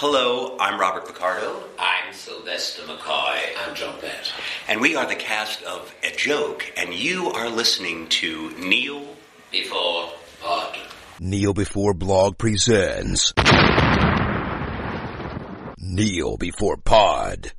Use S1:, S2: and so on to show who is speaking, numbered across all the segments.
S1: Hello, I'm Robert Picardo,
S2: I'm Sylvester McCoy.
S3: I'm John Bett.
S1: and we are the cast of A Joke, and you are listening to Neil.
S2: Before
S3: Pod.
S4: Kneel Before Blog presents Kneel Before Pod.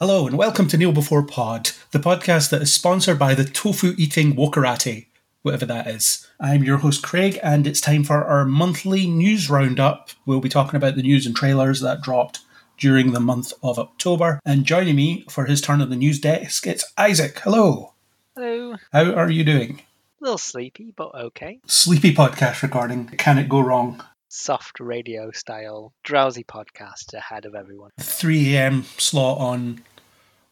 S5: Hello and welcome to Kneel Before Pod, the podcast that is sponsored by the tofu eating Wokerati, whatever that is. I'm your host Craig, and it's time for our monthly news roundup. We'll be talking about the news and trailers that dropped during the month of October. And joining me for his turn on the news desk, it's Isaac. Hello.
S6: Hello.
S5: How are you doing?
S6: A little sleepy, but okay.
S5: Sleepy podcast recording. Can it go wrong?
S6: Soft radio style, drowsy podcast ahead of everyone.
S5: 3 a.m. slot on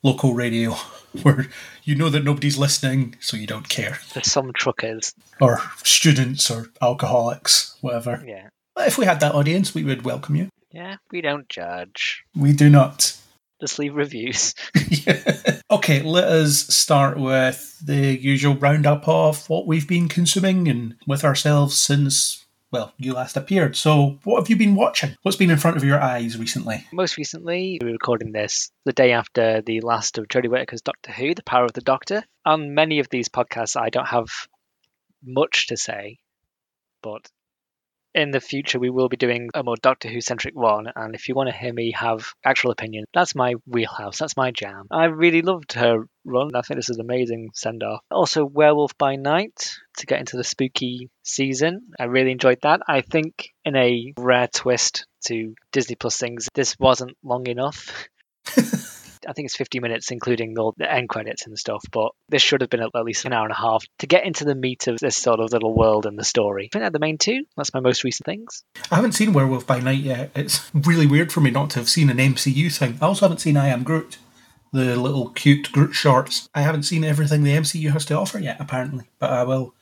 S5: local radio where you know that nobody's listening, so you don't care.
S6: There's some truckers.
S5: Or students or alcoholics, whatever.
S6: Yeah.
S5: If we had that audience, we would welcome you.
S6: Yeah, we don't judge.
S5: We do not.
S6: Just leave reviews.
S5: okay, let us start with the usual roundup of what we've been consuming and with ourselves since, well, you last appeared. So, what have you been watching? What's been in front of your eyes recently?
S6: Most recently, we're recording this the day after the last of Jodie Whittaker's Doctor Who, The Power of the Doctor. On many of these podcasts, I don't have much to say, but in the future, we will be doing a more Doctor Who centric one. And if you want to hear me have actual opinion, that's my wheelhouse. That's my jam. I really loved her run. I think this is an amazing send off. Also, Werewolf by Night to get into the spooky season. I really enjoyed that. I think in a rare twist to Disney Plus things, this wasn't long enough. I think it's 50 minutes, including all the end credits and stuff. But this should have been at least an hour and a half to get into the meat of this sort of little world and the story. I think they're the main two. That's my most recent things.
S5: I haven't seen Werewolf by Night yet. It's really weird for me not to have seen an MCU thing. I also haven't seen I Am Groot, the little cute Groot shorts. I haven't seen everything the MCU has to offer yet, apparently. But I will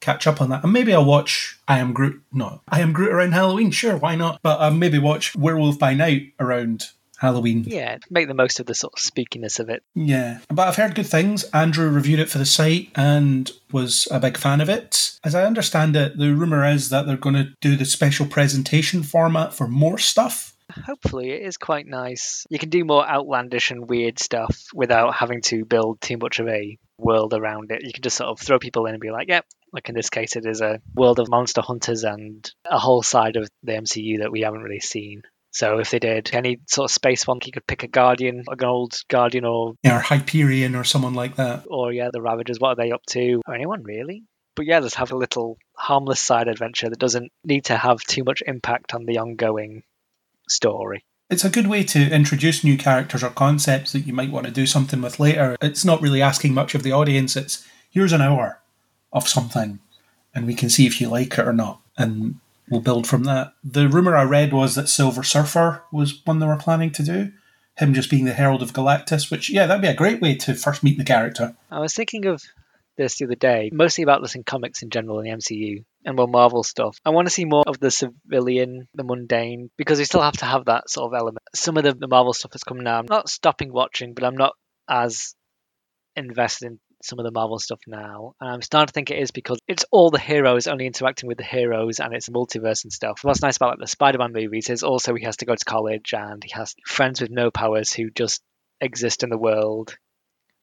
S5: catch up on that. And maybe I'll watch I Am Groot. No, I Am Groot around Halloween. Sure, why not? But I'll maybe watch Werewolf by Night around Halloween.
S6: Yeah, make the most of the sort of spookiness of it.
S5: Yeah, but I've heard good things. Andrew reviewed it for the site and was a big fan of it. As I understand it, the rumour is that they're going to do the special presentation format for more stuff.
S6: Hopefully, it is quite nice. You can do more outlandish and weird stuff without having to build too much of a world around it. You can just sort of throw people in and be like, yep, like in this case, it is a world of monster hunters and a whole side of the MCU that we haven't really seen. So if they did any sort of space one, you could pick a Guardian, like an old Guardian or
S5: Or Hyperion or someone like that.
S6: or yeah, the Ravagers. What are they up to? Or anyone really? But yeah, let's have a little harmless side adventure that doesn't need to have too much impact on the ongoing story.
S5: It's a good way to introduce new characters or concepts that you might want to do something with later. It's not really asking much of the audience. It's here's an hour of something, and we can see if you like it or not, and we'll build from that. The rumor I read was that Silver Surfer was one they were planning to do. Him just being the Herald of Galactus, which yeah, that'd be a great way to first meet the character.
S6: I was thinking of this the other day, mostly about this in comics in general in the MCU and more Marvel stuff. I want to see more of the civilian, the mundane, because we still have to have that sort of element. Some of the, the Marvel stuff that's coming now, I'm not stopping watching, but I'm not as invested in some of the Marvel stuff now. And I'm starting to think it is because it's all the heroes only interacting with the heroes and it's multiverse and stuff. What's nice about like the Spider-Man movies is also he has to go to college and he has friends with no powers who just exist in the world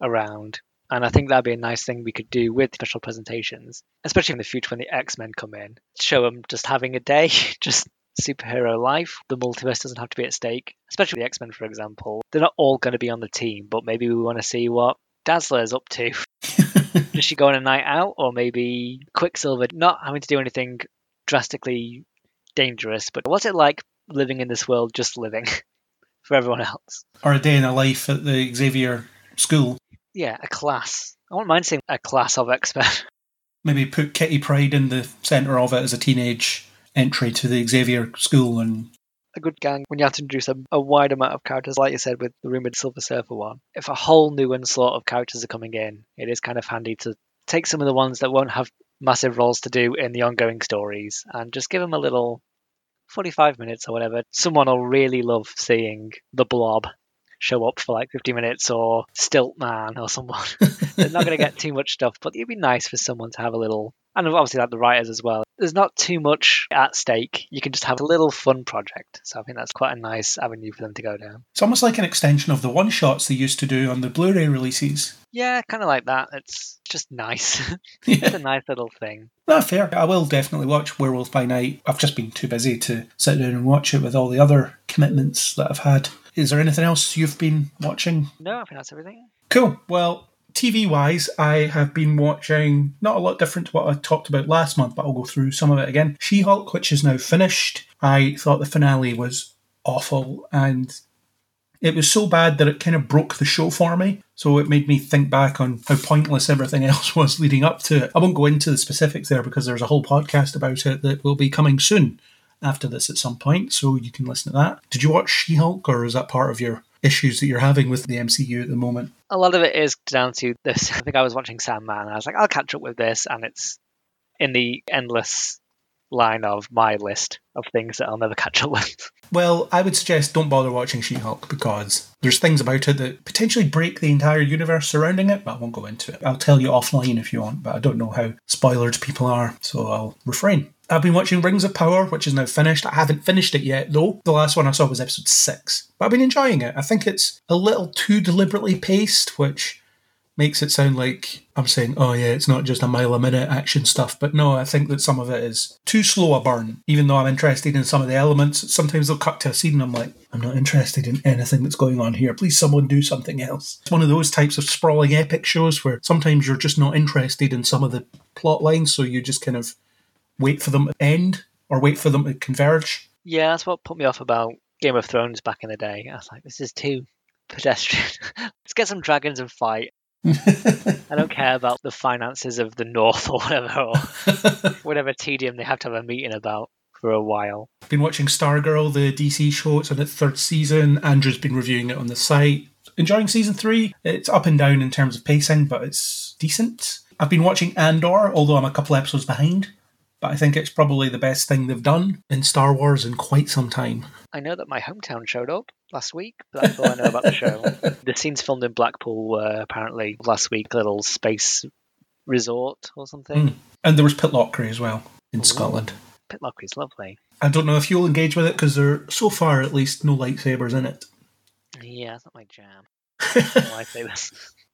S6: around. And I think that'd be a nice thing we could do with special presentations, especially in the future when the X Men come in. Show them just having a day, just superhero life. The multiverse doesn't have to be at stake, especially the X Men, for example. They're not all going to be on the team, but maybe we want to see what Dazzler is up to. She go on a night out, or maybe Quicksilver not having to do anything drastically dangerous? But what's it like living in this world, just living for everyone else?
S5: Or a day in a life at the Xavier School.
S6: Yeah, a class. I wouldn't mind seeing a class of X Men.
S5: Maybe put Kitty Pryde in the centre of it as a teenage entry to the Xavier School and
S6: a good gang when you have to introduce a, a wide amount of characters, like you said with the rumored Silver Surfer one. If a whole new onslaught of characters are coming in, it is kind of handy to take some of the ones that won't have massive roles to do in the ongoing stories and just give them a little 45 minutes or whatever. Someone will really love seeing the blob show up for like 50 minutes or Stilt Man or someone. They're not going to get too much stuff, but it'd be nice for someone to have a little and obviously like the writers as well. There's not too much at stake. You can just have a little fun project. So I think that's quite a nice avenue for them to go down.
S5: It's almost like an extension of the one shots they used to do on the Blu ray releases.
S6: Yeah, kind of like that. It's just nice.
S5: Yeah.
S6: it's a nice little thing.
S5: No, fair. I will definitely watch Werewolf by Night. I've just been too busy to sit down and watch it with all the other commitments that I've had. Is there anything else you've been watching?
S6: No, I think that's everything.
S5: Cool. Well, TV wise, I have been watching not a lot different to what I talked about last month, but I'll go through some of it again. She Hulk, which is now finished. I thought the finale was awful and it was so bad that it kind of broke the show for me. So it made me think back on how pointless everything else was leading up to it. I won't go into the specifics there because there's a whole podcast about it that will be coming soon after this at some point, so you can listen to that. Did you watch She Hulk, or is that part of your issues that you're having with the MCU at the moment?
S6: A lot of it is down to this. I think I was watching Sandman and I was like, I'll catch up with this. And it's in the endless line of my list of things that I'll never catch up with.
S5: Well, I would suggest don't bother watching She Hulk because there's things about it that potentially break the entire universe surrounding it, but I won't go into it. I'll tell you offline if you want, but I don't know how spoiled people are, so I'll refrain. I've been watching Rings of Power, which is now finished. I haven't finished it yet, though. The last one I saw was episode six, but I've been enjoying it. I think it's a little too deliberately paced, which makes it sound like I'm saying, oh yeah, it's not just a mile a minute action stuff. But no, I think that some of it is too slow a burn. Even though I'm interested in some of the elements, sometimes they'll cut to a scene and I'm like, I'm not interested in anything that's going on here. Please someone do something else. It's one of those types of sprawling epic shows where sometimes you're just not interested in some of the plot lines, so you just kind of wait for them to end or wait for them to converge.
S6: Yeah, that's what put me off about Game of Thrones back in the day. I was like, this is too pedestrian. Let's get some dragons and fight. I don't care about the finances of the North or whatever, or whatever tedium they have to have a meeting about for a while.
S5: I've been watching Stargirl, the DC show. It's on its third season. Andrew's been reviewing it on the site. Enjoying season three. It's up and down in terms of pacing, but it's decent. I've been watching Andor, although I'm a couple episodes behind. But I think it's probably the best thing they've done in Star Wars in quite some time.
S6: I know that my hometown showed up last week, but that's all I know about the show. The scenes filmed in Blackpool were apparently last week, little space resort or something.
S5: Mm. And there was Pitlochry as well in Scotland.
S6: Pitlochry's lovely.
S5: I don't know if you'll engage with it because there are so far at least no lightsabers in it.
S6: Yeah, it's not my jam. Lightsabers.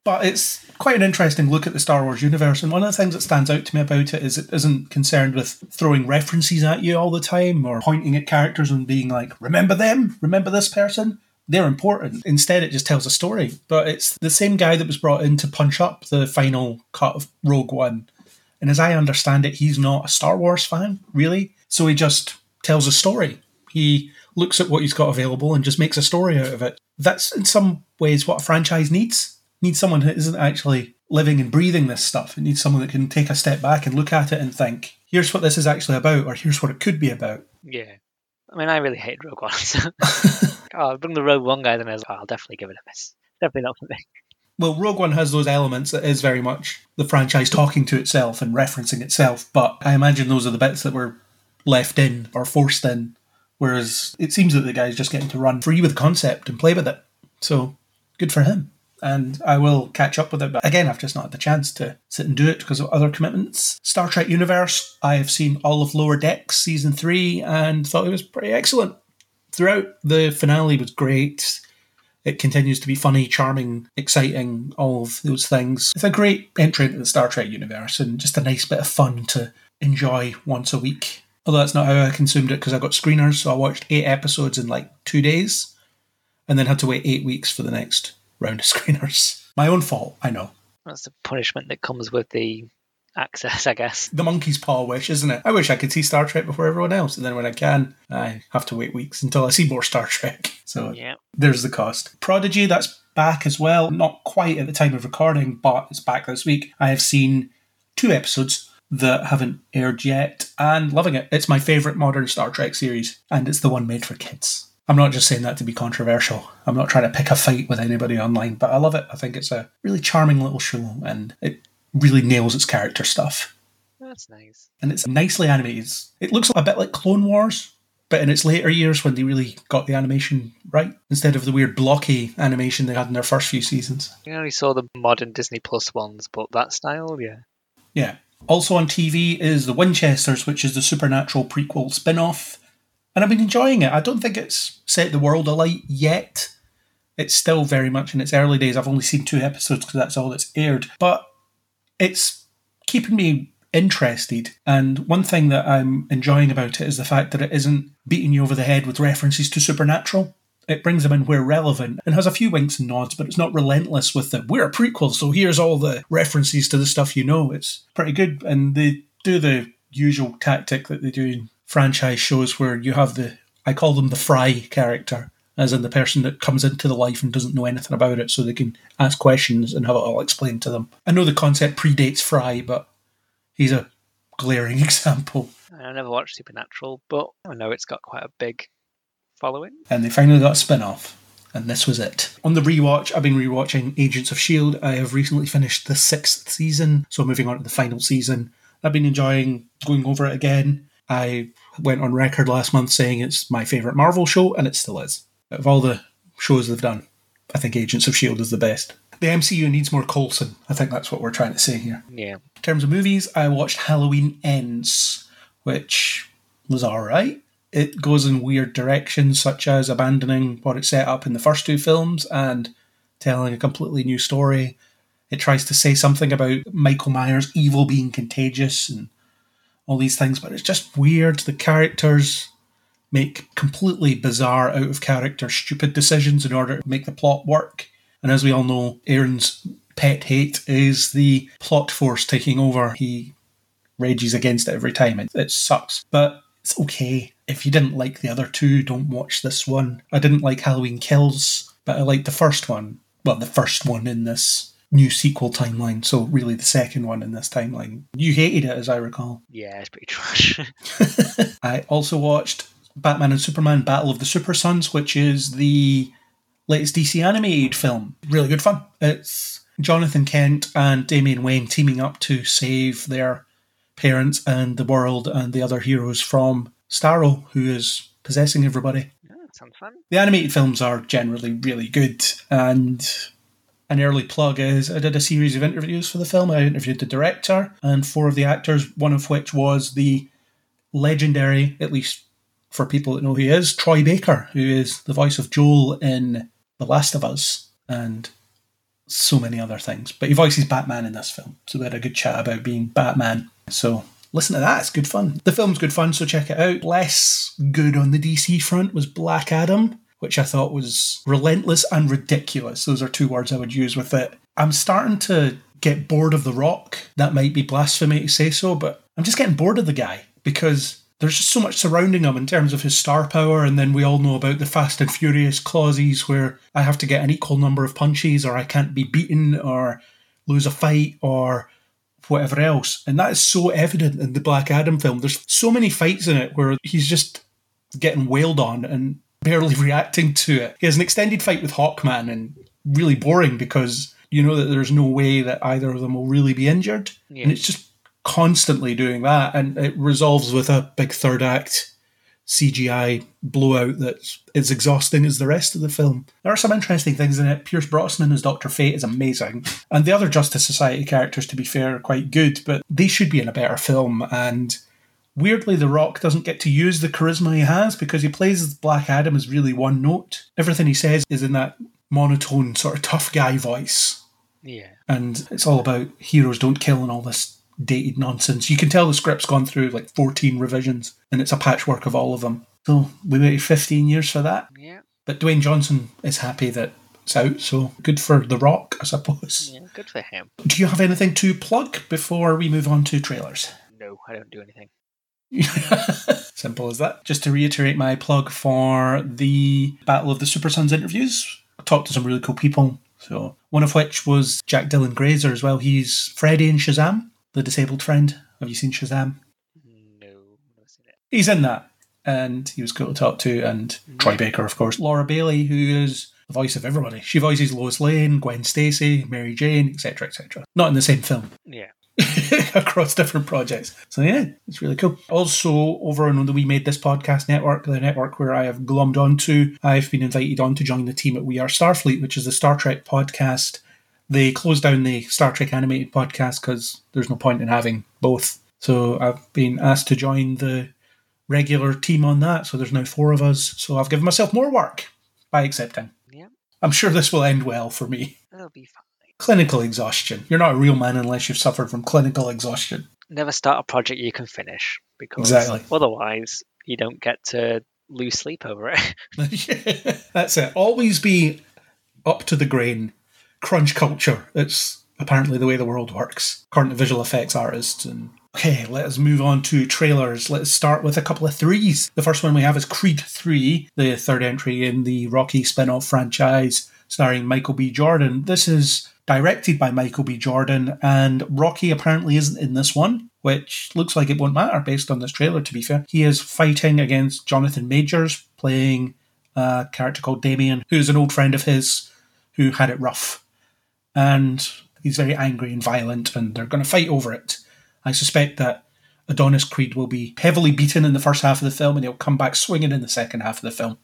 S5: But it's quite an interesting look at the Star Wars universe, and one of the things that stands out to me about it is it isn't concerned with throwing references at you all the time or pointing at characters and being like, remember them? Remember this person? They're important. Instead, it just tells a story. But it's the same guy that was brought in to punch up the final cut of Rogue One. And as I understand it, he's not a Star Wars fan, really. So he just tells a story. He looks at what he's got available and just makes a story out of it. That's in some ways what a franchise needs needs someone who isn't actually living and breathing this stuff. It needs someone that can take a step back and look at it and think, here's what this is actually about, or here's what it could be about.
S6: Yeah. I mean, I really hate Rogue One. So. oh, bring the Rogue One guy, then I was, oh, I'll definitely give it a miss. Definitely not for me.
S5: Well, Rogue One has those elements that is very much the franchise talking to itself and referencing itself, but I imagine those are the bits that were left in or forced in, whereas it seems that the guy's just getting to run free with the concept and play with it. So, good for him and I will catch up with it. But again, I've just not had the chance to sit and do it because of other commitments. Star Trek Universe, I have seen all of Lower Decks season three and thought it was pretty excellent. Throughout, the finale was great. It continues to be funny, charming, exciting, all of those things. It's a great entry into the Star Trek universe and just a nice bit of fun to enjoy once a week. Although that's not how I consumed it because I got screeners, so I watched eight episodes in like two days and then had to wait eight weeks for the next round of screeners. My own fault, I know.
S6: That's the punishment that comes with the access, I guess.
S5: The monkey's paw wish, isn't it? I wish I could see Star Trek before everyone else, and then when I can, I have to wait weeks until I see more Star Trek. So
S6: Yeah.
S5: there's the cost. Prodigy, that's back as well. Not quite at the time of recording, but it's back this week. I have seen two episodes that haven't aired yet and loving it. It's my favourite modern Star Trek series, and it's the one made for kids. I'm not just saying that to be controversial. I'm not trying to pick a fight with anybody online, but I love it. I think it's a really charming little show and it really nails its character stuff.
S6: That's nice.
S5: And it's nicely animated. It looks a bit like Clone Wars, but in its later years when they really got the animation right, instead of the weird blocky animation they had in their first few seasons.
S6: I only saw the modern Disney Plus ones, but that style, yeah.
S5: Yeah. Also on TV is The Winchesters, which is the Supernatural prequel spin off. And I've been enjoying it. I don't think it's set the world alight yet. It's still very much in its early days. I've only seen two episodes because that's all that's aired. But it's keeping me interested. And one thing that I'm enjoying about it is the fact that it isn't beating you over the head with references to Supernatural. It brings them in where relevant and has a few winks and nods, but it's not relentless with the we're a prequel, so here's all the references to the stuff you know. It's pretty good. And they do the usual tactic that they do in franchise shows where you have the I call them the Fry character, as in the person that comes into the life and doesn't know anything about it, so they can ask questions and have it all explained to them. I know the concept predates Fry, but he's a glaring example.
S6: I never watched Supernatural, but I know it's got quite a big following.
S5: And they finally got a spin off. And this was it. On the rewatch, I've been rewatching Agents of S.H.I.E.L.D. I have recently finished the sixth season, so moving on to the final season. I've been enjoying going over it again. I went on record last month saying it's my favourite Marvel show, and it still is. Out of all the shows they've done, I think Agents of S.H.I.E.L.D. is the best. The MCU needs more Coulson. I think that's what we're trying to say here.
S6: Yeah.
S5: In terms of movies, I watched Halloween Ends, which was alright. It goes in weird directions, such as abandoning what it set up in the first two films and telling a completely new story. It tries to say something about Michael Myers' evil being contagious and all these things, but it's just weird. The characters make completely bizarre, out of character, stupid decisions in order to make the plot work. And as we all know, Aaron's pet hate is the plot force taking over. He rages against it every time. It, it sucks. But it's okay. If you didn't like the other two, don't watch this one. I didn't like Halloween Kills, but I liked the first one. Well, the first one in this new sequel timeline, so really the second one in this timeline. You hated it, as I recall.
S6: Yeah, it's pretty trash.
S5: I also watched Batman and Superman Battle of the Super Sons, which is the latest DC animated film. Really good fun. It's Jonathan Kent and Damian Wayne teaming up to save their parents and the world and the other heroes from Starro, who is possessing everybody.
S6: yeah, sounds fun.
S5: The animated films are generally really good, and an early plug is I did a series of interviews for the film. I interviewed the director and four of the actors, one of which was the legendary, at least for people that know who he is, Troy Baker, who is the voice of Joel in The Last of Us and so many other things. But he voices Batman in this film, so we had a good chat about being Batman. So listen to that, it's good fun. The film's good fun, so check it out. Less good on the DC front was Black Adam, which I thought was relentless and ridiculous. Those are two words I would use with it. I'm starting to get bored of The Rock. That might be blasphemy to say so, but I'm just getting bored of the guy because there's just so much surrounding him in terms of his star power, and then we all know about the Fast and Furious clauses where I have to get an equal number of punches, or I can't be beaten, or lose a fight, or whatever else. And that is so evident in the Black Adam film. There's so many fights in it where he's just getting wailed on and barely reacting to it. He has an extended fight with Hawkman and really boring because you know that there's no way that either of them will really be injured.
S6: Yeah.
S5: And it's just constantly doing that. And it resolves with a big third act CGI blowout that's as exhausting as the rest of the film. There are some interesting things in it. Pierce Brosnan as Dr. Fate is amazing. And the other Justice Society characters, to be fair, are quite good, but they should be in a better film. And weirdly, The Rock doesn't get to use the charisma he has because he plays Black Adam as really one note. Everything he says is in that monotone, sort of tough guy voice.
S6: Yeah.
S5: And it's all about heroes don't kill and all this dated nonsense. You can tell the script's gone through like 14 revisions and it's a patchwork of all of them. So we waited 15 years for that.
S6: Yeah.
S5: But Dwayne Johnson is happy that it's out, so good for The Rock, I suppose.
S6: Yeah. Good for him.
S5: Do you have anything to plug before we move on to trailers?
S6: No, I don't do anything.
S5: Simple as that. Just to reiterate my plug for the Battle of the Super Sons interviews, I talked to some really cool people. So one of which was Jack Dylan Grazer as well. He's Freddy in Shazam, the disabled friend. Have you seen Shazam?
S6: No, I've seen it.
S5: He's in that, and he was cool to talk to. And Troy Baker, of course, Laura Bailey, who is the voice of everybody. She voices Lois Lane, Gwen Stacy, Mary Jane, etc., etc. Not in the same film.
S6: Yeah.
S5: across different projects. So yeah, it's really cool. Also, over on the We Made This Podcast network, the network where I have glommed onto, I've been invited on to join the team at We Are Starfleet, which is the Star Trek podcast they closed down the Star Trek animated podcast because there's no point in having both. So I've been asked to join the regular team on that. So there's now four of us. So I've given myself more work by accepting.
S6: Yeah.
S5: I'm sure this will end well for me.
S6: It'll be fine.
S5: Clinical exhaustion. You're not a real man unless you've suffered from clinical exhaustion.
S6: Never start a project you can finish because
S5: Exactly.
S6: otherwise you don't get to lose sleep over it.
S5: That's it. Always be up to the grain. Crunch culture. It's apparently the way the world works, according to visual effects artists. And okay, let us move on to trailers. Let's start with a couple of threes. The first one we have is Creed 3, the third entry in the Rocky spin off franchise, starring Michael B. Jordan. This is directed by Michael B. Jordan, and Rocky apparently isn't in this one, which looks like it won't matter based on this trailer, to be fair. He is fighting against Jonathan Majors, playing a character called Damien, who's an old friend of his who had it rough. And he's very angry and violent, and they're going to fight over it. I suspect that Adonis Creed will be heavily beaten in the first half of the film, and he'll come back swinging in the second half of the film.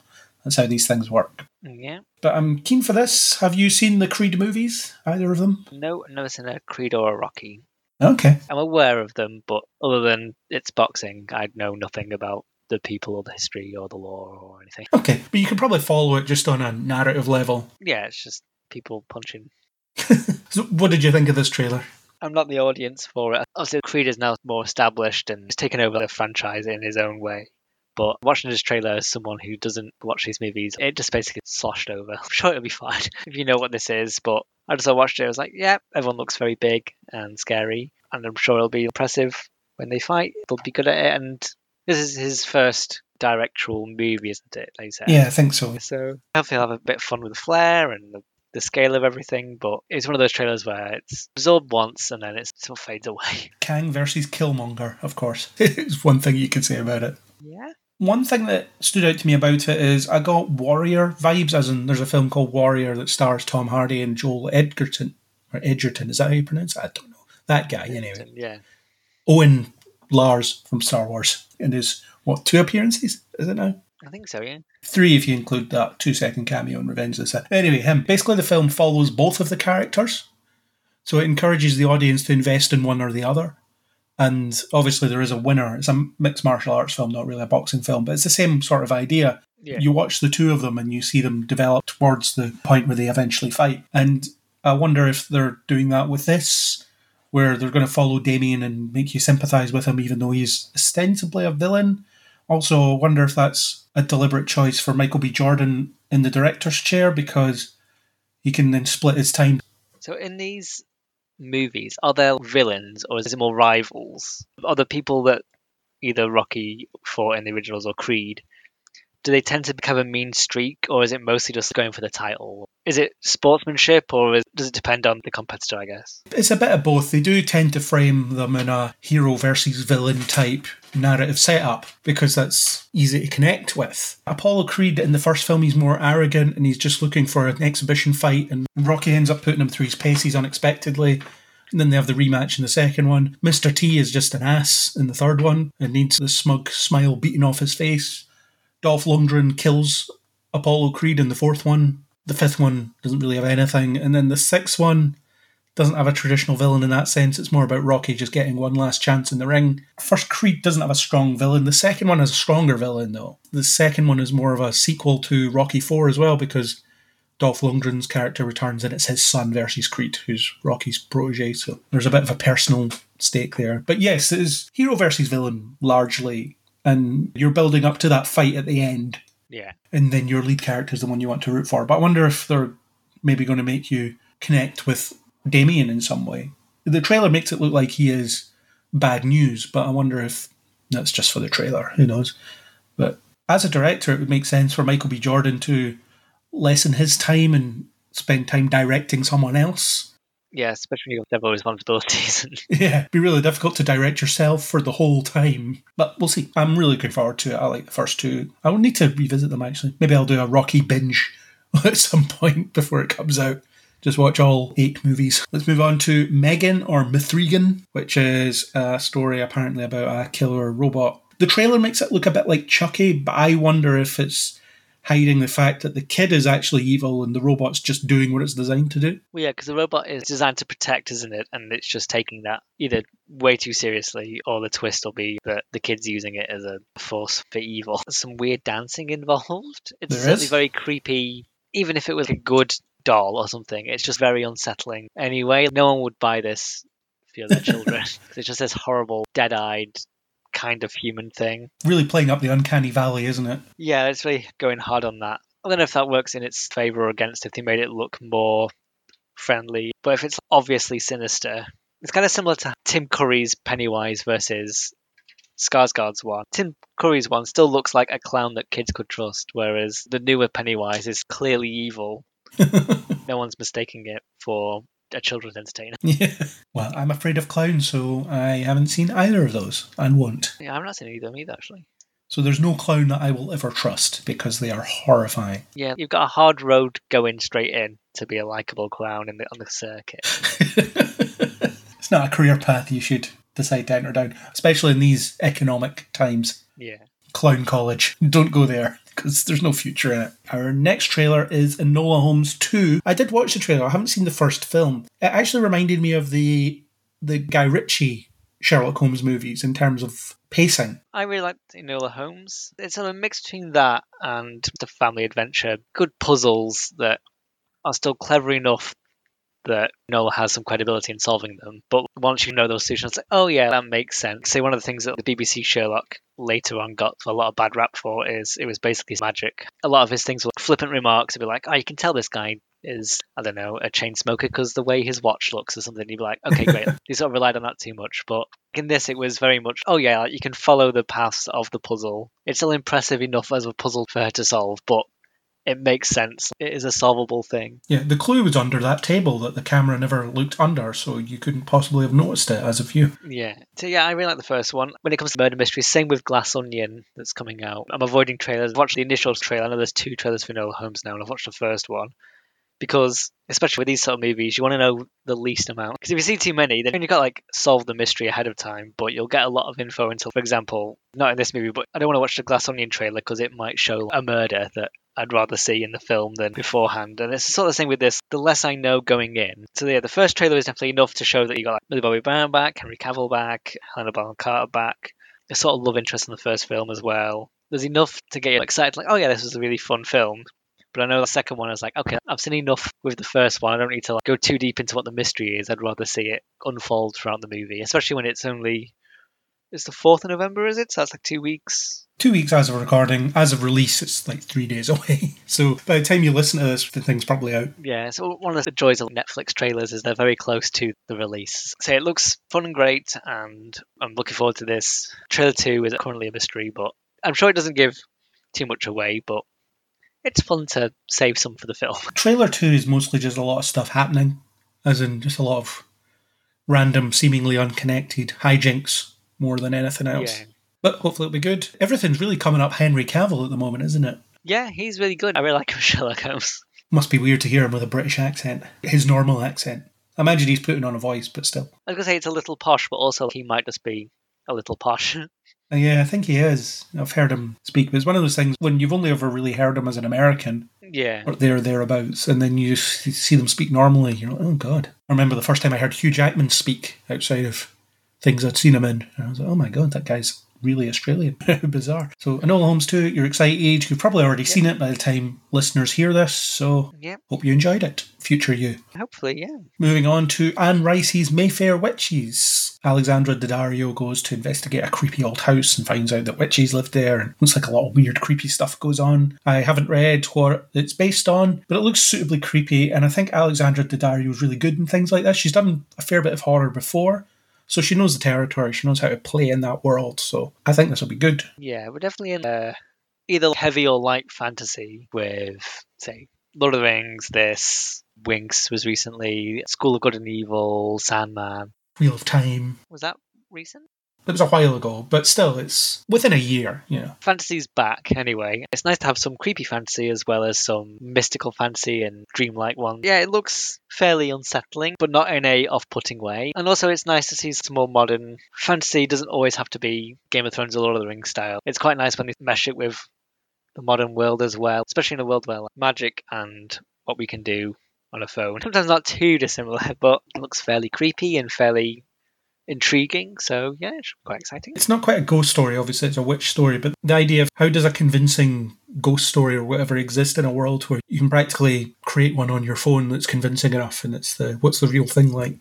S5: That's how these things work.
S6: yeah.
S5: But I'm keen for this. Have you seen the Creed movies? Either of them?
S6: No, never seen a Creed or a Rocky.
S5: Okay.
S6: I'm aware of them, but other than it's boxing, I know nothing about the people or the history or the lore or anything.
S5: Okay. But you can probably follow it just on a narrative level.
S6: Yeah, it's just people punching.
S5: So, what did you think of this trailer?
S6: I'm not the audience for it. Obviously, Creed is now more established and has taken over the franchise in his own way. But watching this trailer as someone who doesn't watch these movies, it just basically sloshed over. I'm sure it'll be fine if you know what this is. But I just watched it. I was like, yeah, everyone looks very big and scary, and I'm sure it'll be impressive when they fight. They'll be good at it. And this is his first directorial movie, isn't it? Like said.
S5: Yeah, I think so.
S6: So hopefully I'll have a bit of fun with the flair and the, the scale of everything. But it's one of those trailers where it's absorbed once and then it sort of fades away.
S5: Kang versus Killmonger, of course. it's one thing you can say about it.
S6: Yeah.
S5: One thing that stood out to me about it is I got Warrior vibes, as in there's a film called Warrior that stars Tom Hardy and Joel Edgerton. Or Edgerton, is that how you pronounce it? I don't know. That guy, anyway.
S6: Yeah.
S5: Owen Lars from Star Wars in his, what, two appearances? Is it now?
S6: I think so, yeah.
S5: Three if you include that two second cameo in Revenge of the Sith. Anyway, him. Basically, the film follows both of the characters. So it encourages the audience to invest in one or the other. And obviously, there is a winner. It's a mixed martial arts film, not really a boxing film, but it's the same sort of idea.
S6: Yeah.
S5: You watch the two of them and you see them develop towards the point where they eventually fight. And I wonder if they're doing that with this, where they're going to follow Damien and make you sympathise with him, even though he's ostensibly a villain. Also, I wonder if that's a deliberate choice for Michael B. Jordan in the director's chair because he can then split his time.
S6: So in these movies, are there villains or is it more rivals? Are the people that either Rocky fought in the originals or Creed, do they tend to become a mean streak or is it mostly just going for the title? Is it sportsmanship or is, does it depend on the competitor, I guess?
S5: It's a bit of both. They do tend to frame them in a hero versus villain type narrative setup because that's easy to connect with. Apollo Creed in the first film, he's more arrogant and he's just looking for an exhibition fight, and Rocky ends up putting him through his paces unexpectedly. And then they have the rematch in the second one. Mr. T is just an ass in the third one and needs the smug smile beaten off his face. Dolph Lundgren kills Apollo Creed in the fourth one. The fifth one doesn't really have anything. And then the sixth one doesn't have a traditional villain in that sense. It's more about Rocky just getting one last chance in the ring. First Creed doesn't have a strong villain. The second one has a stronger villain, though. The second one is more of a sequel to Rocky 4 as well because Dolph Lundgren's character returns and it's his son versus Creed, who's Rocky's protege. So there's a bit of a personal stake there. But yes, it is hero versus villain largely. And you're building up to that fight at the end
S6: Yeah.
S5: and then your lead character is the one you want to root for. But I wonder if they're maybe going to make you connect with Damien in some way. The trailer makes it look like he is bad news, but I wonder if that's just for the trailer. Who knows? But as a director, it would make sense for Michael B. Jordan to lessen his time and spend time directing someone else.
S6: Yeah, especially when you've got Devo with several responsibilities.
S5: Yeah, be really difficult to direct yourself for the whole time. But we'll see. I'm really looking forward to it. I like the first two. I will need to revisit them actually. Maybe I'll do a Rocky binge at some point before it comes out. Just watch all eight movies. Let's move on to Megan or Mithrigan, which is a story apparently about a killer robot. The trailer makes it look a bit like Chucky, but I wonder if it's hiding the fact that the kid is actually evil and the robot's just doing what it's designed to do.
S6: Well, yeah, because the robot is designed to protect, isn't it? And it's just taking that either way too seriously, or the twist will be that the kid's using it as a force for evil. There's some weird dancing involved. It's
S5: There
S6: certainly
S5: is.
S6: very creepy. Even if it was a good doll or something, it's just very unsettling. Anyway, no one would buy this for their children. it's just this horrible, dead-eyed kind of human thing.
S5: Really playing up the uncanny valley, isn't it?
S6: Yeah, it's really going hard on that. I don't know if that works in its favor or against if they made it look more friendly. But if it's obviously sinister, it's kind of similar to Tim Curry's Pennywise versus Skarsgård's one. Tim Curry's one still looks like a clown that kids could trust, whereas the newer Pennywise is clearly evil. no one's mistaking it for a children's entertainer.
S5: Yeah. Well, I'm afraid of clowns, so I haven't seen either of those and won't.
S6: Yeah, I've not seen either of them either, actually.
S5: So there's no clown that I will ever trust because they are horrifying.
S6: Yeah, you've got a hard road going straight in to be a likable clown in the, on the circuit.
S5: it's not a career path you should decide to enter down, especially in these economic times.
S6: Yeah.
S5: Clown college. Don't go there because there's no future in it. Our next trailer is Enola Holmes 2. I did watch the trailer. I haven't seen the first film. It actually reminded me of the the Guy Ritchie Sherlock Holmes movies in terms of pacing.
S6: I really like Enola Holmes. It's a mix between that and the family adventure. Good puzzles that are still clever enough that Noel has some credibility in solving them. But once you know those solutions, it's like, oh yeah, that makes sense. Say one of the things that the BBC Sherlock later on got a lot of bad rap for is it was basically magic. A lot of his things were flippant remarks. It'd be like, oh, you can tell this guy is, I don't know, a chain smoker because the way his watch looks or something. You'd be like, okay, great. he sort of relied on that too much. But in this, it was very much, oh yeah, like you can follow the paths of the puzzle. It's still impressive enough as a puzzle for her to solve, but it makes sense. It is a solvable thing.
S5: Yeah, the clue was under that table that the camera never looked under, so you couldn't possibly have noticed it as a view.
S6: Yeah. So yeah, I really like the first one. When it comes to murder mysteries, same with Glass Onion that's coming out. I'm avoiding trailers. I've watched the initial trailer. I know there's two trailers for Nola Holmes now, and I've watched the first one. Because especially with these sort of movies, you want to know the least amount. Because if you see too many, then you've got like solve the mystery ahead of time, but you'll get a lot of info until, for example, not in this movie, but I don't want to watch the Glass Onion trailer because it might show a murder that I'd rather see in the film than beforehand. And it's sort of the same with this. The less I know going in. So yeah, the first trailer is definitely enough to show that you got like Millie Bobby Brown back, Henry Cavill back, Helena Bonham Carter back. A sort of love interest in the first film as well. There's enough to get you excited, like, oh yeah, this was a really fun film. But I know the second one is like, okay, I've seen enough with the first one. I don't need to like, go too deep into what the mystery is. I'd rather see it unfold throughout the movie, especially when it's only it's the fourth of November, is it? So that's like two weeks.
S5: Two weeks as of recording, as of release, it's like three days away. So by the time you listen to this, the thing's probably out.
S6: Yeah, so one of the joys of Netflix trailers is they're very close to the release. So it looks fun and great, and I'm looking forward to this. Trailer 2 is currently a mystery, but I'm sure it doesn't give too much away, but it's fun to save some for the film.
S5: Trailer 2 is mostly just a lot of stuff happening, as in just a lot of random, seemingly unconnected hijinks more than anything else.
S6: Yeah.
S5: But hopefully it'll be good. Everything's really coming up Henry Cavill at the moment, isn't it?
S6: Yeah, he's really good. I really like him, Sherlock Holmes.
S5: Must be weird to hear him with a British accent, his normal accent. I imagine he's putting on a voice, but still.
S6: I was going to say it's a little posh, but also he might just be a little posh.
S5: Uh, Yeah, I think he is. I've heard him speak, but it's one of those things when you've only ever really heard him as an American
S6: yeah.
S5: or there thereabouts, and then you see them speak normally. You're like, oh god. I remember the first time I heard Hugh Jackman speak outside of things I'd seen him in, I was like, oh my god, that guy's really Australian. Bizarre. So Enola Holmes 2, you're excited. You've probably already seen it by the time listeners hear this, so
S6: Yep.
S5: hope you enjoyed it. Future you.
S6: Hopefully, yeah.
S5: Moving on to Anne Rice's Mayfair Witches. Alexandra Daddario goes to investigate a creepy old house and finds out that witches live there, and looks like a lot of weird, creepy stuff goes on. I haven't read what it's based on, but it looks suitably creepy, and I think Alexandra Daddario is really good in things like this. She's done a fair bit of horror before, so she knows the territory, she knows how to play in that world, so I think this will be good.
S6: Yeah, we're definitely in uh, either heavy or light fantasy with, say, Lord of the Rings, this, Winx was recently, School of Good and Evil, Sandman.
S5: Wheel of Time.
S6: Was that recent?
S5: It was a while ago, but still, it's within a year, you know.
S6: Fantasy's back anyway. It's nice to have some creepy fantasy as well as some mystical fantasy and dreamlike one. Yeah, it looks fairly unsettling, but not in a off-putting way. And also, it's nice to see some more modern fantasy. Doesn't always have to be Game of Thrones or Lord of the Rings style. It's quite nice when they mesh it with the modern world as well, especially in a world where like, magic and what we can do on a phone sometimes not too dissimilar, but looks fairly creepy and fairly intriguing. So yeah, it's quite exciting.
S5: It's not quite a ghost story, obviously, it's a witch story, but the idea of how does a convincing ghost story or whatever exist in a world where you can practically create one on your phone that's convincing enough and it's the what's the real thing like?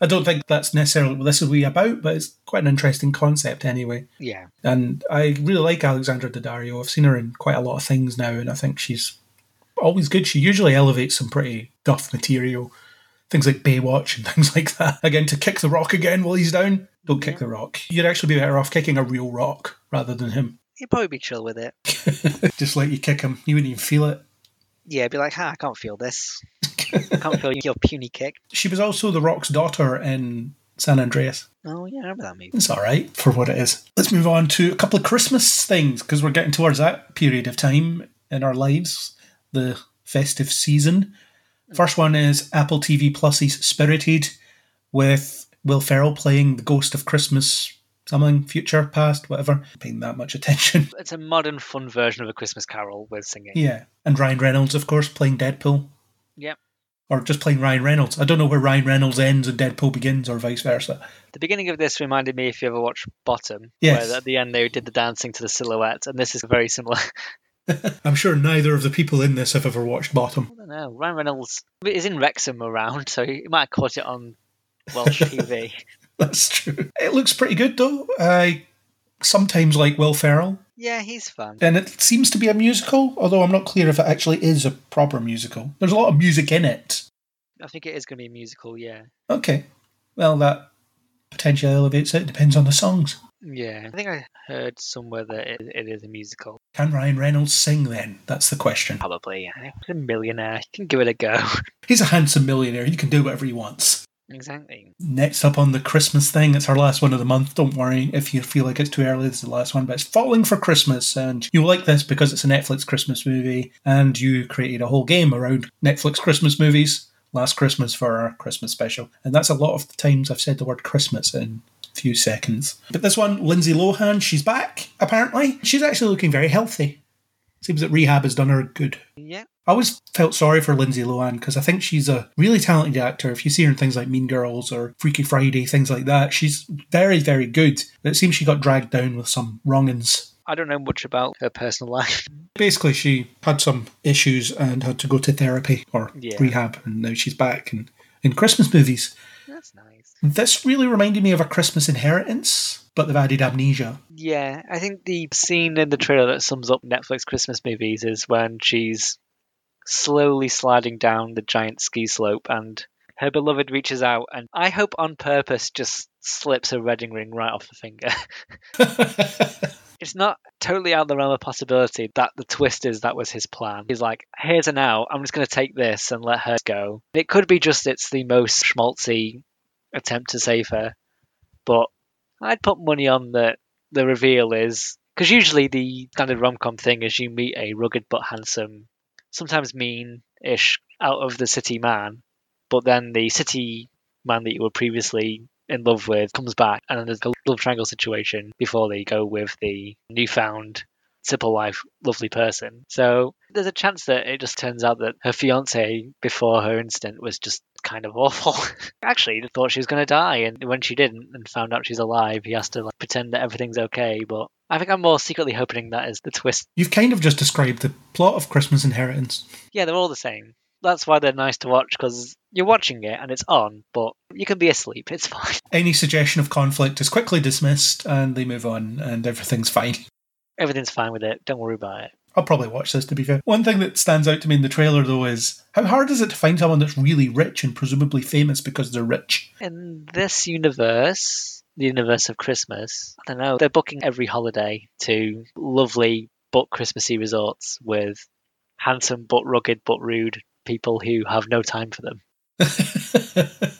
S5: I don't think that's necessarily what this will be about, but it's quite an interesting concept anyway.
S6: Yeah,
S5: And I really like Alexandra Daddario. I've seen her in quite a lot of things now, and I think she's always good. She usually elevates some pretty duff material, things like Baywatch and things like that. Again, to kick the rock again while he's down. Don't kick the rock. You'd actually be better off kicking a real rock rather than him.
S6: you'd probably be chill with it.
S5: Just like you kick him, you wouldn't even feel it.
S6: Yeah, be like, ha, I can't feel this. I can't feel your puny kick.
S5: She was also the Rock's daughter in San Andreas.
S6: Oh yeah, I remember that movie.
S5: It's all right for what it is. Let's move on to a couple of Christmas things because we're getting towards that period of time in our lives, the festive season. First one is Apple TV Plus's Spirited with Will Ferrell playing the ghost of Christmas, something, future, past, whatever. Paying that much attention.
S6: It's a modern, fun version of a Christmas Carol with singing.
S5: Yeah. And Ryan Reynolds, of course, playing Deadpool.
S6: Yep.
S5: Or just playing Ryan Reynolds. I don't know where Ryan Reynolds ends and Deadpool begins, or vice versa.
S6: The beginning of this reminded me if you ever watched Bottom,
S5: Yes.
S6: where at the end they did the dancing to the silhouette, and this is very similar.
S5: I'm sure neither of the people in this have ever watched Bottom.
S6: I don't know. Ryan Reynolds is in Wrexham around, so he might have caught it on Welsh TV.
S5: That's true. It looks pretty good though. I sometimes like Will Ferrell,
S6: Yeah, he's fun.
S5: and it seems to be a musical, although I'm not clear if it actually is a proper musical. There's a lot of music in it.
S6: I think it is going to be a musical. Yeah,
S5: Okay, well that potentially elevates it. Depends on the songs.
S6: Yeah. I think I heard somewhere that it, it is a musical.
S5: Can Ryan Reynolds sing then? That's the question.
S6: Probably. Yeah. He's a millionaire. You can give it a go.
S5: He's a handsome millionaire. He can do whatever he wants.
S6: exactly.
S5: Next up on the Christmas thing, it's our last one of the month. Don't worry if you feel like it's too early, this is the last one, but it's Falling for Christmas. And you'll like this because it's a Netflix Christmas movie, and you created a whole game around Netflix Christmas movies last Christmas for our Christmas special. And that's a lot of the times I've said the word Christmas in few seconds. But this one, Lindsay Lohan, she's back, apparently. She's actually looking very healthy. Seems that rehab has done her good.
S6: Yeah.
S5: I always felt sorry for Lindsay Lohan because I think she's a really talented actor. If you see her in things like Mean Girls or Freaky Friday, things like that, she's very, very good. But it seems she got dragged down with some wrongins.
S6: I don't know much about her personal life.
S5: Basically, she had some issues and had to go to therapy or
S6: Yeah.
S5: rehab, and now she's back in, in Christmas movies. This really reminded me of a Christmas Inheritance, but they've added amnesia.
S6: Yeah, I think the scene in the trailer that sums up Netflix Christmas movies is when she's slowly sliding down the giant ski slope and her beloved reaches out and I hope on purpose just slips a wedding ring right off the finger. it's not totally out of the realm of possibility that the twist is that was his plan. He's like, here's an out, I'm just going to take this and let her go. It could be just it's the most schmaltzy attempt to save her, but I'd put money on that the reveal is because usually the standard rom com thing is you meet a rugged but handsome, sometimes mean ish out of the city man, but then the city man that you were previously in love with comes back and there's a love triangle situation before they go with the newfound simple life lovely person. So there's a chance that it just turns out that her fiance before her incident was just kind of awful. Actually, he thought she was going to die, and when she didn't and found out she's alive, he has to like pretend that everything's okay. But I think I'm more secretly hoping that is the twist.
S5: You've kind of just described the plot of Christmas Inheritance.
S6: Yeah, they're all the same. That's why they're nice to watch because you're watching it and it's on, but you can be asleep. It's fine.
S5: Any suggestion of conflict is quickly dismissed, and they move on, and everything's fine.
S6: Everything's fine with it. Don't worry about it.
S5: I'll probably watch this to be fair. One thing that stands out to me in the trailer though is how hard is it to find someone that's really rich and presumably famous because they're rich?
S6: In this universe, the universe of Christmas, I don't know, they're booking every holiday to lovely but Christmassy resorts with handsome but rugged but rude people who have no time for them.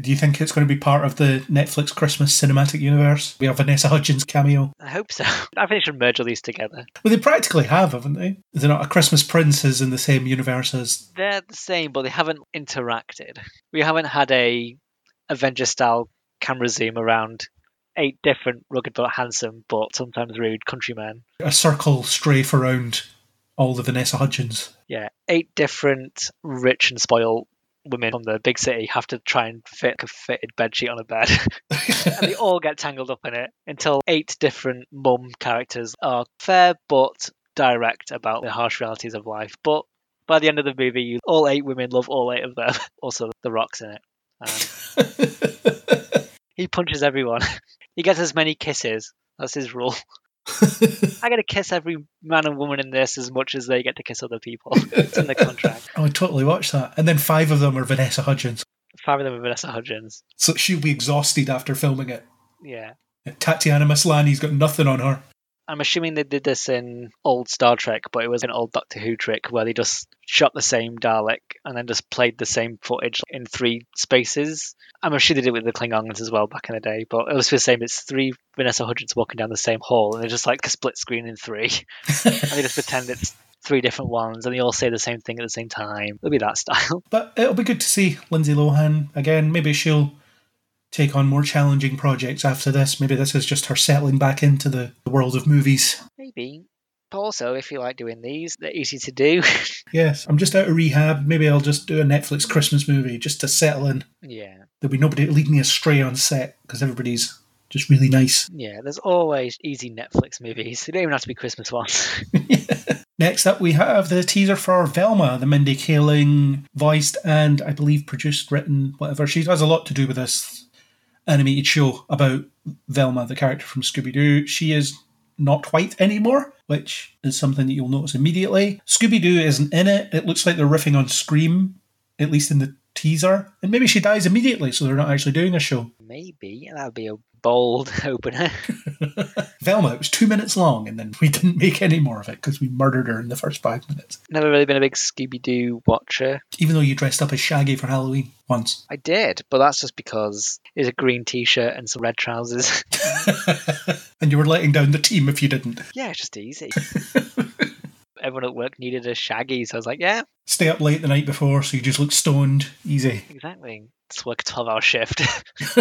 S5: Do you think it's going to be part of the Netflix Christmas cinematic universe? We have Vanessa Hudgens cameo.
S6: I hope so. I think they should merge all these together.
S5: Well, they practically have, haven't they? Is there not a Christmas Prince is in the same universe as?
S6: They're the same, but they haven't interacted. We haven't had a Avenger style camera zoom around eight different rugged but handsome but sometimes rude countrymen.
S5: A circle strafe around all the Vanessa Hudgens.
S6: Yeah, eight different rich and spoiled women from the big city have to try and fit a fitted bedsheet on a bed. and they all get tangled up in it until eight different mum characters are fair but direct about the harsh realities of life. But by the end of the movie, you, all eight women love all eight of them. Also, the rocks in it. Um, and he punches everyone. he gets as many kisses. That's his rule. I get to kiss every man and woman in this as much as they get to kiss other people. It's in the contract.
S5: Oh, I would totally watch that. And then five of them are Vanessa Hudgens.
S6: Five of them are Vanessa Hudgens.
S5: So she'll be exhausted after filming it.
S6: Yeah.
S5: Tatiana Maslany's got nothing on her.
S6: I'm assuming they did this in old Star Trek, but it was an old Doctor Who trick where they just shot the same Dalek and then just played the same footage in three spaces. I'm sure they did it with the Klingons as well back in the day, but it was the same. It's three Vanessa Hudgens walking down the same hall, and they're just like a split screen in three, and they just pretend it's three different ones, and they all say the same thing at the same time. It'll be that style.
S5: But it'll be good to see Lindsay Lohan again. Maybe she'll take on more challenging projects after this. Maybe this is just her settling back into the, the world of movies.
S6: Maybe. But also, if you like doing these, they're easy to do.
S5: Yes, I'm just out of rehab. Maybe I'll just do a Netflix Christmas movie just to settle in.
S6: yeah.
S5: There'll be nobody to lead me astray on set because everybody's just really nice.
S6: Yeah, there's always easy Netflix movies. They don't even have to be Christmas ones.
S5: Next up, we have the teaser for Velma, the Mindy Kaling voiced and I believe produced, written, whatever. She has a lot to do with this animated show about Velma, the character from Scooby Doo. She is not white anymore, which is something that you'll notice immediately. Scooby Doo isn't in it. It looks like they're riffing on Scream, at least in the teaser. And maybe she dies immediately, so they're not actually doing a show.
S6: Maybe. That would be a bold opener.
S5: Velma, it was two minutes long, and then we didn't make any more of it because we murdered her in the first five minutes.
S6: Never really been a big Scooby Doo watcher.
S5: Even though you dressed up as Shaggy for Halloween once.
S6: I did, but that's just because it's a green t shirt and some red trousers.
S5: and you were letting down the team if you didn't.
S6: yeah, it's just easy. Everyone at work needed a shaggy, so I was like, yeah,
S5: Stay up late the night before, so you just look stoned. Easy.
S6: exactly. Just work a 12 hour shift.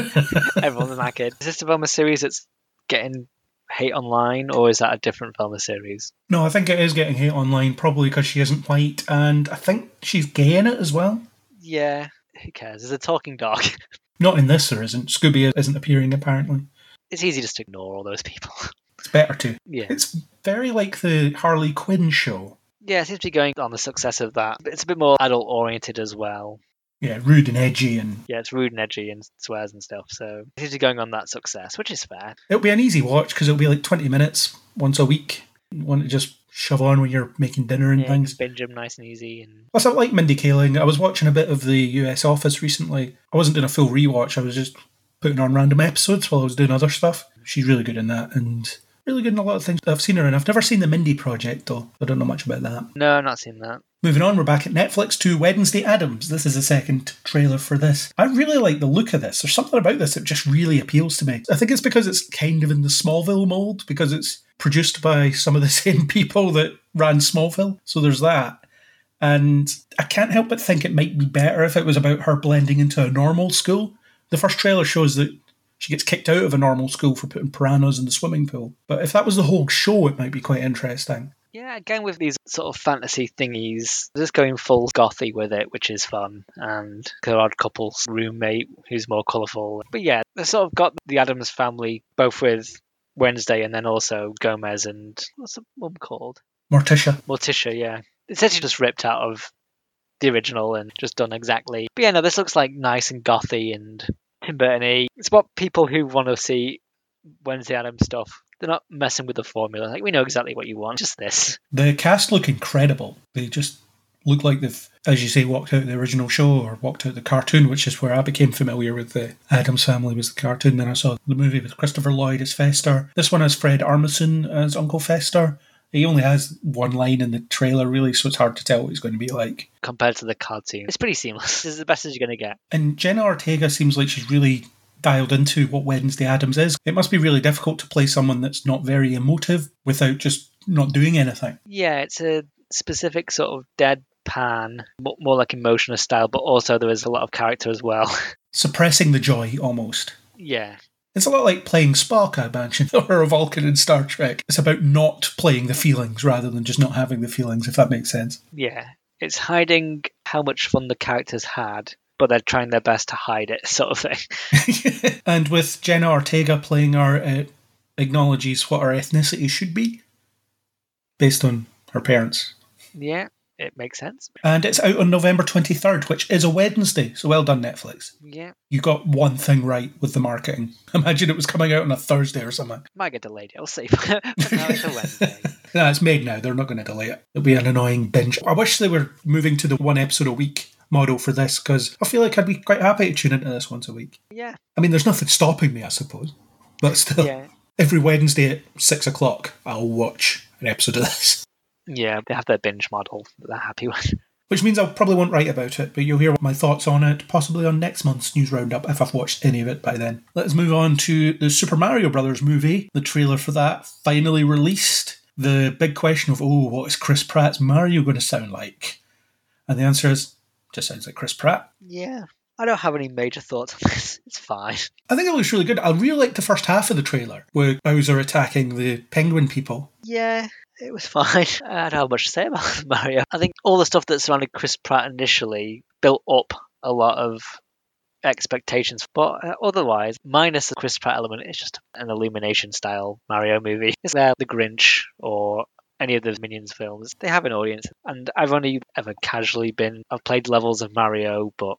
S6: Everyone's knackered. Is this a the Velma series that's getting hate online, or is that a different film Velma series?
S5: No, I think it is getting hate online, probably because she isn't white, and I think she's gay in it as well.
S6: Yeah, who cares? There's a talking dog.
S5: Not in this, there isn't. Scooby isn't appearing, apparently.
S6: It's easy just to ignore all those people.
S5: It's better to.
S6: yeah.
S5: It's very like the Harley Quinn show.
S6: Yeah, it seems to be going on the success of that. But it's a bit more adult oriented as well.
S5: Yeah, rude and edgy, and
S6: Yeah, it's rude and edgy and swears and stuff. So it seems to be going on that success, which is fair.
S5: it'll be an easy watch because it'll be like 20 minutes once a week. You want to just shove on when you're making dinner and
S6: Yeah,
S5: things.
S6: binge them nice and easy. And
S5: Plus, I like Mindy Kaling. I was watching a bit of the US Office recently. I wasn't doing a full rewatch, I was just putting on random episodes while I was doing other stuff. She's really good in that and really good in a lot of things I've seen her in. I've never seen the Mindy Project, though. I don't know much about that.
S6: no, I've not seen that.
S5: Moving on, we're back at Netflix to Wednesday Addams. This is the second trailer for this. I really like the look of this. There's something about this that just really appeals to me. I think it's because it's kind of in the Smallville mold, because it's produced by some of the same people that ran Smallville. So there's that. And I can't help but think it might be better if it was about her blending into a normal school. The first trailer shows that she gets kicked out of a normal school for putting piranhas in the swimming pool. But if that was the whole show, it might be quite interesting.
S6: Yeah, again with these sort of fantasy thingies, just going full gothy with it, which is fun. And her odd couple's roommate who's more colourful. But yeah, they sort of got the Addams family both with Wednesday and then also Gomez and what's the mum called?
S5: Morticia.
S6: Morticia, yeah. It's actually just ripped out of the original and just done exactly. But yeah, no, this looks like nice and gothy and Tim Burton It's what people who want to see Wednesday Addams stuff. They're not messing with the formula. Like we know exactly what you want. Just this.
S5: The cast look incredible. They just look like they've, as you say, walked out the original show or walked out the cartoon, which is where I became familiar with the Addams Family was the cartoon. Then I saw the movie with Christopher Lloyd as Fester. This one has Fred Armisen as Uncle Fester. He only has one line in the trailer, really, so it's hard to tell what he's going to be like.
S6: compared to the cartoon. It's pretty seamless. This is the best as you're going to get.
S5: And Jenna Ortega seems like she's really dialed into what Wednesday Addams is. It must be really difficult to play someone that's not very emotive without just not doing anything.
S6: Yeah, it's a specific sort of deadpan, mo- more like emotionless style, but also there is a lot of character as well.
S5: Suppressing the joy almost.
S6: yeah.
S5: It's a lot like playing Spock, I imagine, or a Vulcan in Star Trek. It's about not playing the feelings rather than just not having the feelings, if that makes sense.
S6: Yeah, it's hiding how much fun the characters had, but they're trying their best to hide it, sort of thing.
S5: and with Jenna Ortega playing our uh, acknowledges what our ethnicity should be based on her parents.
S6: yeah, it makes sense.
S5: And it's out on November 23rd, which is a Wednesday. So well done, Netflix.
S6: Yeah,
S5: You got one thing right with the marketing. Imagine it was coming out on a Thursday or something.
S6: might get delayed. I'll see. but now it's a Wednesday.
S5: No, it's made now. They're not going to delay it. It'll be an annoying binge. I wish they were moving to the one episode a week model for this because I feel like I'd be quite happy to tune into this once a week.
S6: Yeah,
S5: I mean, there's nothing stopping me, I suppose. But still,
S6: yeah,
S5: every Wednesday at six o'clock, I'll watch an episode of this.
S6: Yeah. They have their binge model that they're happy with.
S5: Which means I probably won't write about it, but you'll hear my thoughts on it possibly on next month's news roundup if I've watched any of it by then. Let's move on to the Super Mario Brothers movie. The trailer for that finally released. The big question of, oh, what is Chris Pratt's Mario going to sound like? And the answer is, just sounds like Chris Pratt.
S6: Yeah, I don't have any major thoughts on this. It's fine.
S5: I think it looks really good. I really like the first half of the trailer where Bowser attacking the penguin people.
S6: Yeah, it was fine. I don't have much to say about Mario. I think all the stuff that surrounded Chris Pratt initially built up a lot of expectations, but uh, otherwise, minus the Chris Pratt element, it's just an Illumination style Mario movie. It's where The Grinch or any of the Minions films, they have an audience. And I've only ever casually been, I've played levels of Mario, but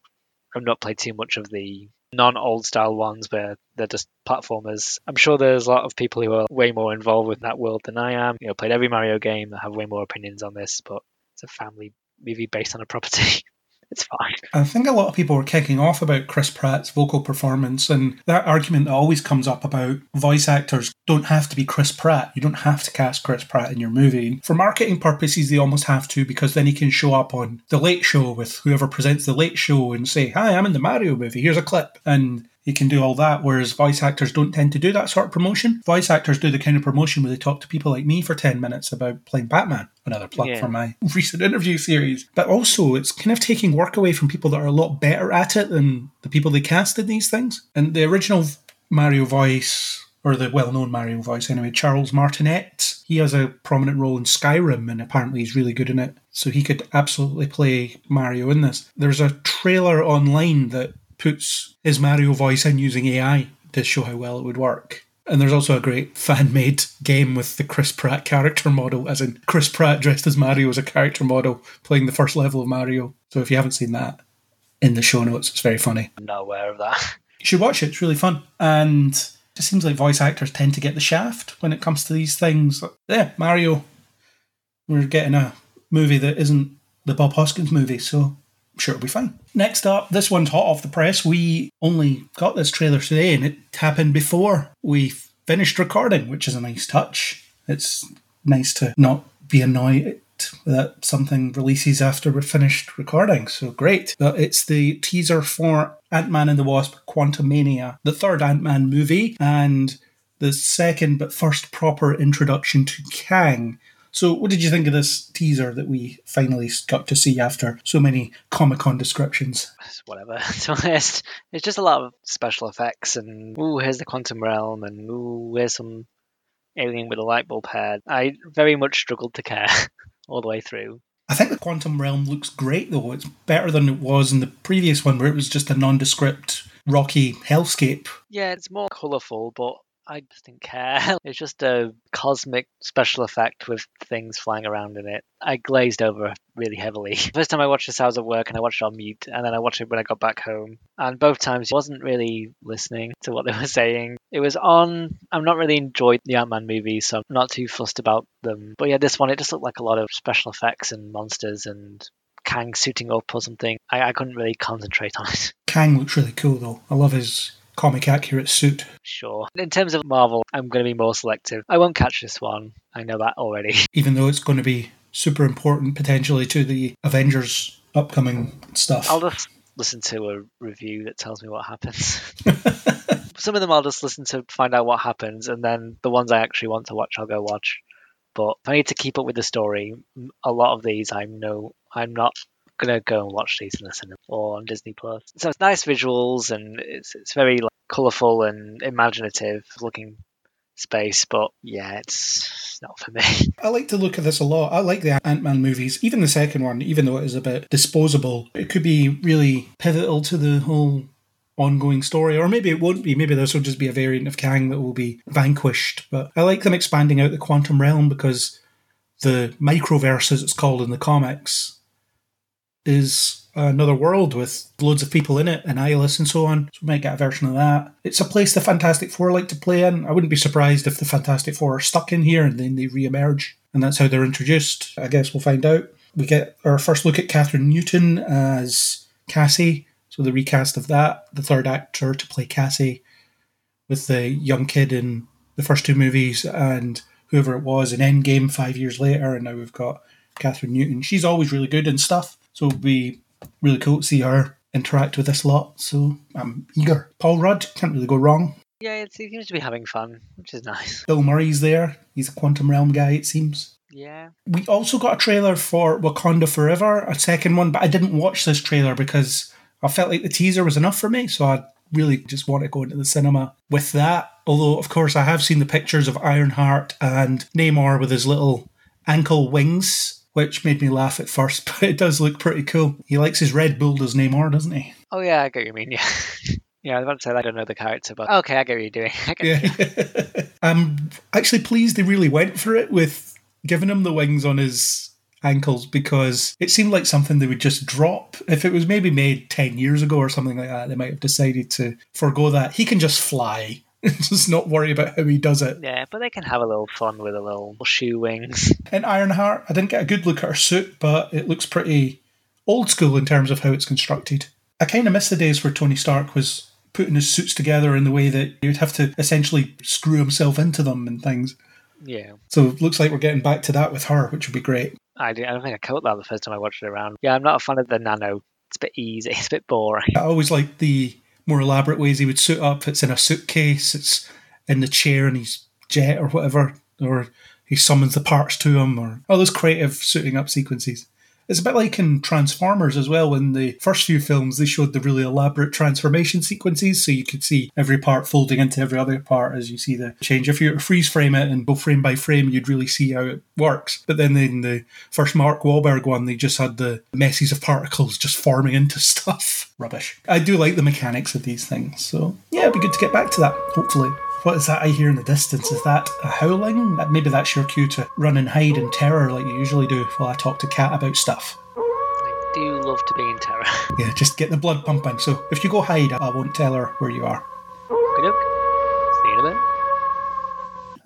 S6: I've not played too much of the non old style ones where they're just platformers. I'm sure there's a lot of people who are way more involved with that world than I am. You know, played every Mario game that have way more opinions on this, but it's a family movie based on a property. it's fine.
S5: I think a lot of people were kicking off about Chris Pratt's vocal performance and that argument always comes up about voice actors don't have to be Chris Pratt. You don't have to cast Chris Pratt in your movie. For marketing purposes, they almost have to because then he can show up on The Late Show with whoever presents The Late Show and say, Hi, I'm in the Mario movie. Here's a clip. And he can do all that, whereas voice actors don't tend to do that sort of promotion. Voice actors do the kind of promotion where they talk to people like me for 10 minutes about playing Batman. Another plug
S6: Yeah.
S5: for my recent interview series. But also, it's kind of taking work away from people that are a lot better at it than the people they cast in these things. And the original Mario voice, or the well known Mario voice anyway, Charles Martinet, he has a prominent role in Skyrim and apparently he's really good in it. So he could absolutely play Mario in this. There's a trailer online that puts his Mario voice in using AI to show how well it would work. And there's also a great fan made game with the Chris Pratt character model, as in Chris Pratt dressed as Mario as a character model playing the first level of Mario. So if you haven't seen that, in the show notes, it's very funny.
S6: I'm not aware of that.
S5: You should watch it, it's really fun. And it just seems like voice actors tend to get the shaft when it comes to these things. Yeah, Mario, we're getting a movie that isn't the Bob Hoskins movie, so sure it'll be fine. Next up, this one's hot off the press. We only got this trailer today, and it happened before we finished recording, which is a nice touch. It's nice to not be annoyed that something releases after we're finished recording, so great. But it's the teaser for Ant Man and the Wasp Quantumania, the third Ant Man movie, and the second but first proper introduction to Kang. So, what did you think of this teaser that we finally got to see after so many Comic Con descriptions?
S6: Whatever. To be honest, it's just a lot of special effects and ooh, here's the quantum realm and ooh, here's some alien with a light bulb head. I very much struggled to care all the way through.
S5: I think the Quantum Realm looks great though. It's better than it was in the previous one where it was just a nondescript, rocky hellscape.
S6: Yeah, it's more colourful, but I just didn't care. It's just a cosmic special effect with things flying around in it. I glazed over really heavily. First time I watched this, I was at work and I watched it on mute, and then I watched it when I got back home. And both times, I wasn't really listening to what they were saying. It was on. I'm not really enjoyed the Ant Man movies, so I'm not too fussed about them. But yeah, this one, it just looked like a lot of special effects and monsters and Kang suiting up or something. I, I couldn't really concentrate on it.
S5: Kang looks really cool though. I love his comic accurate suit.
S6: Sure. In terms of Marvel, I'm going to be more selective. I won't catch this one. I know that already.
S5: even though it's going to be super important potentially to the Avengers upcoming stuff.
S6: I'll just listen to a review that tells me what happens. Some of them I'll just listen to find out what happens, and then the ones I actually want to watch, I'll go watch. But if I need to keep up with the story, a lot of these I know I'm not gonna go and watch these in the cinema or on Disney Plus. So it's nice visuals and it's it's very like colourful and imaginative looking space, but yeah, it's not for me.
S5: I like to look at this a lot. I like the Ant Man movies, even the second one, even though it is a bit disposable. It could be really pivotal to the whole ongoing story, or maybe it won't be. Maybe this will just be a variant of Kang that will be vanquished. But I like them expanding out the quantum realm because the microverse, as it's called in the comics, is another world with loads of people in it, and Eyeless and so on. So we might get a version of that. It's a place the Fantastic Four like to play in. I wouldn't be surprised if the Fantastic Four are stuck in here and then they re-emerge, and that's how they're introduced. I guess we'll find out. We get our first look at Kathryn Newton as Cassie, so the recast of that, the third actor to play Cassie, with the young kid in the first two movies and whoever it was in Endgame five years later, and now we've got Kathryn Newton. She's always really good and stuff, so it'll be really cool to see her interact with this lot. So I'm eager. Paul Rudd can't really go wrong.
S6: Yeah, it seems to be having fun, which is nice.
S5: Bill Murray's there. He's a quantum realm guy, it seems.
S6: Yeah.
S5: We also got a trailer for Wakanda Forever, a second one, but I didn't watch this trailer because I felt like the teaser was enough for me, so I really just want to go into the cinema with that. Although, of course, I have seen the pictures of Ironheart and Namor with his little ankle wings, which made me laugh at first, but it does look pretty cool. He likes his Red Bull, does Namor, doesn't he?
S6: Oh yeah, I get what you mean. Yeah. yeah, I was about to say I don't know the character, but okay, I get what you're doing. I get
S5: Yeah. I'm actually pleased they really went for it with giving him the wings on his ankles because it seemed like something they would just drop. If it was maybe made 10 years ago or something like that, they might have decided to forego that. He can just fly. just not worry about how he does it.
S6: Yeah, but they can have a little fun with a little shoe wings.
S5: In Ironheart, I didn't get a good look at her suit, but it looks pretty old school in terms of how it's constructed. I kind of miss the days where Tony Stark was putting his suits together in the way that you'd have to essentially screw himself into them and things.
S6: Yeah.
S5: So it looks like we're getting back to that with her, which would be great.
S6: I, did, I don't think I caught that the first time I watched it around. Yeah, I'm not a fan of the nano. It's a bit easy. It's a bit boring.
S5: I always like the more elaborate ways he would suit up. It's in a suitcase, it's in the chair in his jet or whatever, or he summons the parts to him, or all those creative suiting up sequences. It's a bit like in Transformers as well. In the first few films, they showed the really elaborate transformation sequences, so you could see every part folding into every other part as you see the change. If you freeze frame it and go frame by frame, you'd really see how it works. But then in the first Mark Wahlberg one, they just had the messes of particles just forming into stuff. Rubbish. I do like the mechanics of these things, so yeah, it'd be good to get back to that, hopefully. What is that I hear in the distance? Is that a howling? Maybe that's your cue to run and hide in terror like you usually do while I talk to Cat about stuff.
S6: I do love to be in terror.
S5: Yeah, just get the blood pumping. So if you go hide, I won't tell her where you are.
S6: Good look. See you in a bit.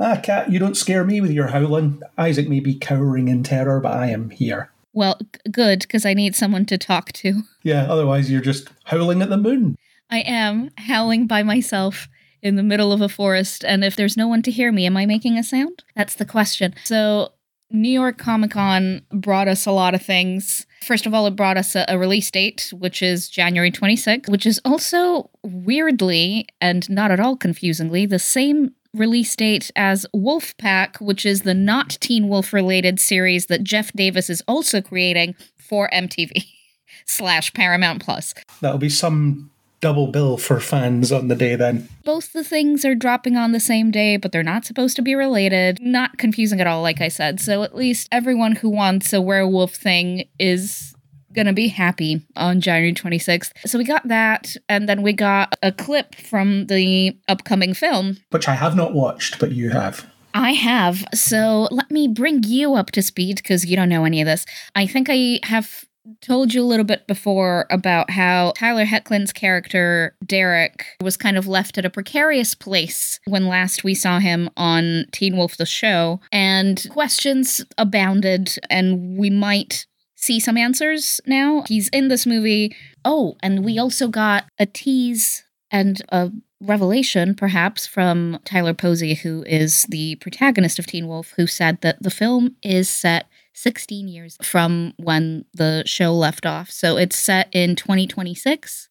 S5: Ah, Cat, you don't scare me with your howling. Isaac may be cowering in terror, but I am here.
S3: Well, g- good, because I need someone to talk to.
S5: Yeah, otherwise you're just howling at the moon.
S3: I am howling by myself in the middle of a forest, and if there's no one to hear me, am I making a sound? That's the question. So, New York Comic Con brought us a lot of things. First of all, it brought us a, a release date, which is January 26th, which is also weirdly and not at all confusingly the same release date as Wolfpack, which is the not Teen Wolf related series that Jeff Davis is also creating for MTV slash Paramount Plus.
S5: That'll be some double bill for fans on the day then.
S3: Both the things are dropping on the same day, but they're not supposed to be related. Not confusing at all, like I said. So at least everyone who wants a werewolf thing is gonna be happy on January 26th. So we got that, and then we got a clip from the upcoming film.
S5: Which I have not watched, but you have.
S3: I have. So let me bring you up to speed because you don't know any of this. I think I have told you a little bit before about how Tyler Hoechlin's character, Derek, was kind of left at a precarious place when last we saw him on Teen Wolf the show, and questions abounded, and we might see some answers now. He's in this movie. Oh, and we also got a tease and a revelation, perhaps, from Tyler Posey, who is the protagonist of Teen Wolf, who said that the film is set 16 years from when the show left off. So it's set in 2026,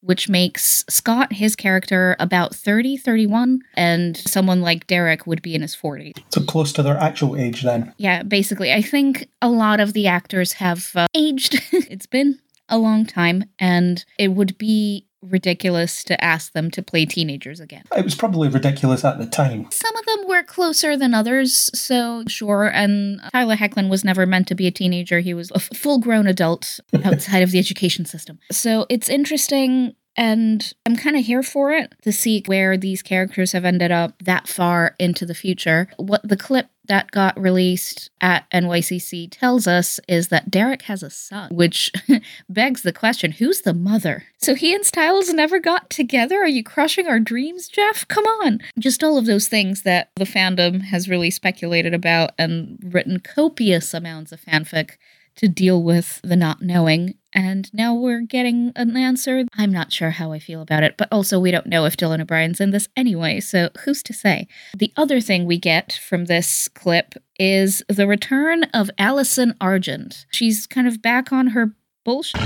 S3: which makes Scott, his character, about 30, 31, and someone like Derek would be in his 40s.
S5: So close to their actual age then.
S3: Yeah, basically, I think a lot of the actors have uh, aged. it's been a long time, and it would be ridiculous to ask them to play teenagers again.
S5: It was probably ridiculous at the time.
S3: Some of them were closer than others, so sure. And Tyler Hoechlin was never meant to be a teenager. He was a f- full grown adult outside of the education system. So it's interesting. And I'm kind of here for it to see where these characters have ended up that far into the future. What the clip that got released at NYCC tells us is that Derek has a son, which begs the question who's the mother? So he and Stiles never got together? Are you crushing our dreams, Jeff? Come on. Just all of those things that the fandom has really speculated about and written copious amounts of fanfic to deal with the not knowing. And now we're getting an answer. I'm not sure how I feel about it, but also we don't know if Dylan O'Brien's in this anyway, so who's to say? The other thing we get from this clip is the return of Allison Argent. She's kind of back on her bullshit.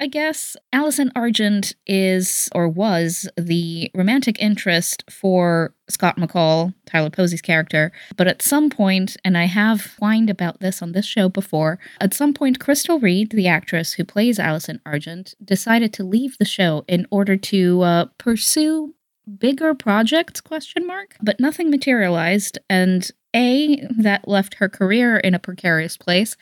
S3: I guess Allison Argent is or was the romantic interest for Scott McCall, Tyler Posey's character. But at some point, and I have whined about this on this show before, at some point, Crystal Reed, the actress who plays Allison Argent, decided to leave the show in order to uh, pursue bigger projects question mark but nothing materialized and a that left her career in a precarious place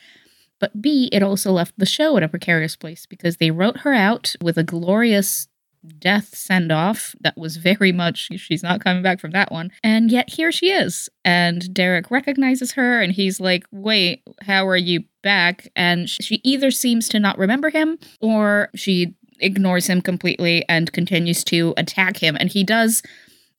S3: but B, it also left the show in a precarious place because they wrote her out with a glorious death send off that was very much, she's not coming back from that one. And yet here she is. And Derek recognizes her and he's like, wait, how are you back? And she either seems to not remember him or she ignores him completely and continues to attack him. And he does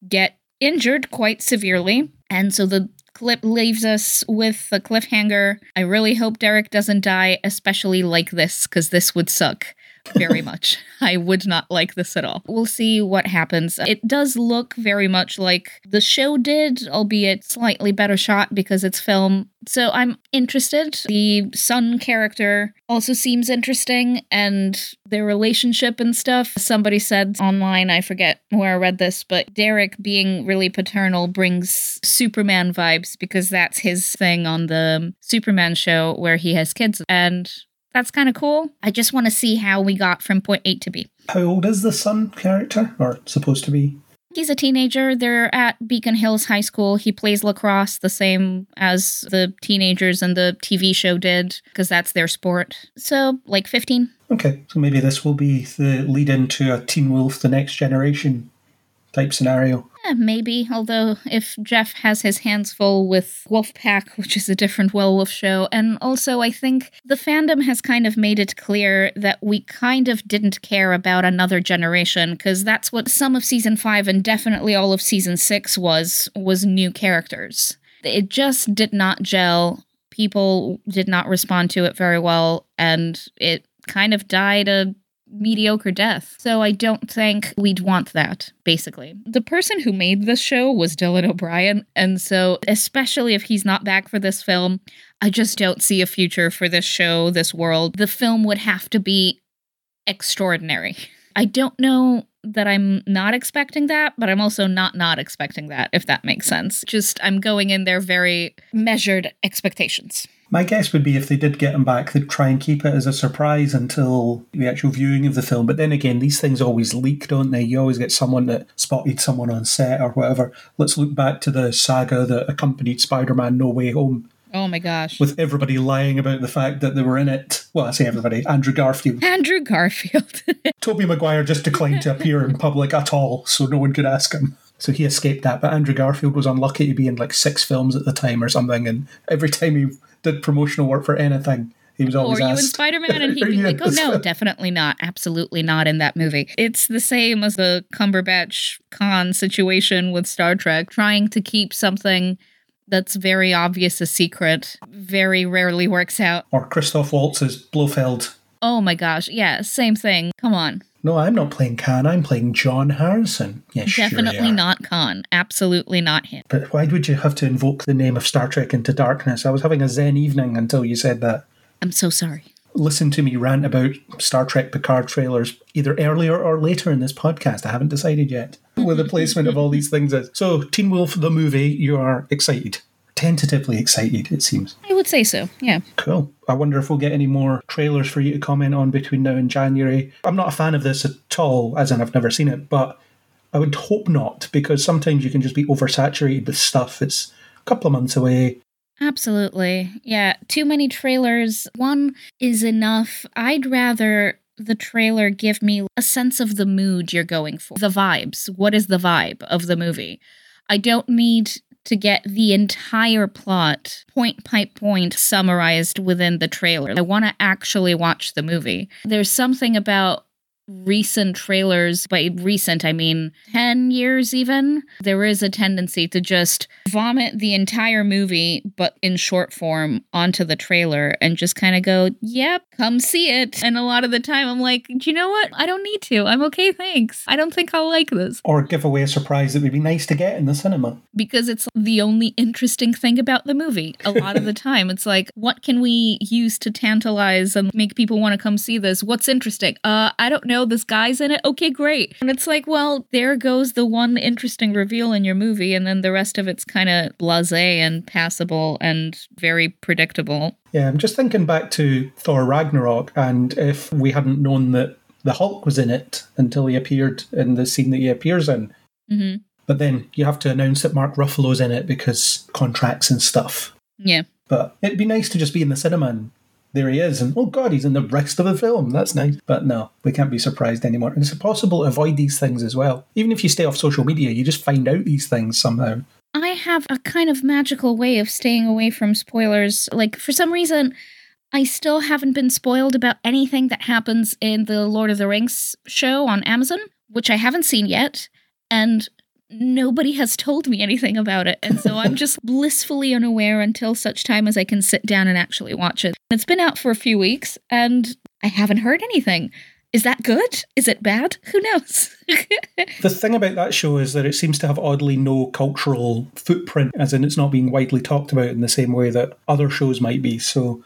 S3: get injured quite severely. And so the clip leaves us with a cliffhanger. I really hope Derek doesn't die, especially like this, because this would suck very much. I would not like this at all. We'll see what happens. It does look very much like the show did, albeit slightly better shot because it's film. So I'm interested. The son character also seems interesting and their relationship and stuff. Somebody said online, I forget where I read this, but Derek being really paternal brings Superman vibes because that's his thing on the Superman show where he has kids. And that's kind of cool. I just want to see how we got from point A to B.
S5: How old is the son character, or supposed to be?
S3: He's a teenager. They're at Beacon Hills High School. He plays lacrosse the same as the teenagers in the TV show did, because that's their sport. So, like 15.
S5: Okay, so maybe this will be the lead into a Teen Wolf The Next Generation type scenario.
S3: Eh, maybe, although if Jeff has his hands full with Wolfpack, which is a different werewolf show, and also I think the fandom has kind of made it clear that we kind of didn't care about another generation, because that's what some of season five and definitely all of season six was was new characters. It just did not gel. People did not respond to it very well, and it kind of died a mediocre death. So I don't think we'd want that, basically. The person who made this show was Dylan O'Brien. And so, especially if he's not back for this film, I just don't see a future for this show, this world. The film would have to be extraordinary. I don't know that I'm not expecting that, but I'm also not not expecting that, if that makes sense. Just I'm going in there very measured expectations.
S5: My guess would be if they did get him back, they'd try and keep it as a surprise until the actual viewing of the film. But then again, these things always leak, don't they? You always get someone that spotted someone on set or whatever. Let's look back to the saga that accompanied Spider Man No Way Home.
S3: Oh my gosh.
S5: With everybody lying about the fact that they were in it. Well, I say everybody, Andrew Garfield.
S3: Andrew Garfield.
S5: Tobey Maguire just declined to appear in public at all, so no one could ask him. So he escaped that. But Andrew Garfield was unlucky to be in like six films at the time or something. And every time he did promotional work for anything, he was oh, always
S3: Or you
S5: asked.
S3: in Spider Man? And he'd be like, oh no, definitely not. Absolutely not in that movie. It's the same as the Cumberbatch Khan situation with Star Trek, trying to keep something that's very obvious a secret very rarely works out.
S5: Or Christoph Waltz's Blofeld.
S3: Oh my gosh. Yeah, same thing. Come on.
S5: No, I'm not playing Khan. I'm playing John Harrison. Yes, sure
S3: Definitely
S5: are.
S3: not Khan. Absolutely not him.
S5: But why would you have to invoke the name of Star Trek into darkness? I was having a zen evening until you said that.
S3: I'm so sorry.
S5: Listen to me rant about Star Trek Picard trailers either earlier or later in this podcast. I haven't decided yet where the placement of all these things is. So, Teen Wolf, the movie, you are excited tentatively excited, it seems.
S3: I would say so. Yeah.
S5: Cool. I wonder if we'll get any more trailers for you to comment on between now and January. I'm not a fan of this at all, as in I've never seen it, but I would hope not, because sometimes you can just be oversaturated with stuff. It's a couple of months away.
S3: Absolutely. Yeah. Too many trailers. One is enough. I'd rather the trailer give me a sense of the mood you're going for, the vibes. What is the vibe of the movie? I don't need to get the entire plot point by point summarized within the trailer. I want to actually watch the movie. There's something about recent trailers, by recent, I mean 10 years even, there is a tendency to just vomit the entire movie, but in short form, onto the trailer and just kind of go, yep, come see it. And a lot of the time I'm like, do you know what? I don't need to. I'm okay, thanks. I don't think I'll like this.
S5: Or give away a surprise that would be nice to get in the cinema.
S3: Because it's the only interesting thing about the movie. A lot of the time, it's like, what can we use to tantalize and make people want to come see this? What's interesting? Uh, I don't know. This guy's in it. Okay, great. And it's like, well, there goes the one interesting reveal in your movie, and then the rest of it's kind of blase and passable and very predictable.
S5: Yeah, I'm just thinking back to Thor Ragnarok, and if we hadn't known that the Hulk was in it until he appeared in the scene that he appears in.
S3: hmm
S5: But then you have to announce that Mark Ruffalo's in it because contracts and stuff.
S3: Yeah.
S5: But it'd be nice to just be in the cinema and there he is, and oh god, he's in the rest of the film. That's nice. But no, we can't be surprised anymore. And it's impossible to avoid these things as well. Even if you stay off social media, you just find out these things somehow.
S3: I have a kind of magical way of staying away from spoilers. Like, for some reason, I still haven't been spoiled about anything that happens in the Lord of the Rings show on Amazon, which I haven't seen yet. And nobody has told me anything about it. And so I'm just blissfully unaware until such time as I can sit down and actually watch it. It's been out for a few weeks and I haven't heard anything. Is that good? Is it bad? Who knows?
S5: The thing about that show is that it seems to have oddly no cultural footprint, as in it's not being widely talked about in the same way that other shows might be. So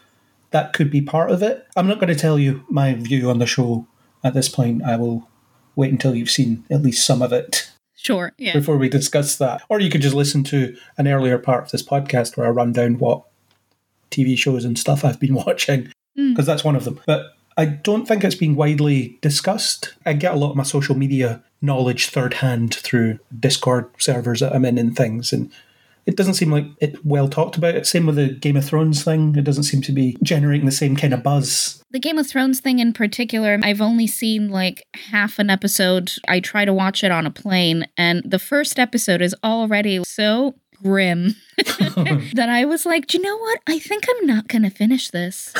S5: that could be part of it. I'm not going to tell you my view on the show at this point. I will wait until you've seen at least some of it
S3: sure. Yeah.
S5: before we discuss that. Or you could just listen to an earlier part of this podcast where I run down what TV shows and stuff I've been watching,
S3: Mm.
S5: because that's one of them. But I don't think it's been widely discussed. I get a lot of my social media knowledge third hand through Discord servers that I'm in and things, and it doesn't seem like it well talked about. Same with the Game of Thrones thing. It doesn't seem to be generating the same kind of buzz.
S3: The Game of Thrones thing in particular, I've only seen like half an episode. I try to watch it on a plane, and the first episode is already so grim that I was like, Do you know what? I think I'm not going to finish this.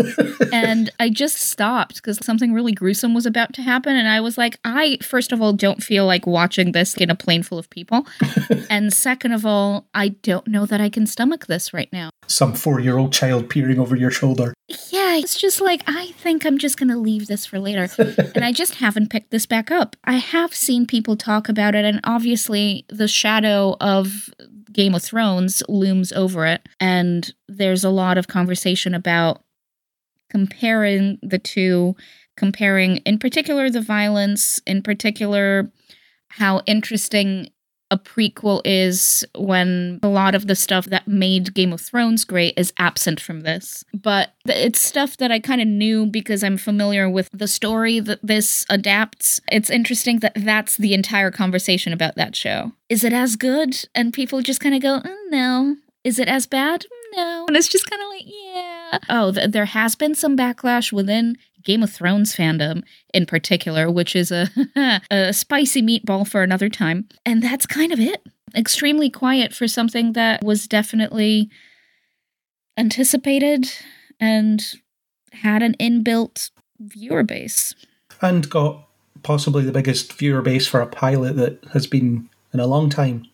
S3: and I just stopped because something really gruesome was about to happen. And I was like, I, first of all, don't feel like watching this in a plane full of people. and second of all, I don't know that I can stomach this right now.
S5: Some four year old child peering over your shoulder.
S3: Yeah, it's just like, I think I'm just going to leave this for later. and I just haven't picked this back up. I have seen people talk about it, and obviously, the shadow of Game of Thrones looms over it. And there's a lot of conversation about comparing the two, comparing, in particular, the violence, in particular, how interesting a prequel is when a lot of the stuff that made Game of Thrones great is absent from this. But it's stuff that I kind of knew because I'm familiar with the story that this adapts. It's interesting that that's the entire conversation about that show. Is it as good? And people just kind of go, "Mm, no. Is it as bad? No. And it's just kind of like, yeah. Oh, th- there has been some backlash within Game of Thrones fandom in particular, which is a, a spicy meatball for another time. And that's kind of it. Extremely quiet for something that was definitely anticipated and had an inbuilt viewer base.
S5: And got possibly the biggest viewer base for a pilot that has been in a long time,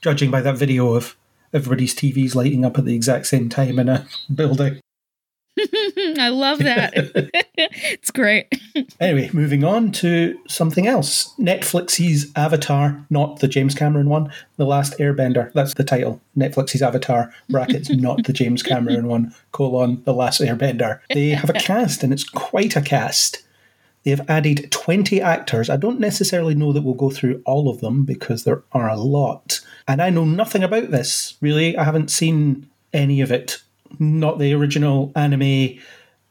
S5: judging by that video of everybody's TVs lighting up at the exact same time in a building.
S3: I love that. it's great.
S5: Anyway, moving on to something else. Netflix's Avatar, not the James Cameron one, The Last Airbender. That's the title. Netflix's Avatar, brackets, not the James Cameron one, colon, The Last Airbender. They have a cast, and it's quite a cast. They've added 20 actors. I don't necessarily know that we'll go through all of them because there are a lot. And I know nothing about this, really. I haven't seen any of it. Not the original anime,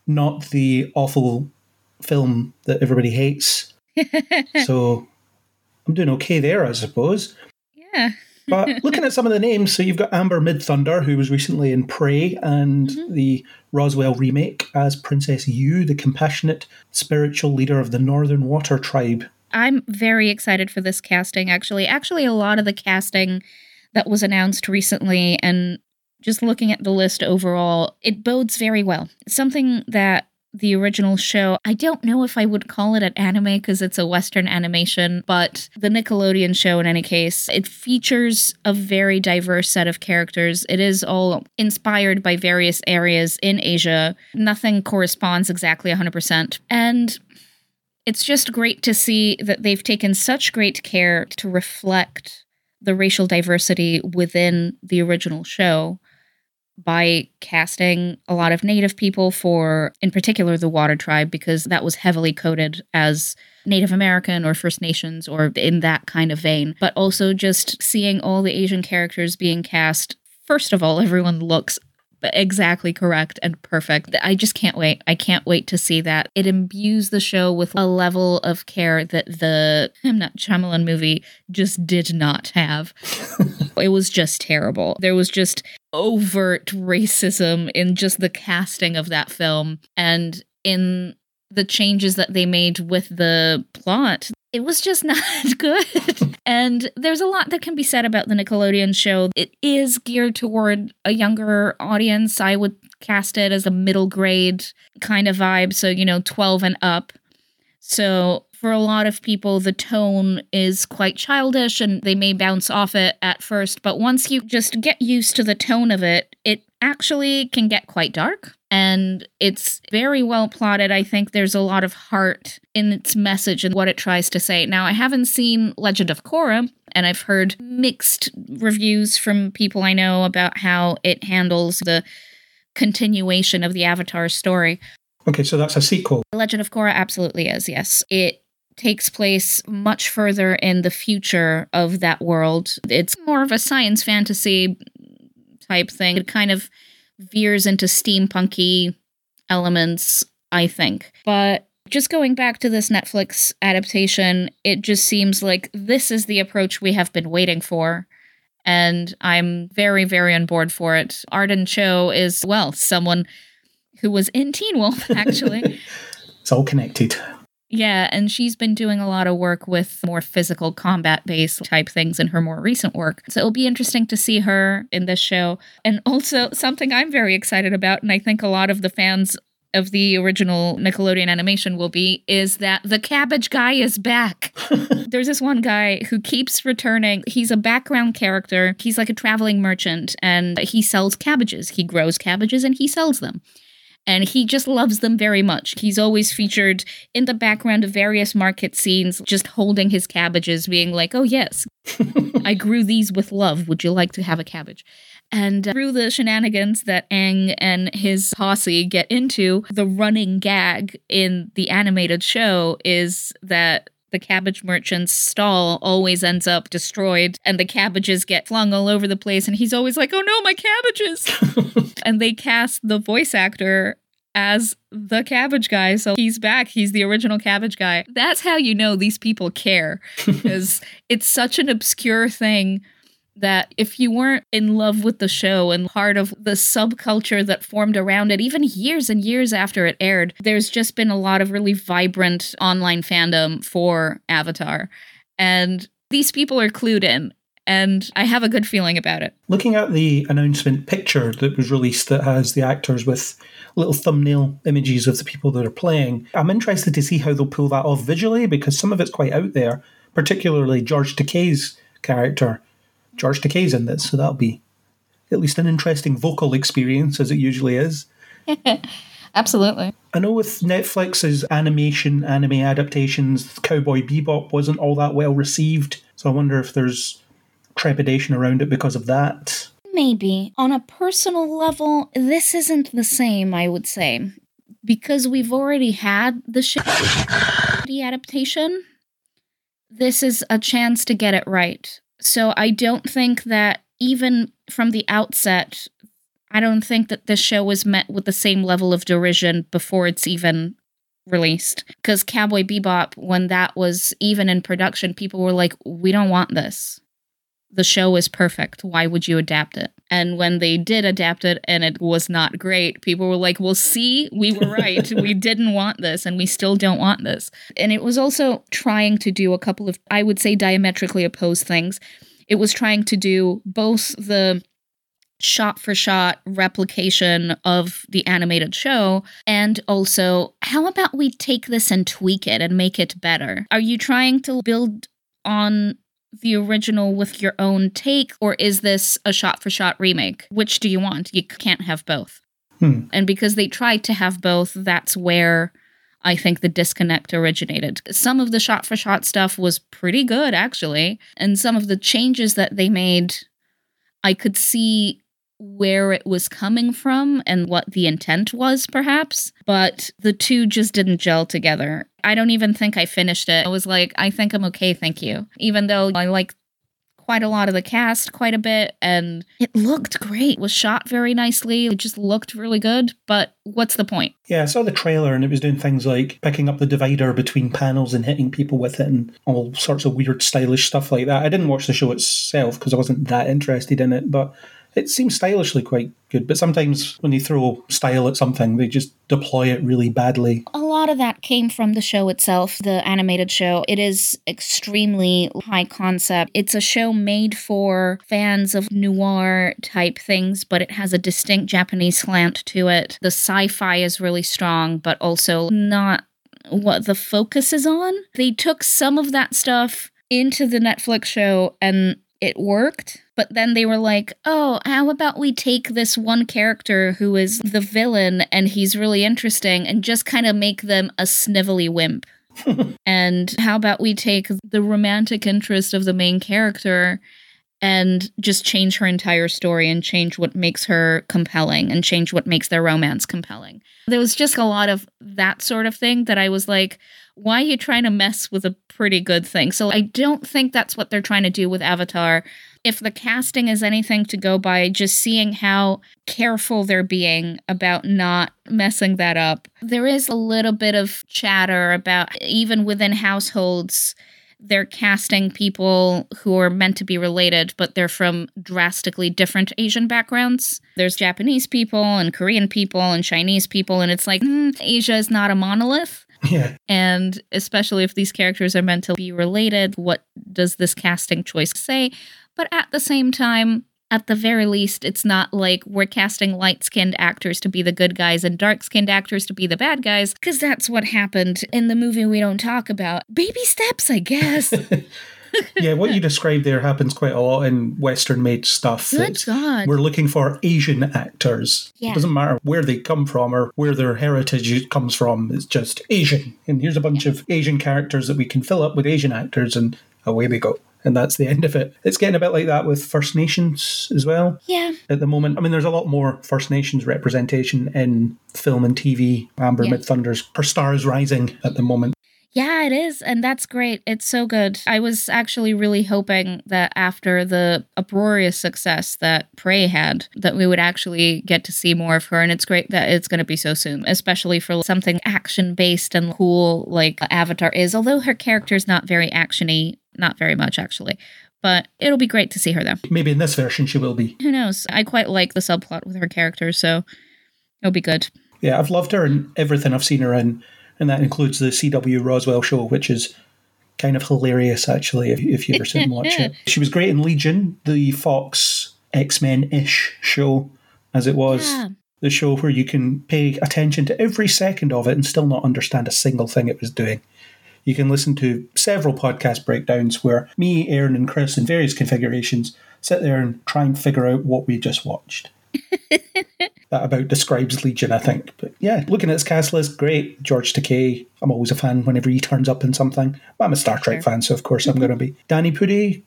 S5: not the awful film that everybody hates. so I'm doing okay there, I suppose.
S3: Yeah.
S5: But looking at some of the names, so you've got Amber Midthunder, who was recently in Prey and mm-hmm. the Roswell remake as Princess Yue, the compassionate spiritual leader of the Northern Water Tribe.
S3: I'm very excited for this casting, actually. Actually, a lot of the casting that was announced recently and just looking at the list overall, it bodes very well. Something that the original show, I don't know if I would call it an anime because it's a Western animation, but the Nickelodeon show, in any case, it features a very diverse set of characters. It is all inspired by various areas in Asia. Nothing corresponds exactly 100%. And it's just great to see that they've taken such great care to reflect the racial diversity within the original show by casting a lot of native people for in particular the water tribe because that was heavily coded as native american or first nations or in that kind of vein. But also just seeing all the asian characters being cast first of all everyone looks exactly correct and perfect. I just can't wait. I can't wait to see that. It imbues the show with a level of care that the M. Night Shyamalan movie just did not have. it was just terrible. There was just overt racism in just the casting of that film and in the changes that they made with the plot it was just not good. And there's a lot that can be said about the Nickelodeon show. It is geared toward a younger audience. I would cast it as a middle grade kind of vibe. So, you know, 12 and up. So, for a lot of people, the tone is quite childish and they may bounce off it at first. But once you just get used to the tone of it, it actually can get quite dark. And it's very well plotted. I think there's a lot of heart in its message and what it tries to say. Now, I haven't seen Legend of Korra, and I've heard mixed reviews from people I know about how it handles the continuation of the Avatar story.
S5: Okay, so that's a sequel.
S3: Legend of Korra absolutely is, yes. It takes place much further in the future of that world. It's more of a science fantasy type thing. It kind of veers into steampunky elements, I think. But just going back to this Netflix adaptation, it just seems like this is the approach we have been waiting for. And I'm very, very on board for it. Arden Cho is, well, someone who was in Teen Wolf, actually.
S5: It's all connected.
S3: Yeah, and she's been doing a lot of work with more physical combat based type things in her more recent work. So it'll be interesting to see her in this show. And also, something I'm very excited about, and I think a lot of the fans of the original Nickelodeon animation will be, is that the cabbage guy is back. There's this one guy who keeps returning. He's a background character, he's like a traveling merchant, and he sells cabbages. He grows cabbages and he sells them and he just loves them very much. He's always featured in the background of various market scenes, just holding his cabbages, being like, Oh, yes, I grew these with love. Would you like to have a cabbage? And uh, through the shenanigans that Aang and his posse get into, the running gag in the animated show is that the cabbage merchant's stall always ends up destroyed and the cabbages get flung all over the place and he's always like oh no my cabbages. And they cast the voice actor as the cabbage guy so he's back. He's the original cabbage guy. That's how you know these people care because it's such an obscure thing that if you weren't in love with the show and part of the subculture that formed around it, even years and years after it aired, there's just been a lot of really vibrant online fandom for Avatar. And these people are clued in. And I have a good feeling about it.
S5: Looking at the announcement picture that was released that has the actors with little thumbnail images of the people that are playing, I'm interested to see how they'll pull that off visually because some of it's quite out there, particularly George Takei's character George Takei's in this, so that'll be at least an interesting vocal experience, as it usually is.
S3: Absolutely.
S5: I know with Netflix's animation, anime adaptations, Cowboy Bebop wasn't all that well received, so I wonder if there's trepidation around it because of that.
S3: Maybe. On a personal level, this isn't the same, I would say. because we've already had the shitty adaptation, this is a chance to get it right. So I don't think that even from the outset, I don't think that this show was met with the same level of derision before it's even released. Because Cowboy Bebop, when that was even in production, people were like, we don't want this. The show is perfect. Why would you adapt it? And when they did adapt it and it was not great, people were like, well, see, we were right. we didn't want this and we still don't want this. And it was also trying to do a couple of, I would say, diametrically opposed things. It was trying to do both the shot for shot replication of the animated show and also how about we take this and tweak it and make it better are you trying to build on the original with your own take or is this a shot for shot remake which do you want you can't have both
S5: Hmm.
S3: and because they tried to have both that's where I think the disconnect originated. Some of the shot for shot stuff was pretty good, actually. And some of the changes that they made, I could see where it was coming from and what the intent was, perhaps. But the two just didn't gel together. I don't even think I finished it. I was like, I think I'm okay, thank you. Even though I like quite a lot of the cast quite a bit and it looked great it was shot very nicely it just looked really good but what's the point
S5: Yeah, I saw the trailer and it was doing things like picking up the divider between panels and hitting people with it and all sorts of weird stylish stuff like that. I didn't watch the show itself because I wasn't that interested in it, but it seems stylishly quite good. But sometimes when you throw style at something, they just deploy it really badly.
S3: a lot of that came from the show itself, the animated show. It is extremely high concept. It's a show made for fans of noir type things, but it has a distinct Japanese slant to it. The sci fi is really strong, but also not what the focus is on. They took some of that stuff into the Netflix show and it worked. But then they were like, oh, how about we take this one character who is the villain and he's really interesting and just kind of make them a snivelly wimp? and how about we take the romantic interest of the main character and just change her entire story and change what makes her compelling and change what makes their romance compelling? There was just a lot of that sort of thing that I was like, why are you trying to mess with a pretty good thing? So I don't think that's what they're trying to do with Avatar. If the casting is anything to go by, just seeing how careful they're being about not messing that up. There is a little bit of chatter about even within households, they're casting people who are meant to be related, but they're from drastically different Asian backgrounds. There's Japanese people and Korean people and Chinese people, and it's like, hmm, Asia is not a monolith.
S5: Yeah.
S3: And especially if these characters are meant to be related, what does this casting choice say? But at the same time, at the very least, it's not like we're casting light skinned actors to be the good guys and dark skinned actors to be the bad guys, because that's what happened in the movie we don't talk about. Baby steps, I guess.
S5: yeah, what you described there happens quite a lot in Western made stuff.
S3: Good
S5: It's-
S3: God.
S5: We're looking for Asian actors.
S3: Yeah.
S5: It doesn't matter where they come from or where their heritage comes from. It's just Asian. And here's a bunch of Asian characters that we can fill up with Asian actors, and away we go. And that's the end of it. It's getting a bit like that with First Nations as well
S3: yeah.
S5: at the moment. I mean, there's a lot more First Nations representation in film and TV. Amber
S3: Yeah.
S5: Midthunder's Her Star is Rising at the moment.
S3: Yeah, it is. And that's great. It's so good. I was actually really hoping that after the uproarious success that Prey had, that we would actually get to see more of her. And it's great that it's going to be so soon, especially for something action based and cool like Avatar is. Although her character's not very actiony, not very much actually. But it'll be great to see her there.
S5: Maybe in this version she will be.
S3: Who knows? I quite like the subplot with her character, so it'll be good.
S5: Yeah, I've loved her in everything I've seen her in, and that includes the CW Roswell show, which is kind of hilarious actually if, if you ever sit and watch it. She was great in Legion, the Fox X Men ish show, as it was.
S3: Yeah.
S5: The show where you can pay attention to every second of it and still not understand a single thing it was doing. You can listen to several podcast breakdowns where me, Aaron, and Chris in various configurations sit there and try and figure out what we just watched. that about describes Legion, I think. But yeah, looking at his cast list, great. George Takei, I'm always a fan whenever he turns up in something. But I'm a Star Trek
S3: Sure.
S5: fan, so of course I'm going to be. Danny Pudi,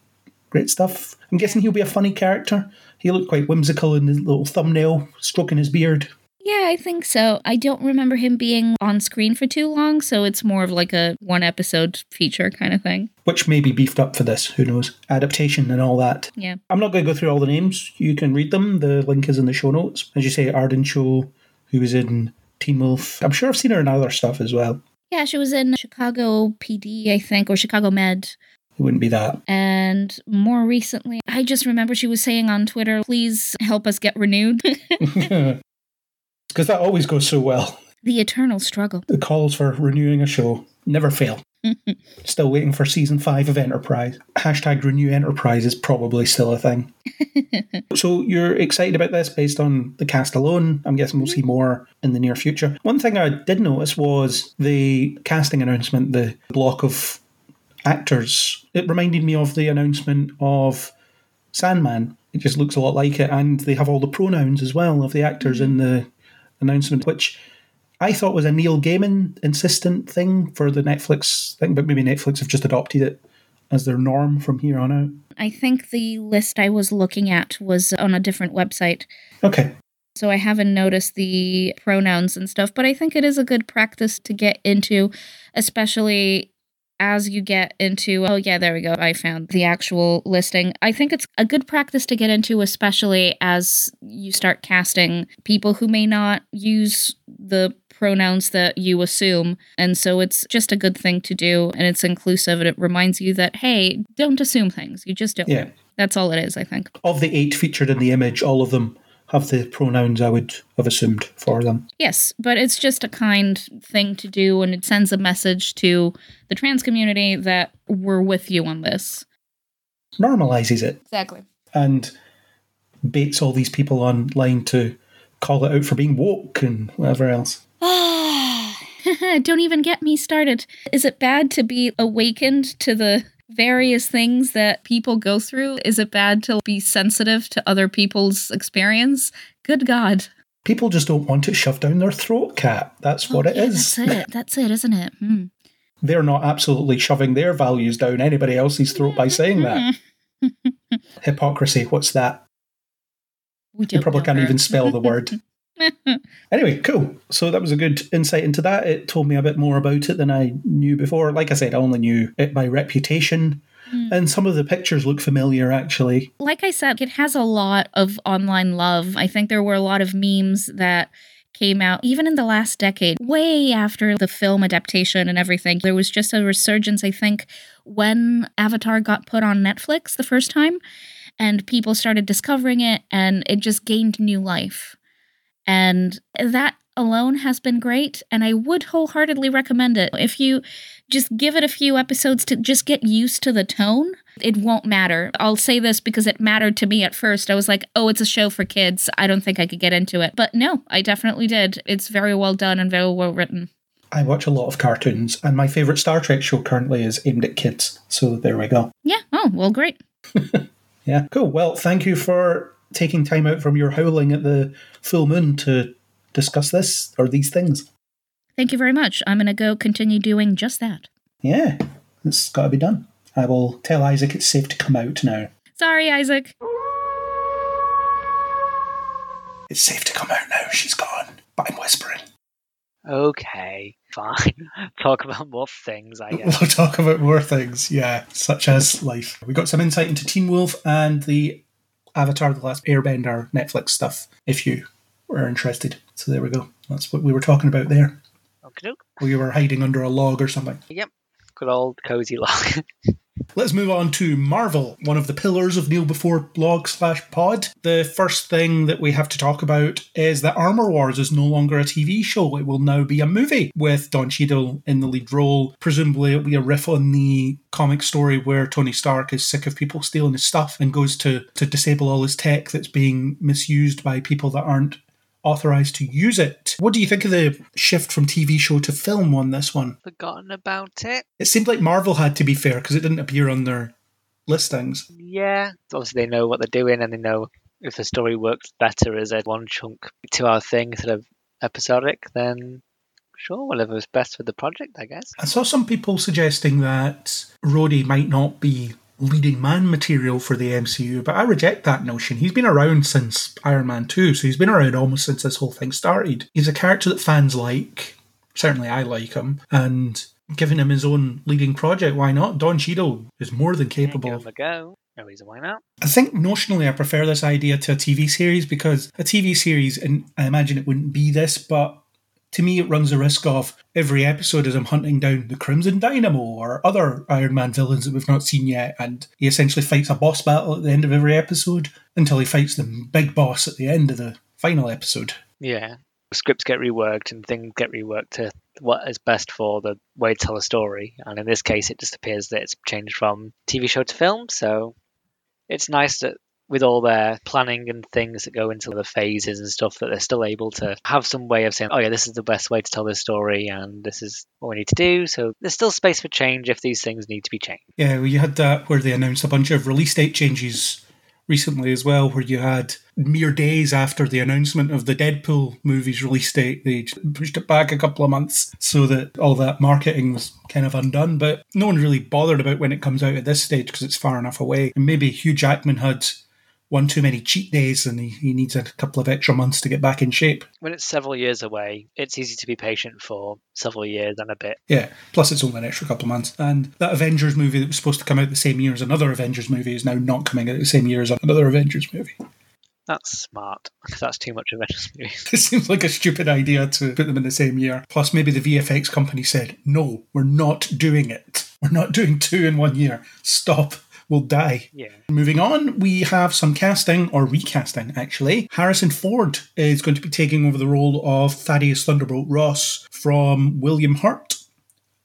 S5: great stuff. I'm guessing he'll be a funny character. He looked quite whimsical in his little thumbnail, stroking his beard.
S3: Yeah, I think so. I don't remember him being on screen for too long, so it's more of like a one episode feature kind of thing.
S5: Which may be beefed up for this, who knows? Adaptation and all that.
S3: Yeah.
S5: I'm not going to go through all the names. You can read them. The link is in the show notes. As you say, Arden Cho, who was in Teen Wolf. I'm sure I've seen her in other stuff as well.
S3: Yeah, she was in Chicago PD, I think, or Chicago Med.
S5: It wouldn't be that.
S3: And more recently, I just remember she was saying on Twitter, please help us get renewed.
S5: Because that always goes so well.
S3: the eternal struggle.
S5: The calls for renewing a show never fail. Still waiting for season five of Enterprise. Hashtag renew Enterprise is probably still a thing. so you're excited about this based on the cast alone. I'm guessing we'll see mm-hmm. more in the near future. One thing I did notice was the casting announcement, the block of actors. It reminded me of the announcement of Sandman. It just looks a lot like it, and they have all the pronouns as well of the actors in mm-hmm. the announcement, which I thought was a Neil Gaiman insistent thing for the Netflix thing, but maybe Netflix have just adopted it as their norm from here on out.
S3: I think the list I was looking at was on a different website.
S5: Okay.
S3: So I haven't noticed the pronouns and stuff, but I think it is a good practice to get into, especially as you get into oh yeah there we go. I found the actual listing. I think it's a good practice to get into especially as you start casting people who may not use the pronouns that you assume. And so it's just a good thing to do and it's inclusive and it reminds you that hey don't assume things. You just don't.
S5: Yeah.
S3: that's all it is i think.
S5: Of the eight featured in the image, all of them have the pronouns I would have assumed for them.
S3: Yes, but it's just a kind thing to do, and it sends a message to the trans community that we're with you on this.
S5: Normalizes it
S3: Exactly.
S5: and baits all these people online to call it out for being woke and whatever else.
S3: Don't even get me started. Is it bad to be awakened to the various things that people go through? Is it bad to be sensitive to other people's experience? Good God.
S5: People just don't want it shoved down their throat, Cat. That's what
S3: Oh,
S5: it
S3: yeah,
S5: is.
S3: That's it. That's it, isn't it? Hmm.
S5: They're not absolutely shoving their values down anybody else's throat by saying that. Hypocrisy, what's that?
S3: We
S5: You
S3: don't
S5: probably can't
S3: her.
S5: even spell the word. Anyway, cool. So that was a good insight into that. It told me a bit more about it than I knew before. Like I said, I only knew it by reputation. Hmm. And some of the pictures look familiar, actually.
S3: like I said, it has a lot of online love. I think there were a lot of memes that came out even in the last decade, way after the film adaptation and everything. There was just a resurgence, I think, when Avatar got put on Netflix the first time and people started discovering it and it just gained new life. And that alone has been great. And I would wholeheartedly recommend it. If you just give it a few episodes to just get used to the tone, it won't matter. I'll say this because it mattered to me at first. I was like, oh, it's a show for kids. I don't think I could get into it. But no, I definitely did. It's very well done and very well written.
S5: I watch a lot of cartoons, and my favourite Star Trek show currently is aimed at kids. So there we go.
S3: Yeah. Oh, well, great.
S5: Yeah, cool. Well, thank you for taking time out from your howling at the full moon to discuss this or these things.
S3: Thank you very much. I'm going to go continue doing just that.
S5: Yeah, it's got to be done. I will tell Isaac it's safe to come out now.
S3: Sorry, Isaac.
S5: It's safe to come out now. She's gone. But I'm whispering.
S6: Okay, fine. Talk about more things, I guess.
S5: We'll talk about more things, yeah, such as life. We got some insight into Teen Wolf and the Avatar: The Last Airbender Netflix stuff. If you were interested, so there we go. That's what we were talking about there.
S6: Okay,
S5: We were hiding under a log or something.
S6: Yep. Good old cozy log.
S5: Let's move on to Marvel, one of the pillars of Kneel Before blog slash pod. The first thing that we have to talk about is that Armor Wars is no longer a TV show. It will now be a movie with Don Cheadle in the lead role. Presumably, it'll be a riff on the comic story where Tony Stark is sick of people stealing his stuff and goes to, to disable all his tech that's being misused by people that aren't authorized to use it. What do you think of the shift from TV show to film on this one?
S6: Forgotten about it.
S5: It seemed like Marvel had to be fair because it didn't appear on their listings.
S6: Yeah. Obviously, they know what they're doing and they know if the story works better as a one chunk two hour thing instead of episodic, then sure, whatever's best for the project, I guess.
S5: I saw some people suggesting that Rhodey might not be leading man material for the MCU, but I reject that notion. He's been around since Iron Man 2, so he's been around almost since this whole thing started. He's a character that fans like. Certainly, I like him. And giving him his own leading project, why not? Don Cheadle is more than capable.
S6: Give him a go. No reason why not.
S5: I think notionally I prefer this idea to a TV series because a TV series, and I imagine it wouldn't be this, but to me it runs the risk of every episode as I'm hunting down the Crimson Dynamo or other Iron Man villains that we've not seen yet, and he essentially fights a boss battle at the end of every episode until he fights the big boss at the end of the final episode.
S6: Yeah. Scripts get reworked and things get reworked to what is best for the way to tell a story. And in this case, it just appears that it's changed from TV show to film. So it's nice that with all their planning and things that go into the phases and stuff that they're still able to have some way of saying oh yeah this is the best way to tell this story and this is what we need to do so there's still space for change if these things need to be changed
S5: Yeah, well, you had that where they announced a bunch of release date changes recently as well, where you had mere days after the announcement of the Deadpool movie's release date, they pushed it back a couple of months so that all that marketing was kind of undone. But no one really bothered about when it comes out at this stage because it's far enough away. And maybe Hugh Jackman had one too many cheat days and he, he needs a couple of extra months to get back in shape.
S6: when it's several years away it's easy to be patient for several years and a bit
S5: Yeah, plus it's only an extra couple of months. And that Avengers movie that was supposed to come out the same year as another Avengers movie is now not coming out the same year as another Avengers movie.
S6: that's smart because that's too much Avengers movies
S5: It seems like a stupid idea to put them in the same year. Plus, maybe the VFX company said, no, we're not doing it. We're not doing two in one year. Stop. We'll die.
S6: yeah
S5: Moving on, we have some casting, or recasting actually. Harrison Ford is going to be taking over the role of Thaddeus Thunderbolt Ross from William Hurt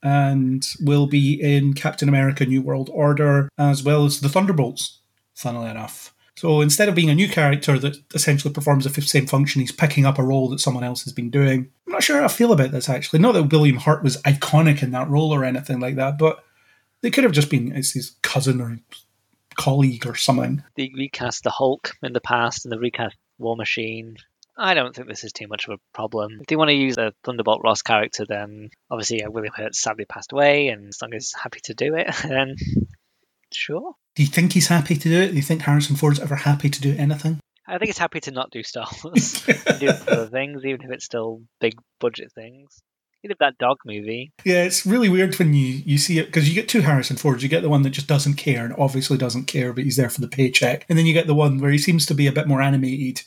S5: and will be in Captain America New World Order as well as the Thunderbolts, funnily enough. So instead of being a new character that essentially performs the same function, he's picking up a role that someone else has been doing. I'm not sure how I feel about this actually. Not that William Hurt was iconic in that role or anything like that, but they could have just been it's his cousin or colleague or something.
S6: they recast the Hulk in the past and the recast War Machine. I don't think this is too much of a problem. If they want to use a Thunderbolt Ross character, then obviously uh, William Hurt sadly passed away, and as long as he's happy to do it, then sure.
S5: Do you think he's happy to do it? Do you think Harrison Ford's ever happy to do anything?
S6: I think he's happy to not do Star Wars do other things, even if it's still big budget things. He did that dog movie.
S5: Yeah, it's really weird when you, you see it because you get two Harrison Fords. You get the one that just doesn't care and obviously doesn't care, but he's there for the paycheck. And then you get the one where he seems to be a bit more animated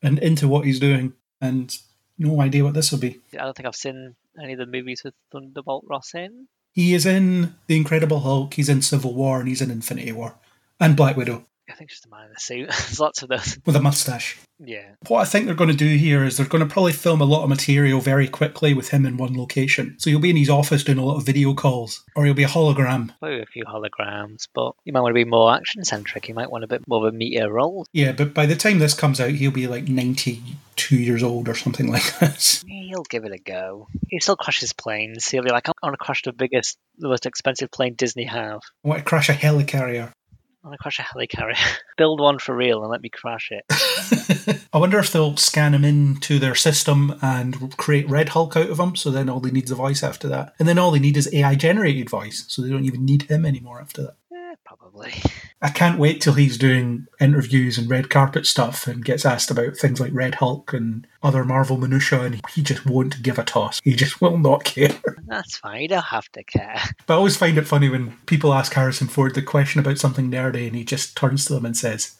S5: and into what he's doing and no idea what this will be.
S6: I don't think I've seen any of the movies with Thunderbolt Ross in.
S5: He is in The Incredible Hulk, he's in Civil War, and he's in Infinity War. And Black Widow
S6: I think just a man in a suit. There's lots of those.
S5: with a mustache.
S6: Yeah.
S5: What I think they're going to do here is they're going to probably film a lot of material very quickly with him in one location. So he'll be in his office doing a lot of video calls, or he'll be a hologram.
S6: Probably a few holograms, but you might want to be more action centric. You might want a bit more of a meteor role.
S5: Yeah, but by the time this comes out, he'll be like 92 years old or something like this.
S6: He'll give it a go. He still crashes planes. He'll be like, I want to crash the biggest, the most expensive plane Disney have.
S5: I want to crash a helicarrier.
S6: I want to crash a helicarrier. Build one for real and let me crash it.
S5: I wonder if they'll scan him into their system and create Red Hulk out of him, so then all they need is a voice after that. And then all they need is AI generated voice, so they don't even need him anymore after that.
S6: Probably.
S5: I can't wait till he's doing interviews and red carpet stuff and gets asked about things like Red Hulk and other Marvel minutiae, and he just won't give a toss. He just will not care.
S6: That's fine. You don't have to care.
S5: But I always find it funny when people ask Harrison Ford the question about something nerdy, and he just turns to them and says,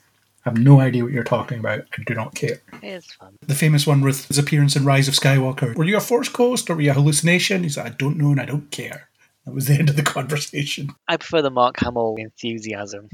S5: I have no idea what you're talking about. I do not care.
S6: It's fun.
S5: The famous one with his appearance in Rise of Skywalker. Were you a Force Ghost or were you a hallucination? He said, I don't know and I don't care. That was the end of the conversation.
S6: I prefer the Mark Hamill enthusiasm.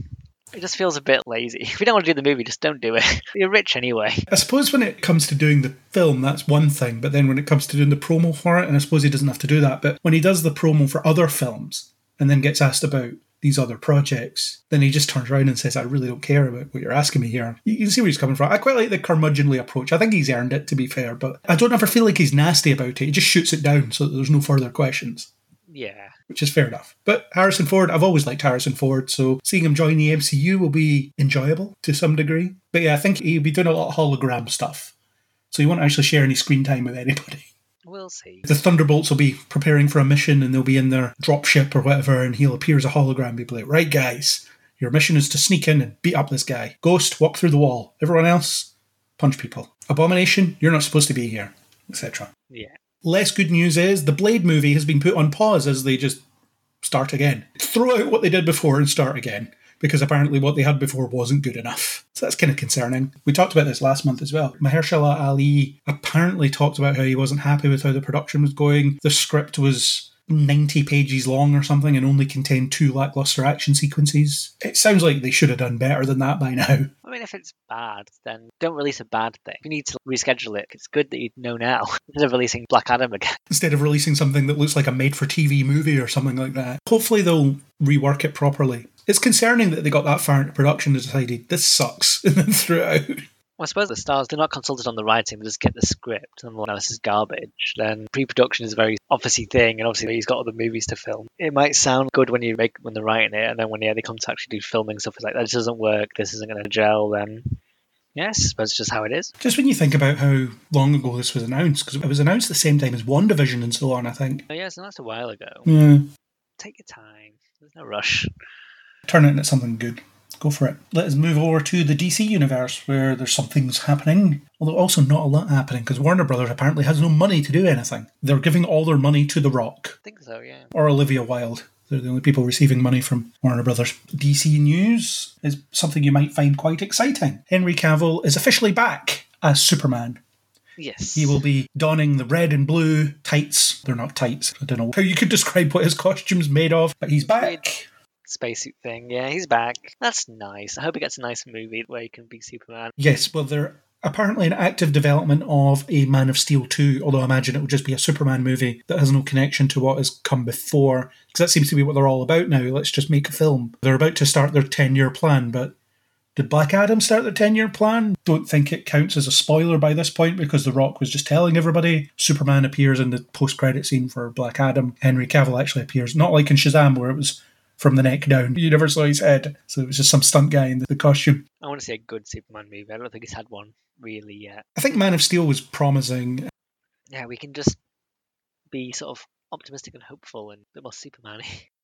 S6: It just feels a bit lazy. If you don't want to do the movie, just don't do it. You're rich anyway.
S5: I suppose when it comes to doing the film, that's one thing, but then when it comes to doing the promo for it, and I suppose he doesn't have to do that, but when he does the promo for other films and then gets asked about these other projects, then he just turns around and says, I really don't care about what you're asking me here. You can see where he's coming from. I quite like the curmudgeonly approach. I think he's earned it, to be fair, but I don't ever feel like he's nasty about it. He just shoots it down so that there's no further questions.
S6: Yeah.
S5: Which is fair enough. But Harrison Ford, I've always liked Harrison Ford, so seeing him join the MCU will be enjoyable to some degree. But yeah, I think he'll be doing a lot of hologram stuff. So he won't actually share any screen time with anybody.
S6: We'll see.
S5: The Thunderbolts will be preparing for a mission and they'll be in their dropship or whatever, and he'll appear as a hologram. Be like, right, guys, Your mission is to sneak in and beat up this guy. Ghost, walk through the wall. Everyone else, punch people. Abomination, you're not supposed to be here, etc.
S6: Yeah.
S5: Less good news is the Blade movie has been put on pause as they just start again. Throw out what they did before and start again because apparently what they had before wasn't good enough. So that's kind of concerning. We talked about this last month as well. Mahershala Ali apparently talked about how he wasn't happy with how the production was going. The script was 90 pages long or something and only contained two lackluster action sequences. It sounds like they should have done better than that by now.
S6: I mean, if it's bad, then don't release a bad thing. You need to reschedule it, it's good that you know now instead of releasing Black Adam again.
S5: Instead of releasing something that looks like a made for TV movie or something like that. Hopefully they'll rework it properly. It's concerning that they got that far into production and decided this sucks and then threw it out.
S6: Well, I suppose the stars, they're not consulted on the writing, they just get the script and, well, no, this is garbage. Then pre production is a very obviously thing, and obviously he's got other movies to film. It might sound good when you make when they're writing it, and then when yeah, they come to actually do filming stuff, it's like, that doesn't work, this isn't going to gel, then yes, I suppose it's just how it is.
S5: Just when you think about how long ago this was announced, because it was announced the same time as WandaVision and so on, I think.
S6: But yes, and that's a while ago.
S5: Yeah.
S6: Take your time, there's no rush.
S5: Turn it into something good. Go for it. Let us move over to the DC universe where there's some things happening, although also not a lot happening because Warner Brothers apparently has no money to do anything. They're giving all their money to The Rock
S6: I think so, yeah.
S5: or Olivia Wilde. They're the only people receiving money from Warner Brothers. DC news is something you might find quite exciting. Henry Cavill is officially back as Superman.
S6: Yes.
S5: He will be donning the red and blue tights. They're not tights. I don't know how you could describe what his costume's made of, but he's back.
S6: Spacesuit thing. Yeah, he's back. That's nice. I hope he gets a nice movie where he can be Superman.
S5: Yes, well, they're apparently in active development of a Man of Steel 2, although I imagine it will just be a Superman movie that has no connection to what has come before, because that seems to be what they're all about now. Let's just make a film. They're about to start their 10 year plan, but did Black Adam start their 10 year plan? Don't think it counts as a spoiler by this point because The Rock was just telling everybody. Superman appears in the post credit scene for Black Adam. Henry Cavill actually appears, not like in Shazam where it was from the neck down. You never saw his head, so it was just some stunt guy in the, the costume.
S6: I want to see a good Superman movie. I don't think he's had one really yet.
S5: I think Man of Steel was promising.
S6: Yeah, we can just be sort of optimistic and hopeful and a bit more Superman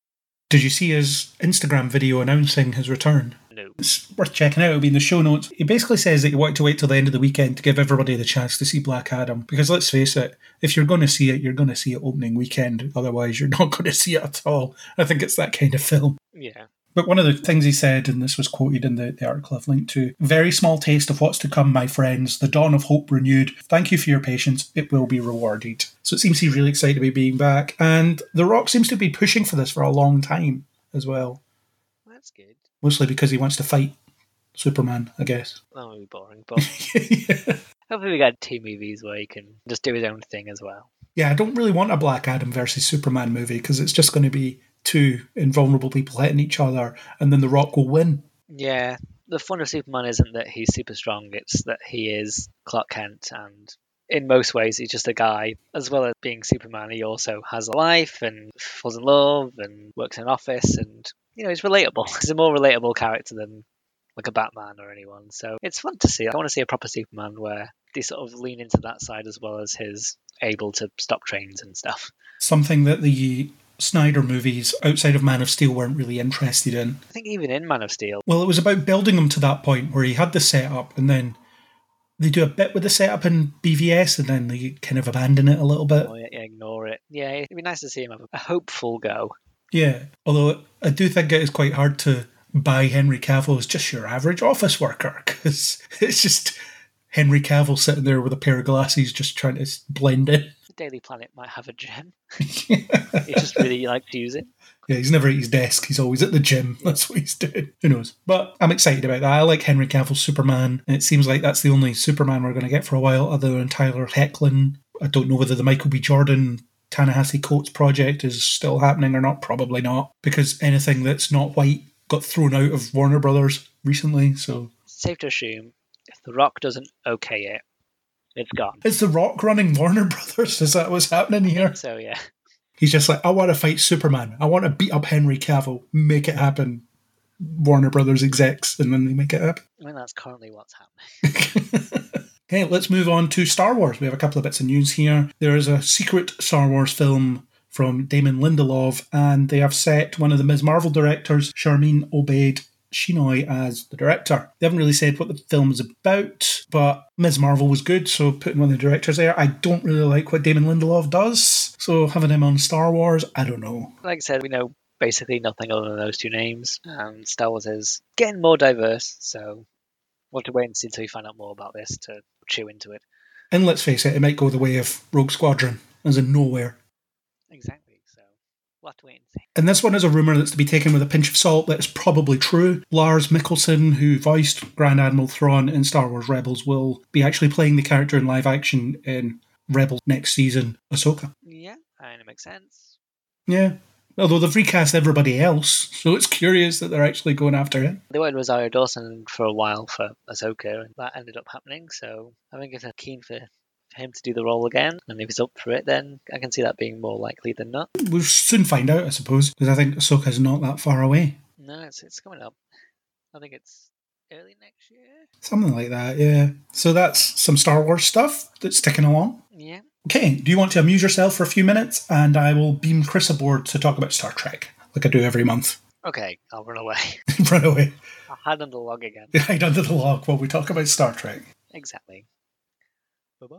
S5: Did you see his Instagram video announcing his return?
S6: No.
S5: It's worth checking out. It'll be in the show notes. He basically says that he wanted to wait till the end of the weekend to give everybody the chance to see Black Adam. Because let's face it, if you're going to see it, you're going to see it opening weekend. Otherwise, you're not going to see it at all. I think it's that kind of film.
S6: Yeah.
S5: But one of the things he said, and this was quoted in the, the article I've linked to very small taste of what's to come, my friends. The dawn of hope renewed. Thank you for your patience. It will be rewarded. So it seems he's really excited to be being back. And The Rock seems to be pushing for this for a long time as well.
S6: That's good.
S5: Mostly because he wants to fight Superman, I guess.
S6: That would be boring, but
S5: yeah.
S6: hopefully we get two movies where he can just do his own thing as well.
S5: yeah, I don't really want a Black Adam versus Superman movie because it's just going to be two invulnerable people hitting each other and then The Rock will win.
S6: Yeah. The fun of Superman isn't that he's super strong, it's that he is Clark Kent and in most ways he's just a guy. As well as being Superman, he also has a life and falls in love and works in an office and you know, he's relatable. He's a more relatable character than like a Batman or anyone. So it's fun to see. I want to see a proper Superman where they sort of lean into that side as well as his able to stop trains and stuff.
S5: Something that the Snyder movies outside of Man of Steel weren't really interested in.
S6: I think even in Man of Steel,
S5: Well, it was about building him to that point where he had the setup and then they do a bit with the setup in BVS and then they kind of abandon it a little bit.
S6: oh, yeah, yeah, ignore it. Yeah, it'd be nice to see him have a hopeful go.
S5: Yeah, although I do think it is quite hard to buy Henry Cavill as just your average office worker because it's just Henry Cavill sitting there with a pair of glasses just trying to blend in.
S6: Daily Planet might have a gem. He just really likes to use it.
S5: Yeah, he's never at his desk. He's always at the gym. That's what he's doing. Who knows? But I'm excited about that. I like Henry Cavill's Superman. And it seems like that's the only Superman we're going to get for a while, other than Tyler Hoechlin. I don't know whether the Michael B. Jordan Ta-Nehisi Coates project is still happening or not. Probably not, because anything that's not white got thrown out of Warner Brothers recently. So
S6: It's safe to assume if The Rock doesn't okay it, it's gone.
S5: is The Rock running Warner Brothers? Is that what's happening here?
S6: So yeah,
S5: He's just like, I want to fight Superman. I want to beat up Henry Cavill. Make it happen. Warner Brothers execs, and then they make it happen.
S6: I mean that's currently what's happening.
S5: Okay, let's move on to Star Wars. We have a couple of bits of news here. There is a secret Star Wars film from Damon Lindelof, and they have set one of the Ms. Marvel directors, Sharmeen Obaid. Chinoy as the director. They haven't really said what the film is about, but Ms. Marvel was good, so putting one of the directors there. I don't really like what Damon Lindelof does, so having him on Star Wars, I don't know.
S6: Like I said, we know basically nothing other than those two names, and Star Wars is getting more diverse, so we'll have to wait and see until we find out more about this to chew into it.
S5: And let's face it, it might go the way of Rogue Squadron, as in nowhere.
S6: Exactly, so we'll have to wait and
S5: this one is a rumour that's to be taken with a pinch of salt that is probably true. Lars Mikkelsen, who voiced Grand Admiral Thrawn in Star Wars Rebels, will be actually playing the character in live action in Rebels next season, Ahsoka.
S6: Yeah, and it makes sense.
S5: Yeah. Although they've recast everybody else, so it's curious that they're actually going after him.
S6: They wanted Rosario Dawson for a while for Ahsoka, and that ended up happening. So I think if they're keen for for him to do the role again, and if he's up for it, then I can see that being more likely than not.
S5: We'll soon find out, I suppose, because I think Ahsoka's not that far away.
S6: No, it's it's coming up. I think it's early next year.
S5: Something like that, yeah. So that's some Star Wars stuff that's ticking along.
S6: Yeah.
S5: Okay, do you want to amuse yourself for a few minutes? And I will beam Chris aboard to talk about Star Trek, like I do every month.
S6: Okay, I'll run away.
S5: Run away.
S6: I'll hide under the log again.
S5: Hide under the log while we talk about Star Trek.
S6: Exactly. Bye bye.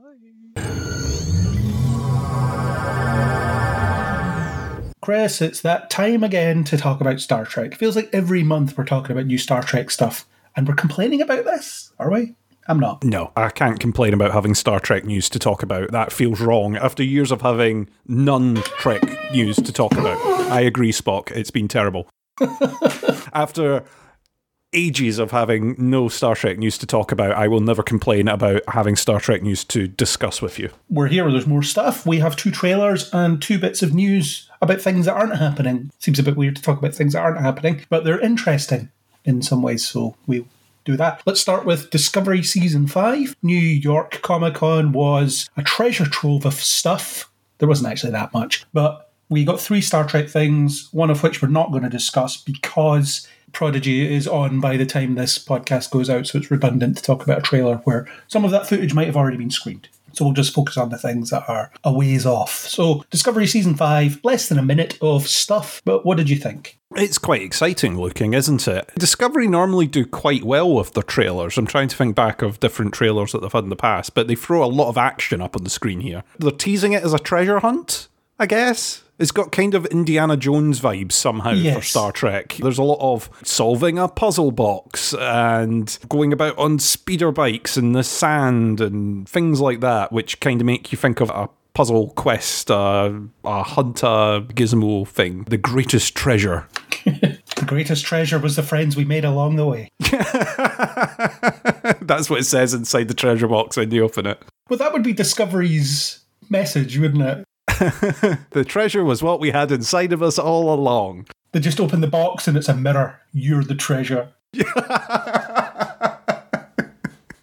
S5: Chris, it's that time again to talk about Star Trek. Feels like every month we're talking about new Star Trek stuff, and we're complaining about this, are we? I'm not.
S7: No, I can't complain about having Star Trek news to talk about. That feels wrong. After years of having none Trek news to talk about, I agree, Spock. It's been terrible. After ages of having no Star Trek news to talk about, I will never complain about having Star Trek news to discuss with you.
S5: We're here, where there's more stuff. We have two trailers and two bits of news about things that aren't happening. Seems a bit weird to talk about things that aren't happening, but they're interesting in some ways, so we do that. Let's start with Discovery Season 5. New York Comic Con was a treasure trove of stuff. There wasn't actually that much, but we got three Star Trek things, one of which we're not going to discuss because Prodigy is on by the time this podcast goes out, so it's redundant to talk about a trailer where some of that footage might have already been screened. So we'll just focus on the things that are a ways off. So, Discovery Season 5, less than a minute of stuff, but what did you think?
S7: It's quite exciting looking, isn't it? Discovery normally do quite well with their trailers. I'm trying to think back of different trailers that they've had in the past, but they throw a lot of action up on the screen here. They're teasing it as a treasure hunt, I guess. It's got kind of Indiana Jones vibes somehow for Star Trek. There's a lot of solving a puzzle box and going about on speeder bikes in the sand and things like that, which kind of make you think of a puzzle quest, uh, a hunter gizmo thing. The greatest treasure.
S5: The greatest treasure was the friends we made along the way.
S7: That's what it says inside the treasure box when you open it.
S5: Well, that would be Discovery's message, wouldn't it?
S7: The treasure was what we had inside of us all along.
S5: They just open the box and it's a mirror. You're the treasure.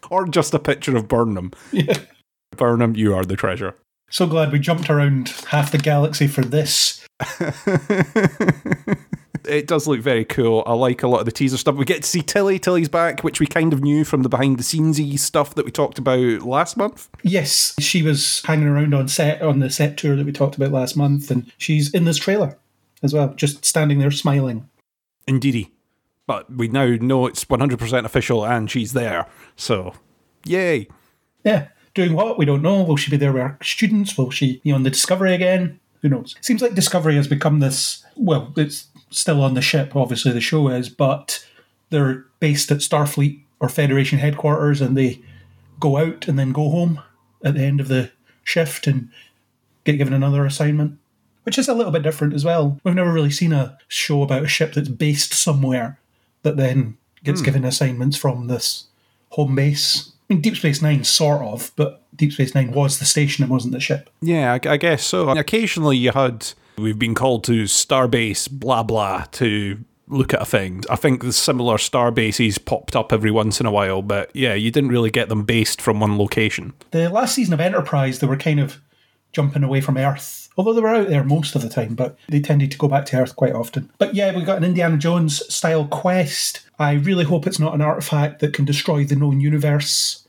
S7: Or just a picture of Burnham.
S5: Yeah.
S7: Burnham, you are the treasure.
S5: So glad we jumped around half the galaxy for this.
S7: It does look very cool. I like a lot of the teaser stuff. We get to see Tilly. Tilly's back, which we kind of knew from the behind the scenesy stuff that we talked about last month.
S5: Yes, she was hanging around on set on the set tour that we talked about last month, and she's in this trailer as well, just standing there smiling.
S7: Indeedy. But we now know it's 100% official and she's there. So, yay.
S5: Yeah, doing what? We don't know. Will she be there with her students? Will she be on the Discovery again? Who knows? Seems like Discovery has become this. Well, it's still on the ship, obviously, the show is, but they're based at Starfleet or Federation headquarters and they go out and then go home at the end of the shift and get given another assignment, which is a little bit different as well. We've never really seen a show about a ship that's based somewhere that then gets hmm. given assignments from this home base. I mean, Deep Space Nine, sort of, but Deep Space Nine was the station, it wasn't the ship.
S7: Yeah, I, I guess so. Occasionally you had, we've been called to Starbase, blah, blah, to look at a thing. I think the similar Starbases popped up every once in a while, but yeah, you didn't really get them based from one location.
S5: The last season of Enterprise, they were kind of jumping away from Earth, although they were out there most of the time, but they tended to go back to Earth quite often. But yeah, we've got an Indiana Jones style quest. I really hope it's not an artifact that can destroy the known universe.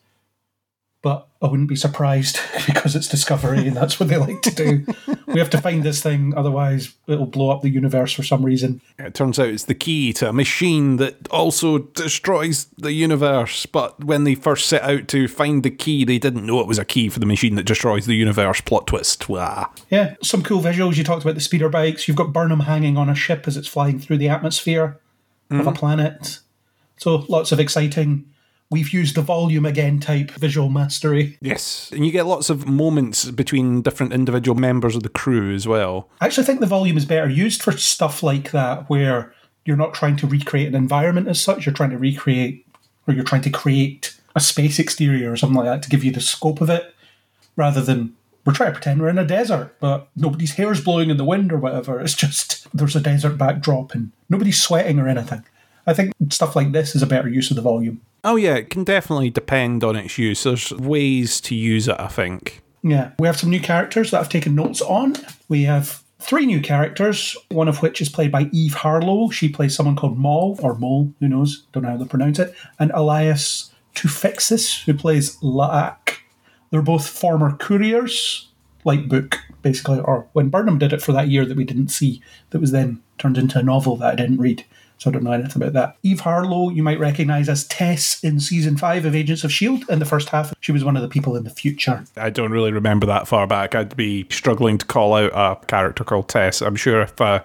S5: But I wouldn't be surprised because it's Discovery and that's what they like to do. we have to find this thing, otherwise it'll blow up the universe for some reason.
S7: It turns out it's the key to a machine that also destroys the universe. But when they first set out to find the key, they didn't know it was a key for the machine that destroys the universe. Plot twist. Wah.
S5: Yeah, some cool visuals. You talked about the speeder bikes. You've got Burnham hanging on a ship as it's flying through the atmosphere of a mm. planet. So lots of exciting. We've used the volume again type visual mastery.
S7: Yes. And you get lots of moments between different individual members of the crew as well.
S5: I actually think the volume is better used for stuff like that, where you're not trying to recreate an environment as such. You're trying to recreate, or you're trying to create a space exterior or something like that to give you the scope of it, rather than we're trying to pretend we're in a desert, but nobody's hair's blowing in the wind or whatever. It's just there's a desert backdrop and nobody's sweating or anything. I think stuff like this is a better use of the volume.
S7: Oh, yeah, it can definitely depend on its use. There's ways to use it, I think.
S5: Yeah, we have some new characters that I've taken notes on. We have three new characters, one of which is played by Eve Harlow. She plays someone called Maul, or Mole, who knows, don't know how to pronounce it, and Elias Toufexis, who plays Laak. They're both former couriers, like Book, basically, or when Burnham did it for that year that we didn't see, that was then turned into a novel that I didn't read. So I don't know anything about that. Eve Harlow, you might recognise as Tess in season five of Agents of S.H.I.E.L.D. In the first half, she was one of the people in the future.
S7: I don't really remember that far back. I'd be struggling to call out a character called Tess. I'm sure if I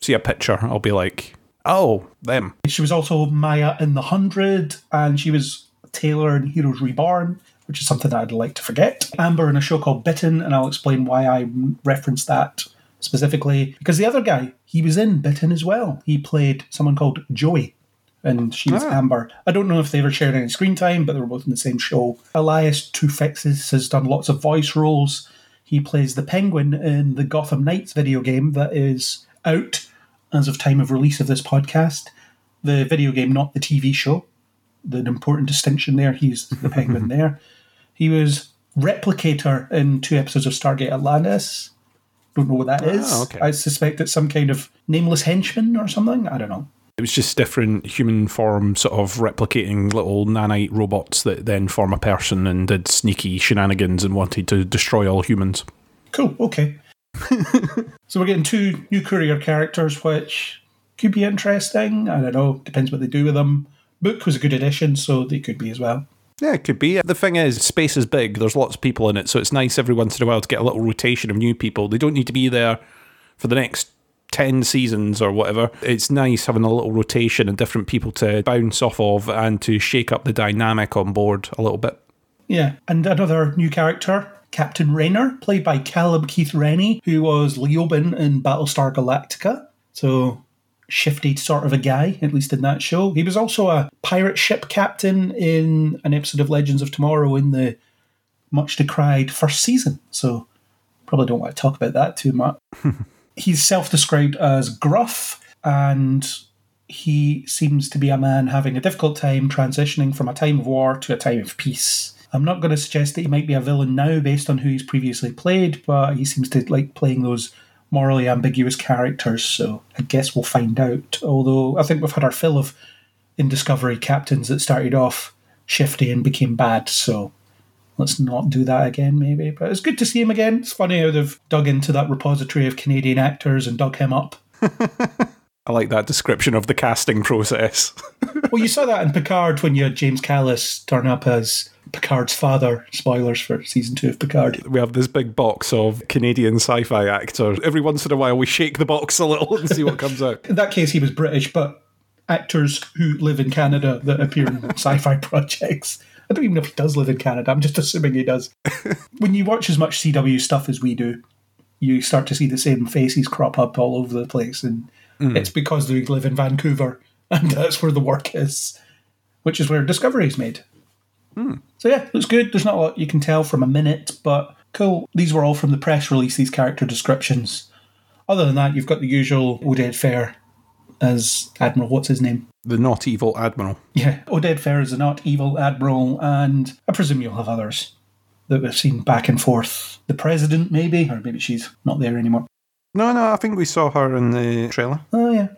S7: see a picture, I'll be like, oh, them.
S5: She was also Maya in The Hundred, and she was Taylor in Heroes Reborn, which is something that I'd like to forget. Amber in a show called Bitten, and I'll explain why I referenced that specifically. Because the other guy, he was in Bitten as well. He played someone called Joey, and she was
S7: Ah.
S5: Amber. I don't know if they ever shared any screen time, but they were both in the same show. Elias Toufexis has done lots of voice roles. He plays the Penguin in the Gotham Knights video game that is out as of time of release of this podcast. The video game, not the TV show. The important distinction there. He's the Penguin there. He was Replicator in two episodes of Stargate Atlantis. Don't know what that is.
S7: Ah, okay.
S5: I suspect it's some kind of nameless henchman or something. I don't know.
S7: It was just different human form, sort of replicating little nanite robots that then form a person and did sneaky shenanigans and wanted to destroy all humans.
S5: Cool. Okay. so we're getting two new courier characters, which could be interesting. I don't know. Depends what they do with them. Book was a good addition, so they could be as well.
S7: Yeah, it could be. The thing is, space is big. There's lots of people in it, so it's nice every once in a while to get a little rotation of new people. They don't need to be there for the next 10 seasons or whatever. It's nice having a little rotation and different people to bounce off of and to shake up the dynamic on board a little bit.
S5: Yeah, and another new character, Captain Raynor, played by Callum Keith Rennie, who was Leoben in Battlestar Galactica. So shifty sort of a guy, at least in that show. He was also a pirate ship captain in an episode of Legends of Tomorrow in the much decried first season. So probably don't want to talk about that too much. He's self described as gruff and he seems to be a man having a difficult time transitioning from a time of war to a time of peace. I'm not going to suggest that he might be a villain now based on who he's previously played, but he seems to like playing those morally ambiguous characters, so I guess we'll find out. Although I think we've had our fill of in Discovery captains that started off shifty and became bad, so let's not do that again, maybe. But it's good to see him again. It's funny how they've dug into that repository of Canadian actors and dug him up.
S7: I like that description of the casting process.
S5: Well, you saw that in Picard when you had James Callis turn up as Picard's father. Spoilers for season two of Picard.
S7: we have this big box of Canadian sci fi actors. Every once in a while, we shake the box a little and see what comes out.
S5: In that case, he was British, but actors who live in Canada that appear in sci fi projects. I don't even know if he does live in Canada. I'm just assuming he does. when you watch as much CW stuff as we do, you start to see the same faces crop up all over the place. And mm. it's because they live in Vancouver and that's where the work is, which is where Discovery is made. So yeah, looks good. There's not a lot you can tell from a minute, but cool. These were all from the press release, these character descriptions. Other than that, you've got the usual Oded Fehr as Admiral. What's his name?
S7: The not evil admiral.
S5: Yeah, Oded Fehr is the not evil Admiral, and I presume you'll have others that we've seen back and forth. The President, maybe, or maybe she's not there anymore.
S7: No, no, I think we saw her in the trailer.
S5: Oh, yeah.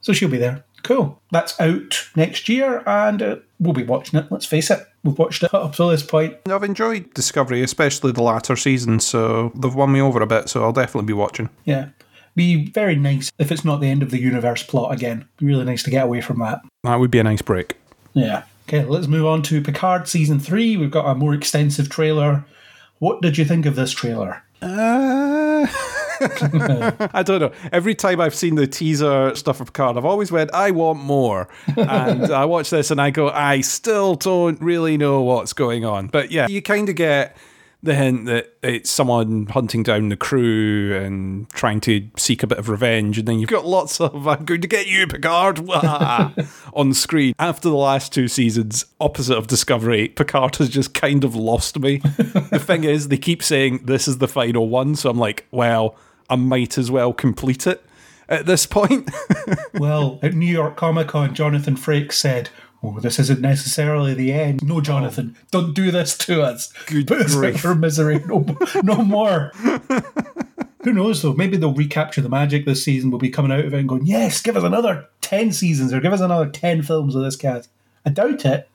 S5: So she'll be there. Cool. That's out next year, and uh, we'll be watching it. Let's face it. We've watched it up to this point.
S7: I've enjoyed Discovery, especially the latter season, so they've won me over a bit, so I'll definitely be watching.
S5: Yeah. Be very nice if it's not the end of the universe plot again. Be really nice to get away from that.
S7: That would be a nice break.
S5: Yeah. Okay, let's move on to Picard season three. We've got a more extensive trailer. What did you think of this trailer?
S7: Uh, I don't know. Every time I've seen the teaser stuff of Picard, I've always went, I want more. And I watch this and I go, I still don't really know what's going on. But yeah, you kind of get the hint that it's someone hunting down the crew and trying to seek a bit of revenge. And then you've got lots of, I'm going to get you, Picard, on screen. After the last two seasons, opposite of Discovery, Picard has just kind of lost me. the thing is, they keep saying this is the final one. So I'm like, well, I might as well complete it at this point.
S5: well, at New York Comic Con, Jonathan Frakes said, Oh, this isn't necessarily the end. No, Jonathan, oh. don't do this to us.
S7: Good
S5: Put us
S7: grief.
S5: for misery. No, no more. Who knows, though? Maybe they'll recapture the magic this season. We'll be coming out of it and going, yes, give us another 10 seasons or give us another 10 films of this cast. I doubt it,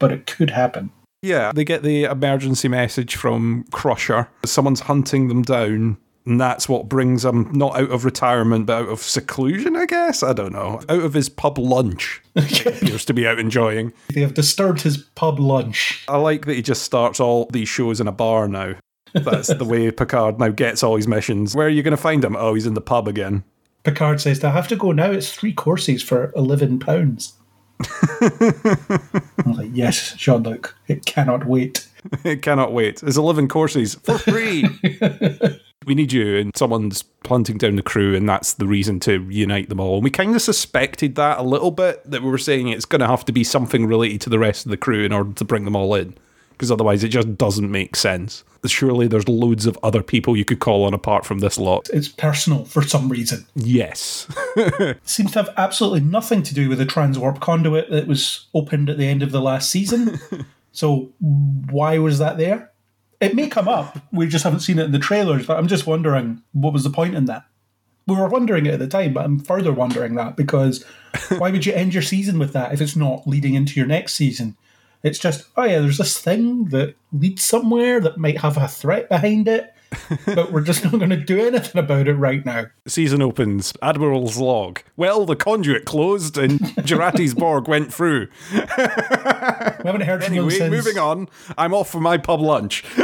S5: but it could happen.
S7: Yeah, they get the emergency message from Crusher. Someone's hunting them down, and that's what brings him not out of retirement, but out of seclusion, I guess. I don't know. Out of his pub lunch. he appears to be out enjoying.
S5: They have disturbed his pub lunch.
S7: I like that he just starts all these shows in a bar now. That's the way Picard now gets all his missions. Where are you going to find him? Oh, he's in the pub again.
S5: Picard says, I have to go now. It's three courses for £11. I'm like, yes, Jean Luc, it cannot wait.
S7: It cannot wait. It's 11 courses for free. We need you, and someone's hunting down the crew, and that's the reason to reunite them all. And we kind of suspected that a little bit, that we were saying it's going to have to be something related to the rest of the crew in order to bring them all in. Because otherwise, it just doesn't make sense. Surely there's loads of other people you could call on apart from this lot.
S5: It's personal for some reason.
S7: Yes.
S5: seems to have absolutely nothing to do with the transwarp conduit that was opened at the end of the last season. so why was that there? It may come up. We just haven't seen it in the trailers, but I'm just wondering what was the point in that? We were wondering it at the time, but I'm further wondering that because why would you end your season with that if it's not leading into your next season? It's just, oh yeah, there's this thing that leads somewhere that might have a threat behind it, but we're just not going to do anything about it right now.
S7: Season opens. Admiral's log. Well, the conduit closed and Jurati's Borg went through.
S5: We haven't heard from
S7: Anyway,
S5: since.
S7: moving on. I'm off for my pub lunch.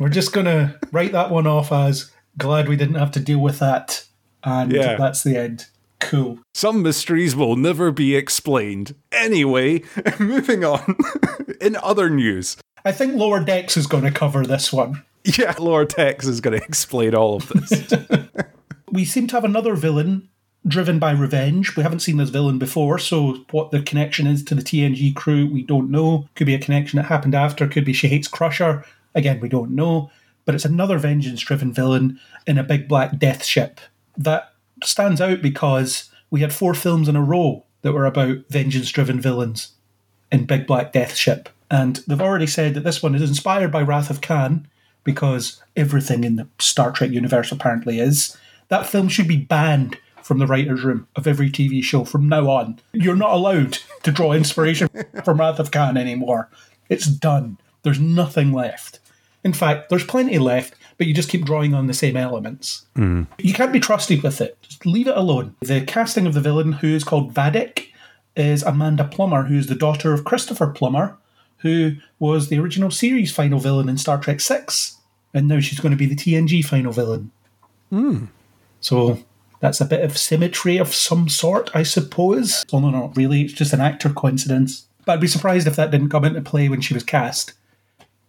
S5: We're just going to write that one off as glad we didn't have to deal with that. And
S7: Yeah.
S5: that's the end. Cool.
S7: Some mysteries will never be explained. Anyway, moving on. In other news,
S5: I think Lower Decks is going to cover this one.
S7: yeah, Lower Decks is going to explain all of this.
S5: We seem to have another villain driven by revenge. We haven't seen this villain before, so what the connection is to the TNG crew, we don't know. Could be a connection that happened after, could be she hates Crusher. Again, we don't know. But it's another vengeance driven villain in a big black death ship. That stands out because we had four films in a row that were about vengeance driven villains in Big Black Death Ship. And they've already said that this one is inspired by Wrath of Khan because everything in the Star Trek universe apparently is. That film should be banned from the writer's room of every TV show from now on. You're not allowed to draw inspiration from Wrath of Khan anymore. It's done. There's nothing left. In fact, there's plenty left, but you just keep drawing on the same elements. Hmm. You can't be trusted with it. Just leave it alone. The casting of the villain, who is called Vadic, is Amanda Plummer, who is the daughter of Christopher Plummer, who was the original series final villain in Star Trek Six, and now she's going to be the TNG final villain. Hmm. So that's a bit of symmetry of some sort, I suppose. Although not really, it's just an actor coincidence. But I'd be surprised if that didn't come into play when she was cast.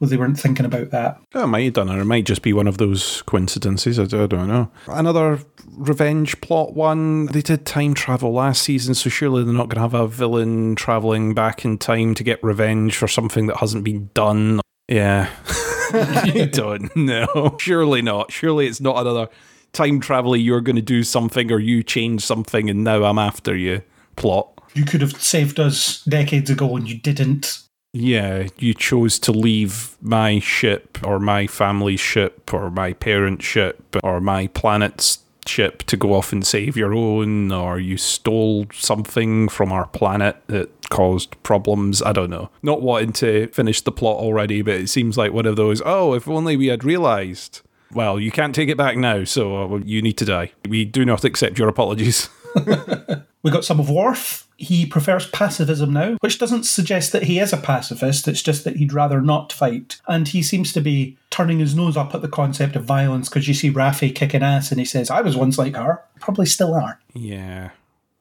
S5: Well, they weren't thinking about that.
S7: It might have done, or it might just be one of those coincidences. I, I don't know. Another revenge plot one. They did time travel last season, so surely they're not going to have a villain traveling back in time to get revenge for something that hasn't been done. Yeah. I don't know. Surely not. Surely it's not another time travel. You're going to do something or you change something, and now I'm after you plot.
S5: You could have saved us decades ago and you didn't.
S7: Yeah, you chose to leave my ship or my family's ship or my parents' ship or my planet's ship to go off and save your own, or you stole something from our planet that caused problems. I don't know. Not wanting to finish the plot already, but it seems like one of those, oh, if only we had realised. Well, you can't take it back now, so uh, you need to die. We do not accept your apologies.
S5: We got some of Worf. He prefers pacifism now, which doesn't suggest that he is a pacifist, it's just that he'd rather not fight. And he seems to be turning his nose up at the concept of violence because you see Raffi kicking ass and he says, I was once like her. Probably still are.
S7: Yeah.